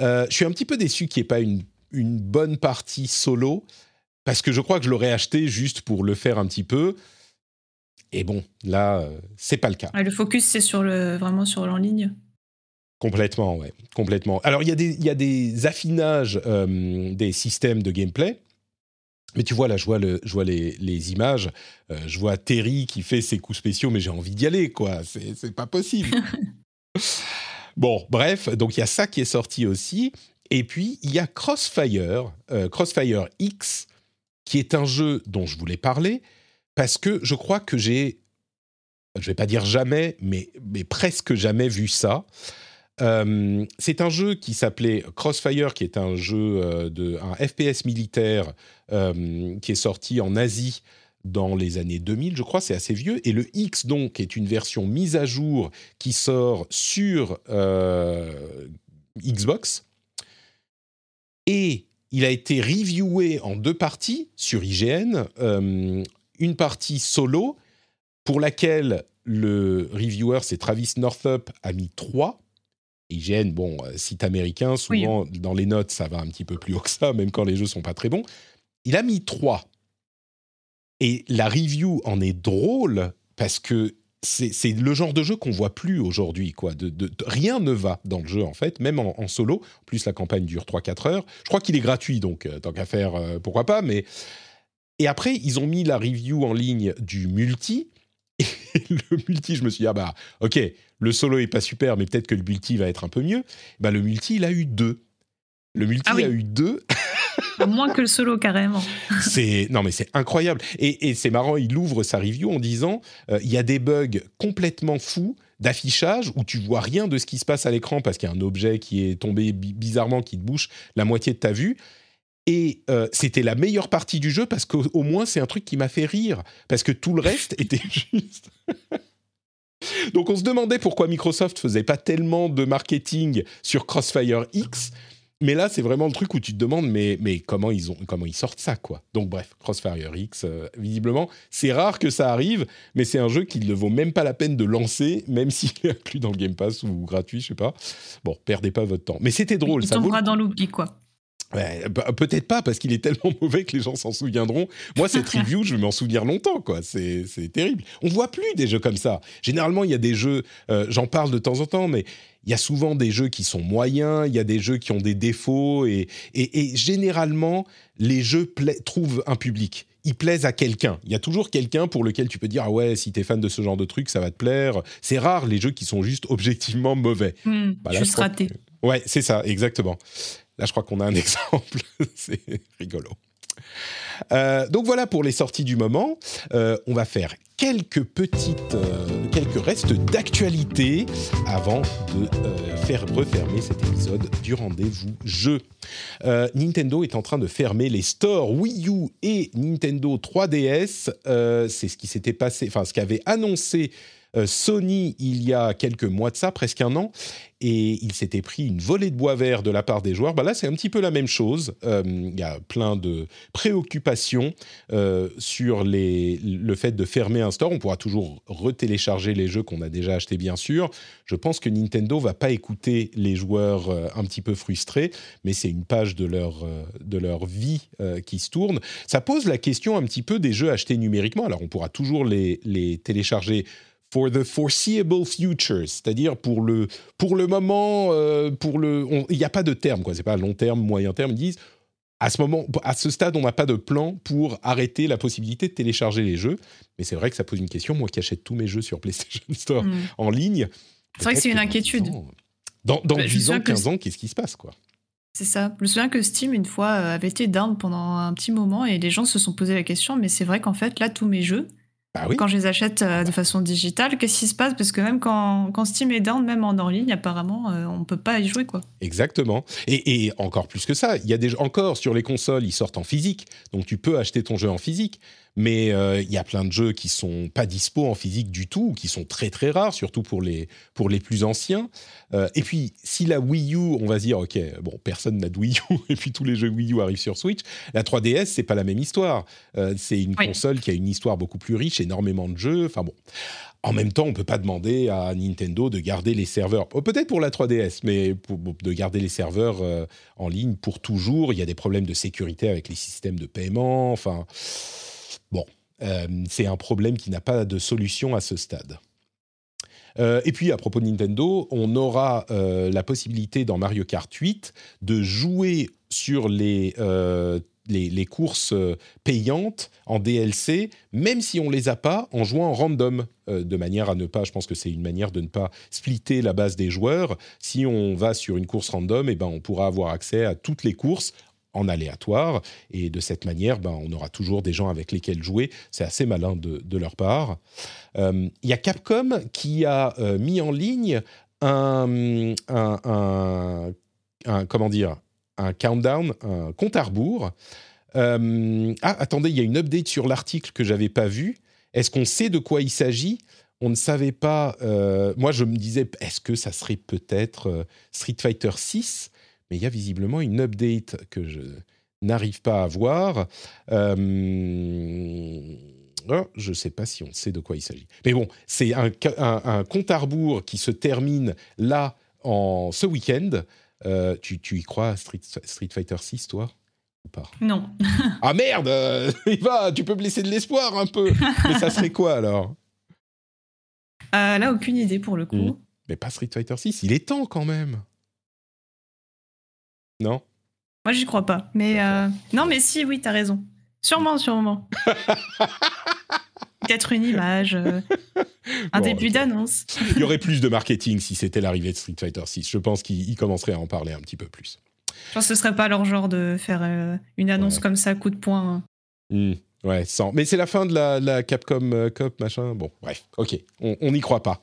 [SPEAKER 1] Euh, je suis un petit peu déçu qu'il n'y ait pas une, une, bonne partie solo, parce que je crois que je l'aurais acheté juste pour le faire un petit peu. Et bon, là, euh, c'est pas le cas.
[SPEAKER 3] le focus, c'est sur le, vraiment sur l'en ligne.
[SPEAKER 1] Complètement, ouais, complètement. Alors, il y a des affinages des systèmes de gameplay. Mais tu vois, là, je vois, le, je vois les, les images, euh, je vois Terry qui fait ses coups spéciaux, mais j'ai envie d'y aller, quoi. C'est pas possible. bon, bref, donc il y a ça qui est sorti aussi. Et puis, il y a Crossfire, euh, Crossfire X, qui est un jeu dont je voulais parler, parce que je crois que j'ai, je vais pas dire jamais, mais, mais presque jamais vu ça. Euh, c'est un jeu qui s'appelait Crossfire, qui est un jeu euh, de un FPS militaire euh, qui est sorti en Asie dans les années 2000, je crois, c'est assez vieux. Et le X, donc, est une version mise à jour qui sort sur Xbox. Et il a été reviewé en deux parties sur IGN. une partie solo, pour laquelle le reviewer, c'est Travis Northup, a mis 3 IGN, bon, euh, site américain, souvent dans les notes, ça va un petit peu plus haut que ça, même quand les jeux sont pas très bons. Il a mis 3. Et la review en est drôle parce que c'est le genre de jeu qu'on voit plus aujourd'hui. quoi. De, rien ne va dans le jeu, en fait, même en, solo. En plus, la campagne dure 3-4 heures. Je crois qu'il est gratuit, donc euh, tant qu'à faire, euh, pourquoi pas. Mais... Et après, ils ont mis la review en ligne du multi. Et le multi, je me suis dit, ah bah, ok, le solo est pas super, mais peut-être que le multi va être un peu mieux. Bah, le multi, il a eu deux. Le multi ah a eu deux.
[SPEAKER 3] Moins que le solo, carrément.
[SPEAKER 1] c'est non, mais c'est incroyable. Et, c'est marrant, il ouvre sa review en disant euh, il y a des bugs complètement fous d'affichage où tu vois rien de ce qui se passe à l'écran parce qu'il y a un objet qui est tombé bizarrement qui te bouche la moitié de ta vue. Et euh, c'était la meilleure partie du jeu parce qu'au moins c'est un truc qui m'a fait rire parce que tout le reste était juste. Donc on se demandait pourquoi Microsoft faisait pas tellement de marketing sur Crossfire X. Mais là, c'est vraiment le truc où tu te demandes, mais, mais comment, ils ont, comment ils sortent ça, quoi? Donc, bref, Crossfire X, euh, visiblement, c'est rare que ça arrive, mais c'est un jeu qui ne vaut même pas la peine de lancer, même s'il est inclus dans le Game Pass ou gratuit, je sais pas. Bon, perdez pas votre temps. Mais c'était drôle.
[SPEAKER 3] Il
[SPEAKER 1] ça vaut
[SPEAKER 3] tombera dans l'oubli, quoi.
[SPEAKER 1] Ouais, bah, peut-être pas parce qu'il est tellement mauvais que les gens s'en souviendront. Moi, cette review, je vais m'en souvenir longtemps, quoi. C'est terrible. On voit plus des jeux comme ça. Généralement, il y a des jeux. euh, J'en parle de temps en temps, mais il y a souvent des jeux qui sont moyens. Il y a des jeux qui ont des défauts et, et, et généralement, les jeux trouvent un public. Ils plaisent à quelqu'un. Il y a toujours quelqu'un pour lequel tu peux dire ah ouais, si t'es fan de ce genre de truc, ça va te plaire. C'est rare les jeux qui sont juste objectivement mauvais.
[SPEAKER 3] Hmm,
[SPEAKER 1] Bah là,
[SPEAKER 3] juste
[SPEAKER 1] crois
[SPEAKER 3] raté.
[SPEAKER 1] Ouais, c'est ça, exactement. Là, je crois qu'on a un exemple. c'est rigolo. Euh, donc voilà pour les sorties du moment. Euh, on va faire quelques petites, euh, quelques restes d'actualité avant de faire refermer cet épisode du rendez-vous jeu. Nintendo est en train de fermer les stores Wii U et Nintendo 3DS. Euh, c'est ce qui s'était passé, enfin ce qu'avait annoncé Sony il y a quelques mois de ça, presque un an, et il s'était pris une volée de bois vert de la part des joueurs. Bah là, c'est un petit peu la même chose. Euh, Il y a plein de préoccupations euh, sur le fait de fermer un store. On pourra toujours retélécharger les jeux qu'on a déjà achetés, bien sûr. Je pense que Nintendo va pas écouter les joueurs euh, un petit peu frustrés, mais c'est une page de leur, euh, vie euh, qui se tourne. Ça pose la question un petit peu des jeux achetés numériquement. Alors, on pourra toujours les, les télécharger for the foreseeable future, c'est-à-dire pour le, pour le moment, euh, pour le, on- il n'y a pas de terme, quoi. C'est pas long terme, moyen terme. Ils disent à ce moment, à ce stade, on n'a pas de plan pour arrêter la possibilité de télécharger les jeux. Mais c'est vrai que ça pose une question. Moi qui achète tous mes jeux sur PlayStation Store
[SPEAKER 3] Hmm.
[SPEAKER 1] en ligne.
[SPEAKER 3] C'est vrai que c'est une inquiétude.
[SPEAKER 1] 10 ans, Dans, dans
[SPEAKER 3] Bah, je me
[SPEAKER 1] 10 ans,
[SPEAKER 3] souviens que
[SPEAKER 1] 15 ans, qu'est-ce qui se passe, quoi?
[SPEAKER 3] C'est ça. Je me souviens que Steam, une fois, euh, avait été down pendant un petit moment et les gens se sont posé la question, mais c'est vrai qu'en fait, là, tous mes jeux,
[SPEAKER 1] Bah oui.
[SPEAKER 3] quand je les achète euh, de façon digitale, qu'est-ce qui se passe? Parce que même quand, quand Steam est down, même en hors ligne, apparemment, euh, on peut pas y jouer, quoi.
[SPEAKER 1] Exactement. Et, et encore plus que ça, il y a des jeux- encore sur les consoles, ils sortent en physique, donc tu peux acheter ton jeu en physique. Mais euh, il y a plein de jeux qui sont pas dispo en physique du tout, ou qui sont très très rares, surtout pour les pour les plus anciens. Euh, et puis si la Wii U, on va se dire ok, bon personne n'a de Wii U, et puis tous les jeux Wii U arrivent sur Switch. La 3DS, c'est pas la même histoire. Euh, c'est une
[SPEAKER 3] Oui.
[SPEAKER 1] console qui a une histoire beaucoup plus riche, énormément de jeux. Enfin bon. En même temps, on peut pas demander à Nintendo de garder les serveurs, Oh, peut-être pour la 3DS, mais pour- pour- de garder les serveurs euh, en ligne pour toujours. Il y a des problèmes de sécurité avec les systèmes de paiement. Enfin, euh, c'est un problème qui n'a pas de solution à ce stade. Euh, et puis, à propos de Nintendo, on aura euh, la possibilité dans Mario Kart 8 de jouer sur les, euh, les, courses euh, payantes en DLC, même si on les a pas, en jouant en random, euh, de manière à ne pas, je pense que c'est une manière de ne pas splitter la base des joueurs. Si on va sur une course random, eh ben, on pourra avoir accès à toutes les courses en aléatoire, et de cette manière, ben, on aura toujours des gens avec lesquels jouer. C'est assez malin de, leur part. Euh, Il y a Capcom qui a euh, mis en ligne un, un, un- comment dire, un countdown, un compte à rebours. Euh, ah, attendez, il y a une update sur l'article que j'avais pas vu. Est-ce qu'on sait de quoi il s'agit? On ne savait pas. moi, je me disais, est-ce que ça serait peut-être Street Fighter 6 Mais il y a visiblement une update que je n'arrive pas à voir. Euh, oh, je ne sais pas si on sait de quoi il s'agit. Mais bon, c'est un, un- un compte à rebours qui se termine là, en ce week-end. Euh, tu, tu y crois à Street, Street Fighter 6, toi? Ou pas?
[SPEAKER 3] Non.
[SPEAKER 1] Ah merde euh, Il va, tu peux me laisser de l'espoir un peu. Mais ça serait quoi alors?
[SPEAKER 3] Euh, là, aucune idée pour le coup.
[SPEAKER 1] Mhm. Mais pas Street Fighter 6, il est temps quand même. Non?
[SPEAKER 3] Moi, j'y crois pas. Mais euh, non, mais si, oui, t'as raison. Sûrement, sûrement. Peut-être une image, euh, un
[SPEAKER 1] Bon,
[SPEAKER 3] début d'annonce.
[SPEAKER 1] Il y aurait plus de marketing si c'était l'arrivée de Street Fighter 6. Je pense qu'ils commenceraient à en parler un petit peu plus.
[SPEAKER 3] Je pense que ce serait pas leur genre de faire euh, une annonce
[SPEAKER 1] Ouais.
[SPEAKER 3] comme ça, coup de poing.
[SPEAKER 1] Hmm, ouais, sans. Mais c'est la fin de la, Capcom euh, Cup, machin. Bon, bref, ok, on n'y croit pas.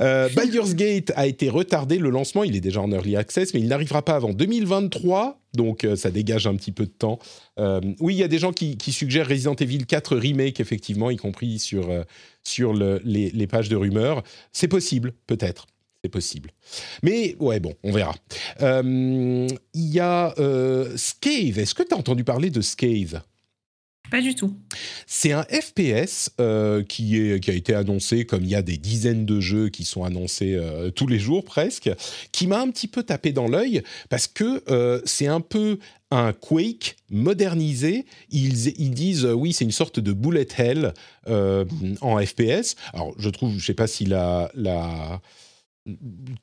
[SPEAKER 1] Euh, Baldur's Gate a été retardé, le lancement, il est déjà en early access, mais il n'arrivera pas avant 2023, donc euh, ça dégage un petit peu de temps. Euh, oui, il y a des gens qui, suggèrent Resident Evil 4 Remake, effectivement, y compris sur, euh, sur le- les, pages de rumeurs. C'est possible, peut-être. c'est possible. Mais ouais, bon, on verra. Il y a euh, Scave. Est-ce que tu as entendu parler de Scave?
[SPEAKER 3] Pas du tout.
[SPEAKER 1] C'est un FPS euh, qui, a été annoncé comme il y a des dizaines de jeux qui sont annoncés euh, tous les jours presque, qui m'a un petit peu tapé dans l'œil parce que euh, c'est un peu un Quake modernisé. Ils, disent oui, c'est une sorte de bullet hell en FPS. Alors je trouve, je sais pas si la, la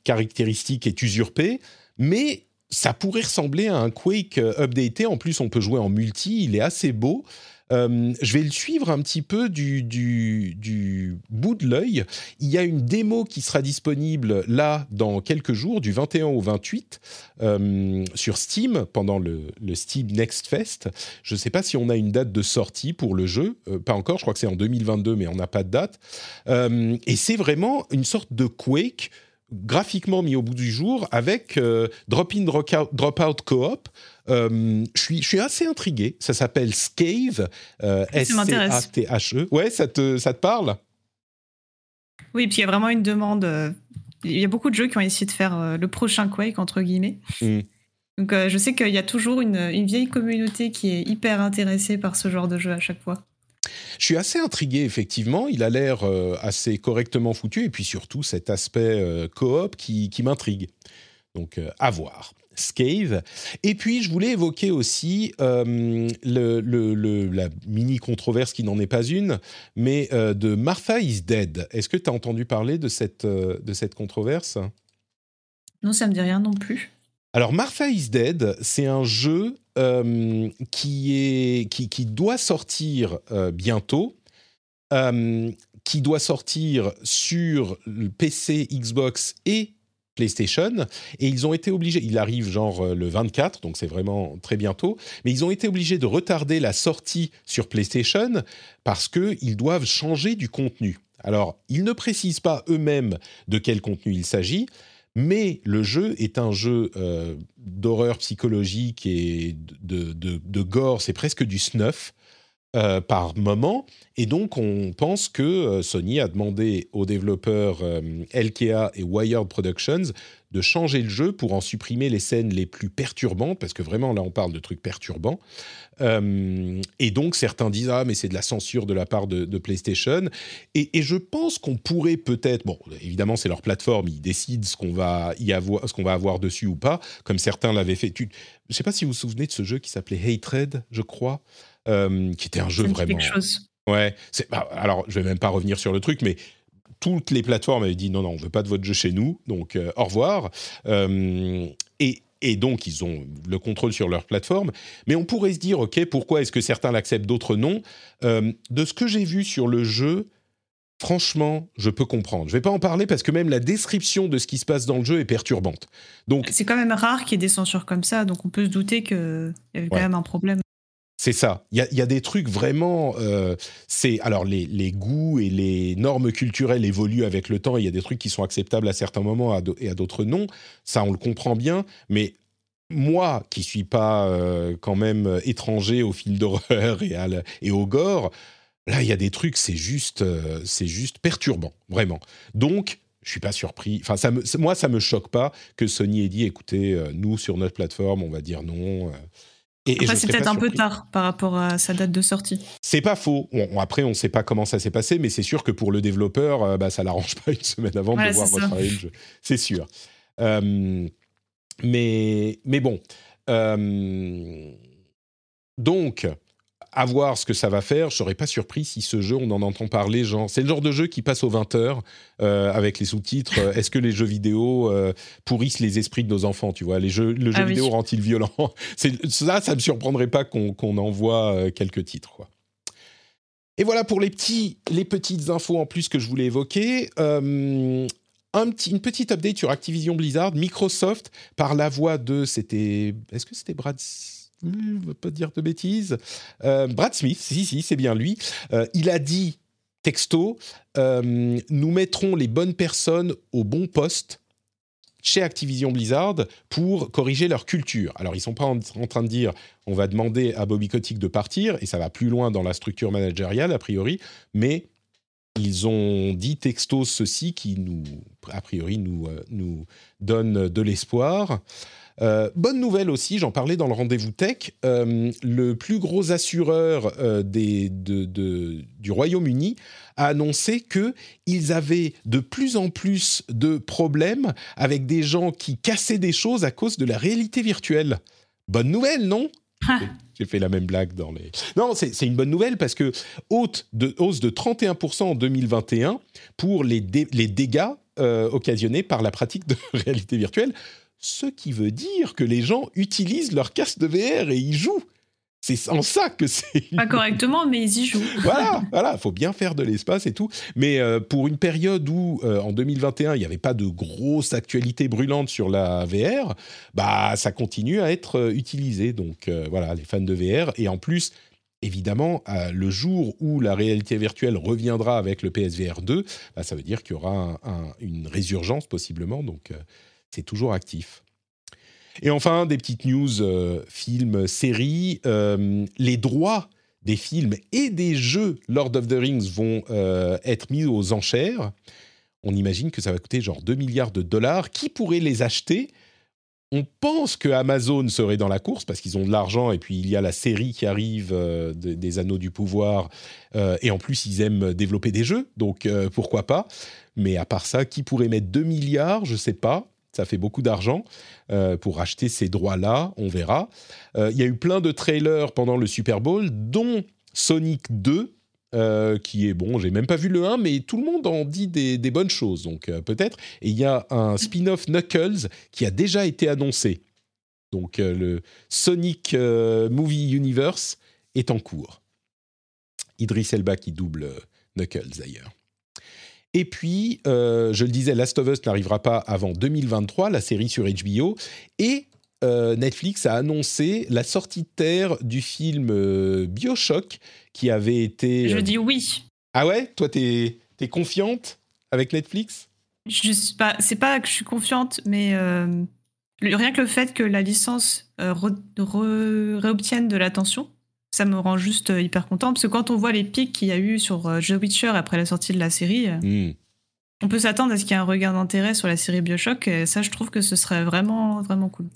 [SPEAKER 1] caractéristique est usurpée, mais ça pourrait ressembler à un Quake updaté. En plus, on peut jouer en multi. Il est assez beau. Euh, je vais le suivre un petit peu du, bout de l'œil. Il y a une démo qui sera disponible là dans quelques jours, du 21 au 28, euh, sur Steam pendant le, Steam Next Fest. Je ne sais pas si on a une date de sortie pour le jeu, Euh, pas encore. Je crois que c'est en 2022, mais on n'a pas de date. Et c'est vraiment une sorte de Quake graphiquement mis au bout du jour avec euh, drop-in, drop-out drop co-op. Euh, je suis, je suis assez intrigué. Ça s'appelle Scave, euh,
[SPEAKER 3] Ça m'intéresse.
[SPEAKER 1] S-C-A-T-H-E. Ouais, ça te, ça te parle?
[SPEAKER 3] Oui, puis il y a vraiment une demande. euh, Il y a beaucoup de jeux qui ont essayé de faire le prochain Quake, entre guillemets.
[SPEAKER 1] Mm.
[SPEAKER 3] Donc je sais qu'il y a toujours une, une vieille communauté qui est hyper intéressée par ce genre de jeu à chaque fois.
[SPEAKER 1] Je suis assez intrigué, effectivement. Il a l'air euh, assez correctement foutu. Et puis surtout, cet aspect euh, coop qui, qui m'intrigue. Donc, euh, à voir. Scave. Et puis, je voulais évoquer aussi le, le- le- la mini-controverse qui n'en est pas une, mais de Martha is Dead. Est-ce que tu as entendu parler de cette, de cette controverse?
[SPEAKER 3] Non, ça me dit rien non plus.
[SPEAKER 1] Alors, Martha is Dead, c'est un jeu euh, qui, est, qui, doit sortir euh, bientôt, euh, qui doit sortir sur PC, Xbox et PlayStation. Et ils ont été obligés, il arrive genre le 24, donc c'est vraiment très bientôt, mais ils ont été obligés de retarder la sortie sur PlayStation parce qu'ils doivent changer du contenu. Alors, ils ne précisent pas eux-mêmes de quel contenu il s'agit, mais le jeu est un jeu euh, d'horreur psychologique et de, gore, c'est presque du snuff euh, par moment. Et donc, on pense que euh, Sony a demandé aux développeurs euh, LKA et Wired Productions de changer le jeu pour en supprimer les scènes les plus perturbantes, parce que vraiment, là, on parle de trucs perturbants. Euh, et donc, certains disent Ah, mais c'est de la censure de la part de, de PlayStation. Et, et je pense qu'on pourrait peut-être. Bon, évidemment, c'est leur plateforme, ils décident ce qu'on va, y avoir, ce qu'on va avoir dessus ou pas, comme certains l'avaient fait. Tu, je ne sais pas si vous vous souvenez de ce jeu qui s'appelait Hatred, je crois, euh, qui était un jeu vraiment.
[SPEAKER 3] quelque chose.
[SPEAKER 1] Ouais, c'est, bah, alors je vais même pas revenir sur le truc, mais toutes les plateformes avaient dit non, non, on veut pas de votre jeu chez nous, donc euh, au revoir. Euh, et, et donc ils ont le contrôle sur leur plateforme. Mais on pourrait se dire, ok, pourquoi est-ce que certains l'acceptent, d'autres non? Euh, De ce que j'ai vu sur le jeu, franchement, je peux comprendre. Je vais pas en parler parce que même la description de ce qui se passe dans le jeu est perturbante. Donc
[SPEAKER 3] C'est quand même rare qu'il y ait des censures comme ça, donc on peut se douter qu'il y avait quand même un problème.
[SPEAKER 1] C'est ça. Il y a, des trucs vraiment. euh, c'est alors les, goûts et les normes culturelles évoluent avec le temps. Il y a des trucs qui sont acceptables à certains moments et à d'autres non. Ça, on le comprend bien. Mais moi, qui suis pas euh, quand même étranger au film d'horreur et, et au gore, là, il y a des trucs. C'est juste, euh, c'est juste perturbant, vraiment. Donc. Je suis pas surpris. Enfin, ça me, moi, ça me choque pas que Sony ait dit, écoutez, nous sur notre plateforme, on va dire non.
[SPEAKER 3] Après, c'est peut-être un peu tard par rapport à sa date de sortie.
[SPEAKER 1] C'est pas faux. On- après, on ne sait pas comment ça s'est passé, mais c'est sûr que pour le développeur, euh, bah, ça l'arrange pas une semaine avant
[SPEAKER 3] Voilà,
[SPEAKER 1] de devoir retravailler le jeu. C'est sûr. Euh, mais, mais bon. Euh, donc, à voir ce que ça va faire. Je serais pas surpris si ce jeu, on en entend parler. Genre, c'est le genre de jeu qui passe aux 20 heures euh, avec les sous-titres. Euh, Est-ce que les jeux vidéo euh, pourrissent les esprits de nos enfants Tu vois, les jeux, le jeu
[SPEAKER 3] Ah oui.
[SPEAKER 1] vidéo rend-il violent? Ça, ça me surprendrait pas qu'on envoie euh, quelques titres. Quoi. Et voilà pour les petits, les petites infos en plus que je voulais évoquer. Euh, un petit, une petite update sur Activision Blizzard. Microsoft, par la voix de, c'était, est-ce que c'était Brad je ne veux pas dire de bêtises. Euh, Brad Smith, si, si, c'est bien lui. Euh, il a dit, texto, euh, nous mettrons les bonnes personnes au bon poste chez Activision Blizzard pour corriger leur culture. Alors, ils sont pas en, train de dire on va demander à Bobby Kotick de partir, et ça va plus loin dans la structure managériale, a priori, mais ils ont dit textos ceci qui nous, a priori, nous, nous donne de l'espoir. Bonne nouvelle aussi, j'en parlais dans le rendez-vous tech, le plus gros assureur des, du Royaume-Uni a annoncé qu'ils avaient de plus en plus de problèmes avec des gens qui cassaient des choses à cause de la réalité virtuelle. Bonne nouvelle, non J'ai fait la même blague dans les. Non, c'est une bonne nouvelle parce que haute de, hausse de 31% en 2021 pour les, les dégâts euh, occasionnés par la pratique de réalité virtuelle. Ce qui veut dire que les gens utilisent leur casque de VR et y jouent. C'est en ça que c'est.
[SPEAKER 3] Pas correctement, mais ils y jouent.
[SPEAKER 1] voilà, voilà, faut bien faire de l'espace et tout. Mais euh, pour une période où, euh, en 2021, il n'y avait pas de grosse actualité brûlante sur la VR, bah, ça continue à être euh, utilisé. Donc voilà, les fans de VR. Et en plus, évidemment, le jour où la réalité virtuelle reviendra avec le PSVR 2, bah, ça veut dire qu'il y aura une résurgence possiblement. Donc c'est toujours actif. Et enfin, des petites news, euh, films, séries. Euh, les droits des films et des jeux Lord of the Rings vont euh, être mis aux enchères. On imagine que ça va coûter genre 2 milliards de dollars. Qui pourrait les acheter? On pense que Amazon serait dans la course parce qu'ils ont de l'argent et puis il y a la série qui arrive des Anneaux du Pouvoir et en plus ils aiment développer des jeux donc pourquoi pas? Mais à part ça qui pourrait mettre 2 milliards? Je sais pas ça fait beaucoup d'argent euh, pour acheter ces droits-là, on verra. Euh, il y a eu plein de trailers pendant le Super Bowl, dont Sonic 2, euh, qui est bon, j'ai même pas vu le 1, mais tout le monde en dit des, bonnes choses, donc peut-être. Et il y a un spin-off Knuckles qui a déjà été annoncé. Donc le Sonic Movie Universe est en cours. Idris Elba qui double Knuckles d'ailleurs. Et puis, euh, je le disais, Last of Us n'arrivera pas avant 2023, la série sur HBO. Et euh, Netflix a annoncé la sortie de terre du film euh, Bioshock qui avait été.
[SPEAKER 3] Je dis oui.
[SPEAKER 1] Ah ouais? Toi, t'es es confiante avec Netflix?
[SPEAKER 3] Je sais pas. C'est pas que je suis confiante, mais rien que le fait que la licence réobtienne de l'attention, ça me rend juste euh, hyper content parce que quand on voit les pics qu'il y a eu sur euh, The Witcher après la sortie de la série, euh, hmm. on peut s'attendre à ce qu'il y ait un regard d'intérêt sur la série Bioshock. Et ça, je trouve que ce serait vraiment, vraiment cool.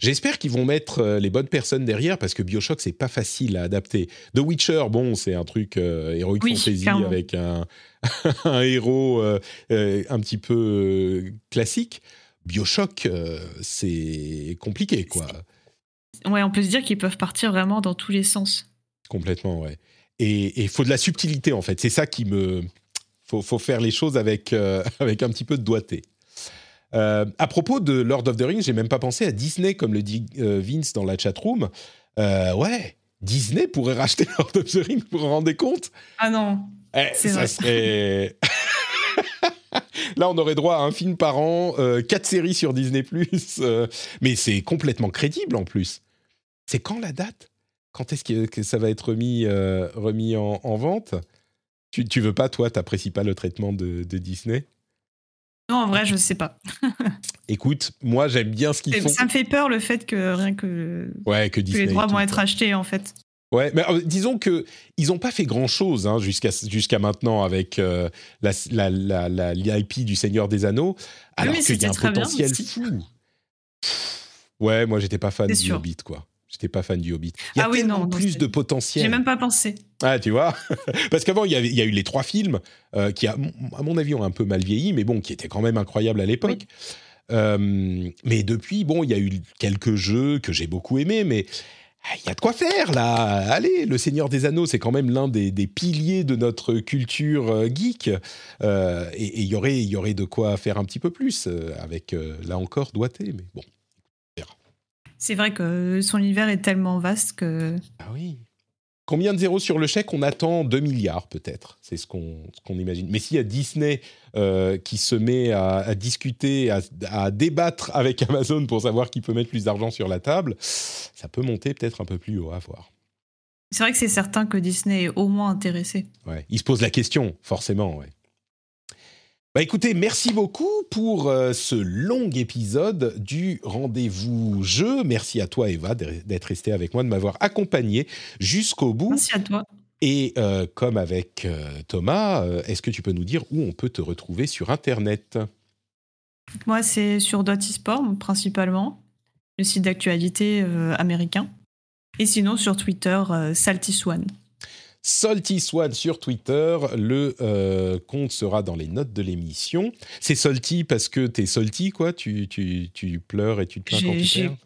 [SPEAKER 1] J'espère qu'ils vont mettre les bonnes personnes derrière parce que Bioshock, c'est pas facile à adapter. The Witcher, bon, c'est un truc Heroic Fantasy avec un, héros un petit peu classique. Bioshock, c'est compliqué, quoi.
[SPEAKER 3] Ouais, on peut se dire qu'ils peuvent partir vraiment dans tous les sens.
[SPEAKER 1] Complètement, ouais. Et il faut de la subtilité, en fait. C'est ça qui me. Faut, faut faire les choses avec, euh, avec un petit peu de doigté. Euh, à propos de Lord of the Rings, j'ai même pas pensé à Disney, comme le dit euh, Vince dans la chatroom. Ouais, Disney pourrait racheter Lord of the Rings, vous vous rendez compte
[SPEAKER 3] Ah non.
[SPEAKER 1] Eh, ça vrai. serait. Là, on aurait droit à un film par an, quatre séries sur Disney+, mais c'est complètement crédible en plus. C'est quand la date? Quand est-ce que, ça va être remis, euh, remis en, vente? Tu, tu veux pas, toi, t'apprécies pas le traitement de, Disney?
[SPEAKER 3] Non, en vrai, je sais pas.
[SPEAKER 1] Écoute, moi, j'aime bien ce qu'ils font.
[SPEAKER 3] Ça me fait peur le fait que rien que,
[SPEAKER 1] ouais, que,
[SPEAKER 3] les droits vont être achetés, en fait.
[SPEAKER 1] Ouais, mais euh, disons que ils n'ont pas fait grand chose hein, jusqu'à jusqu'à maintenant avec euh, la, la, la, l'IP du Seigneur des Anneaux, alors qu'il y a un potentiel fou. Ouais, moi j'étais pas fan du Hobbit, quoi. J'étais pas fan du Hobbit. Il y a ah oui, non, plus de potentiel.
[SPEAKER 3] J'ai même pas pensé.
[SPEAKER 1] Ah, tu vois Parce qu'avant, il y, il y a eu les trois films euh, qui, à mon avis, ont un peu mal vieilli, mais bon, qui étaient quand même incroyables à l'époque. Euh, mais depuis, bon, il y a eu quelques jeux que j'ai beaucoup aimés, mais ah, il y a de quoi faire là. Allez, Le Seigneur des Anneaux, c'est quand même l'un des, piliers de notre culture euh, geek. et il y aurait, y aurait de quoi faire un petit peu plus, avec, là encore, doigté, mais bon.
[SPEAKER 3] C'est vrai que son univers est tellement vaste que.
[SPEAKER 1] Ah oui. Combien de zéros sur le chèque On attend 2 milliards peut-être. C'est ce qu'on imagine. Mais s'il y a Disney euh, qui se met à, discuter, à, débattre avec Amazon pour savoir qui peut mettre plus d'argent sur la table, ça peut monter peut-être un peu plus haut à voir.
[SPEAKER 3] C'est vrai que c'est certain que Disney est au moins intéressé.
[SPEAKER 1] Ouais, il se pose la question, forcément. Ouais. Bah écoutez, merci beaucoup pour euh, ce long épisode du rendez-vous jeu. Merci à toi Eva d'être restée avec moi, de m'avoir accompagné jusqu'au bout.
[SPEAKER 3] Merci à toi.
[SPEAKER 1] Et euh, comme avec euh, Thomas, est-ce que tu peux nous dire où on peut te retrouver sur Internet?
[SPEAKER 3] Moi, c'est sur Dotisport principalement, le site d'actualité américain. Et sinon, sur Twitter, euh, Salty Swan.
[SPEAKER 1] Salty Swan sur Twitter. Le euh, compte sera dans les notes de l'émission. C'est salty parce que t'es salty, quoi. Tu, tu, tu pleures et tu te plains quand
[SPEAKER 3] J'ai-
[SPEAKER 1] tu perds.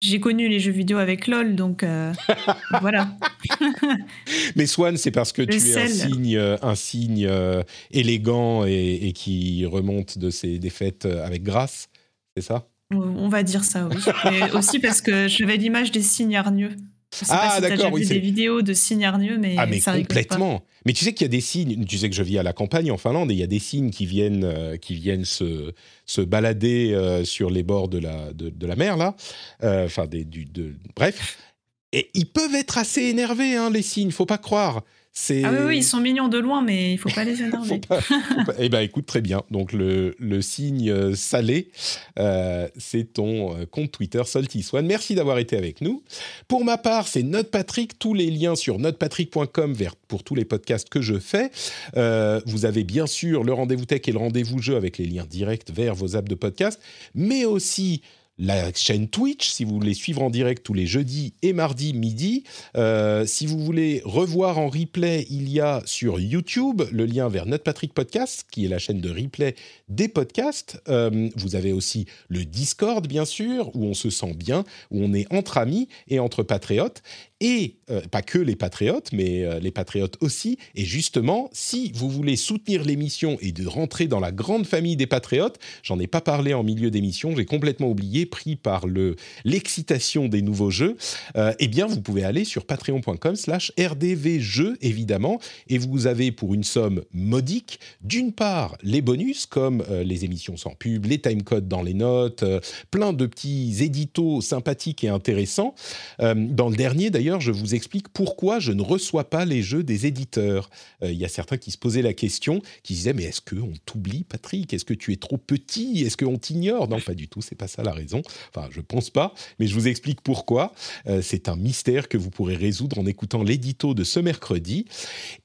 [SPEAKER 3] J'ai connu les jeux vidéo avec LoL, donc euh, voilà.
[SPEAKER 1] Mais Swan, c'est parce que
[SPEAKER 3] Le
[SPEAKER 1] tu es un signe, euh, un signe euh, élégant et, et qui remonte de ses défaites avec grâce. C'est ça?
[SPEAKER 3] On va dire ça, oui. Mais aussi parce que j'avais l'image des signes hargneux. Je sais
[SPEAKER 1] Ah,
[SPEAKER 3] pas si
[SPEAKER 1] d'accord, oui,
[SPEAKER 3] vu des vidéos de signes hargneux, mais,
[SPEAKER 1] Ah mais
[SPEAKER 3] ça rigole pas.
[SPEAKER 1] complètement. Mais tu sais qu'il y a des signes. Tu sais que je vis à la campagne en Finlande et il y a des signes qui viennent euh, qui viennent se se balader euh, sur les bords de la de, de la mer là. Euh, Enfin des du de bref. Et ils peuvent être assez énervés hein, les signes. Faut pas croire.
[SPEAKER 3] Ah oui, oui, ils sont mignons de loin, mais il faut pas les énerver.
[SPEAKER 1] pas- faut pas- Eh ben, écoute, très bien. Donc, le, le signe euh, salé, euh, c'est ton euh, compte Twitter, Salty Swan. Merci d'avoir été avec nous. Pour ma part, c'est NotePatrick. Tous les liens sur notepatrick.com vers, pour tous les podcasts que je fais. Euh, vous avez bien sûr le rendez-vous tech et le rendez-vous jeu avec les liens directs vers vos apps de podcast, mais aussi la chaîne Twitch, si vous voulez suivre en direct tous les jeudis et mardis midi. Euh, si vous voulez revoir en replay, il y a sur YouTube le lien vers Notre Patrick Podcast, qui est la chaîne de replay des podcasts. Euh, vous avez aussi le Discord, bien sûr, où on se sent bien, où on est entre amis et entre patriotes. Et euh, pas que les patriotes, mais euh, les patriotes aussi. Et justement, si vous voulez soutenir l'émission et de rentrer dans la grande famille des patriotes, j'en ai pas parlé en milieu d'émission, j'ai complètement oublié, pris par le l'excitation des nouveaux jeux. euh, eh bien, vous pouvez aller sur patreon.com/slash rdvjeux évidemment, et vous avez pour une somme modique, d'une part les bonus comme les émissions sans pub, les timecodes dans les notes, plein de petits éditos sympathiques et intéressants. Dans le dernier, d'ailleurs, je vous explique pourquoi je ne reçois pas les jeux des éditeurs. Euh, Il y a certains qui se posaient la question, qui disaient mais est-ce qu'on t'oublie, Patrick? Est-ce que tu es trop petit? Est-ce qu'on t'ignore? Non, pas du tout. C'est pas ça la raison. Enfin, je pense pas, mais je vous explique pourquoi. Euh, c'est un mystère que vous pourrez résoudre en écoutant l'édito de ce mercredi.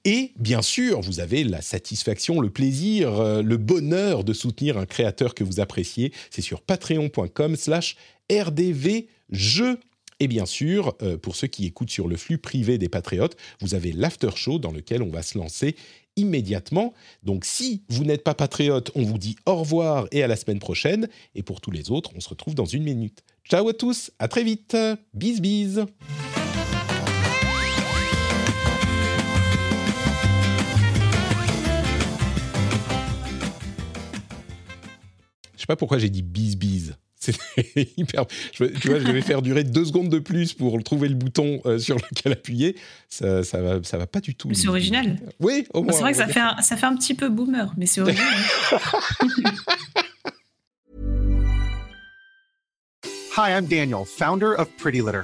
[SPEAKER 1] Et bien sûr, vous avez la satisfaction, le plaisir, euh, le bonheur de soutenir un créateur que vous appréciez. C'est sur patreon.com/slash rdvjeux. Et bien sûr, euh, pour ceux qui écoutent sur le flux privé des Patriotes, vous avez l'after show dans lequel on va se lancer immédiatement. Donc si vous n'êtes pas patriote, on vous dit au revoir et à la semaine prochaine. Et pour tous les autres, on se retrouve dans une minute. Ciao à tous, à très vite. Bis bis. Je sais pas pourquoi j'ai dit bis bis. C'est hyper. je- tu vois, je vais faire durer deux secondes de plus pour trouver le bouton euh, sur lequel appuyer. Ça, ça va, ça va pas du tout.
[SPEAKER 3] Mais c'est original.
[SPEAKER 1] Oui, au moins.
[SPEAKER 3] C'est vrai que ça fait, un, ça fait un petit peu boomer, mais c'est original.
[SPEAKER 4] Hi, I'm Daniel, founder of Pretty Litter.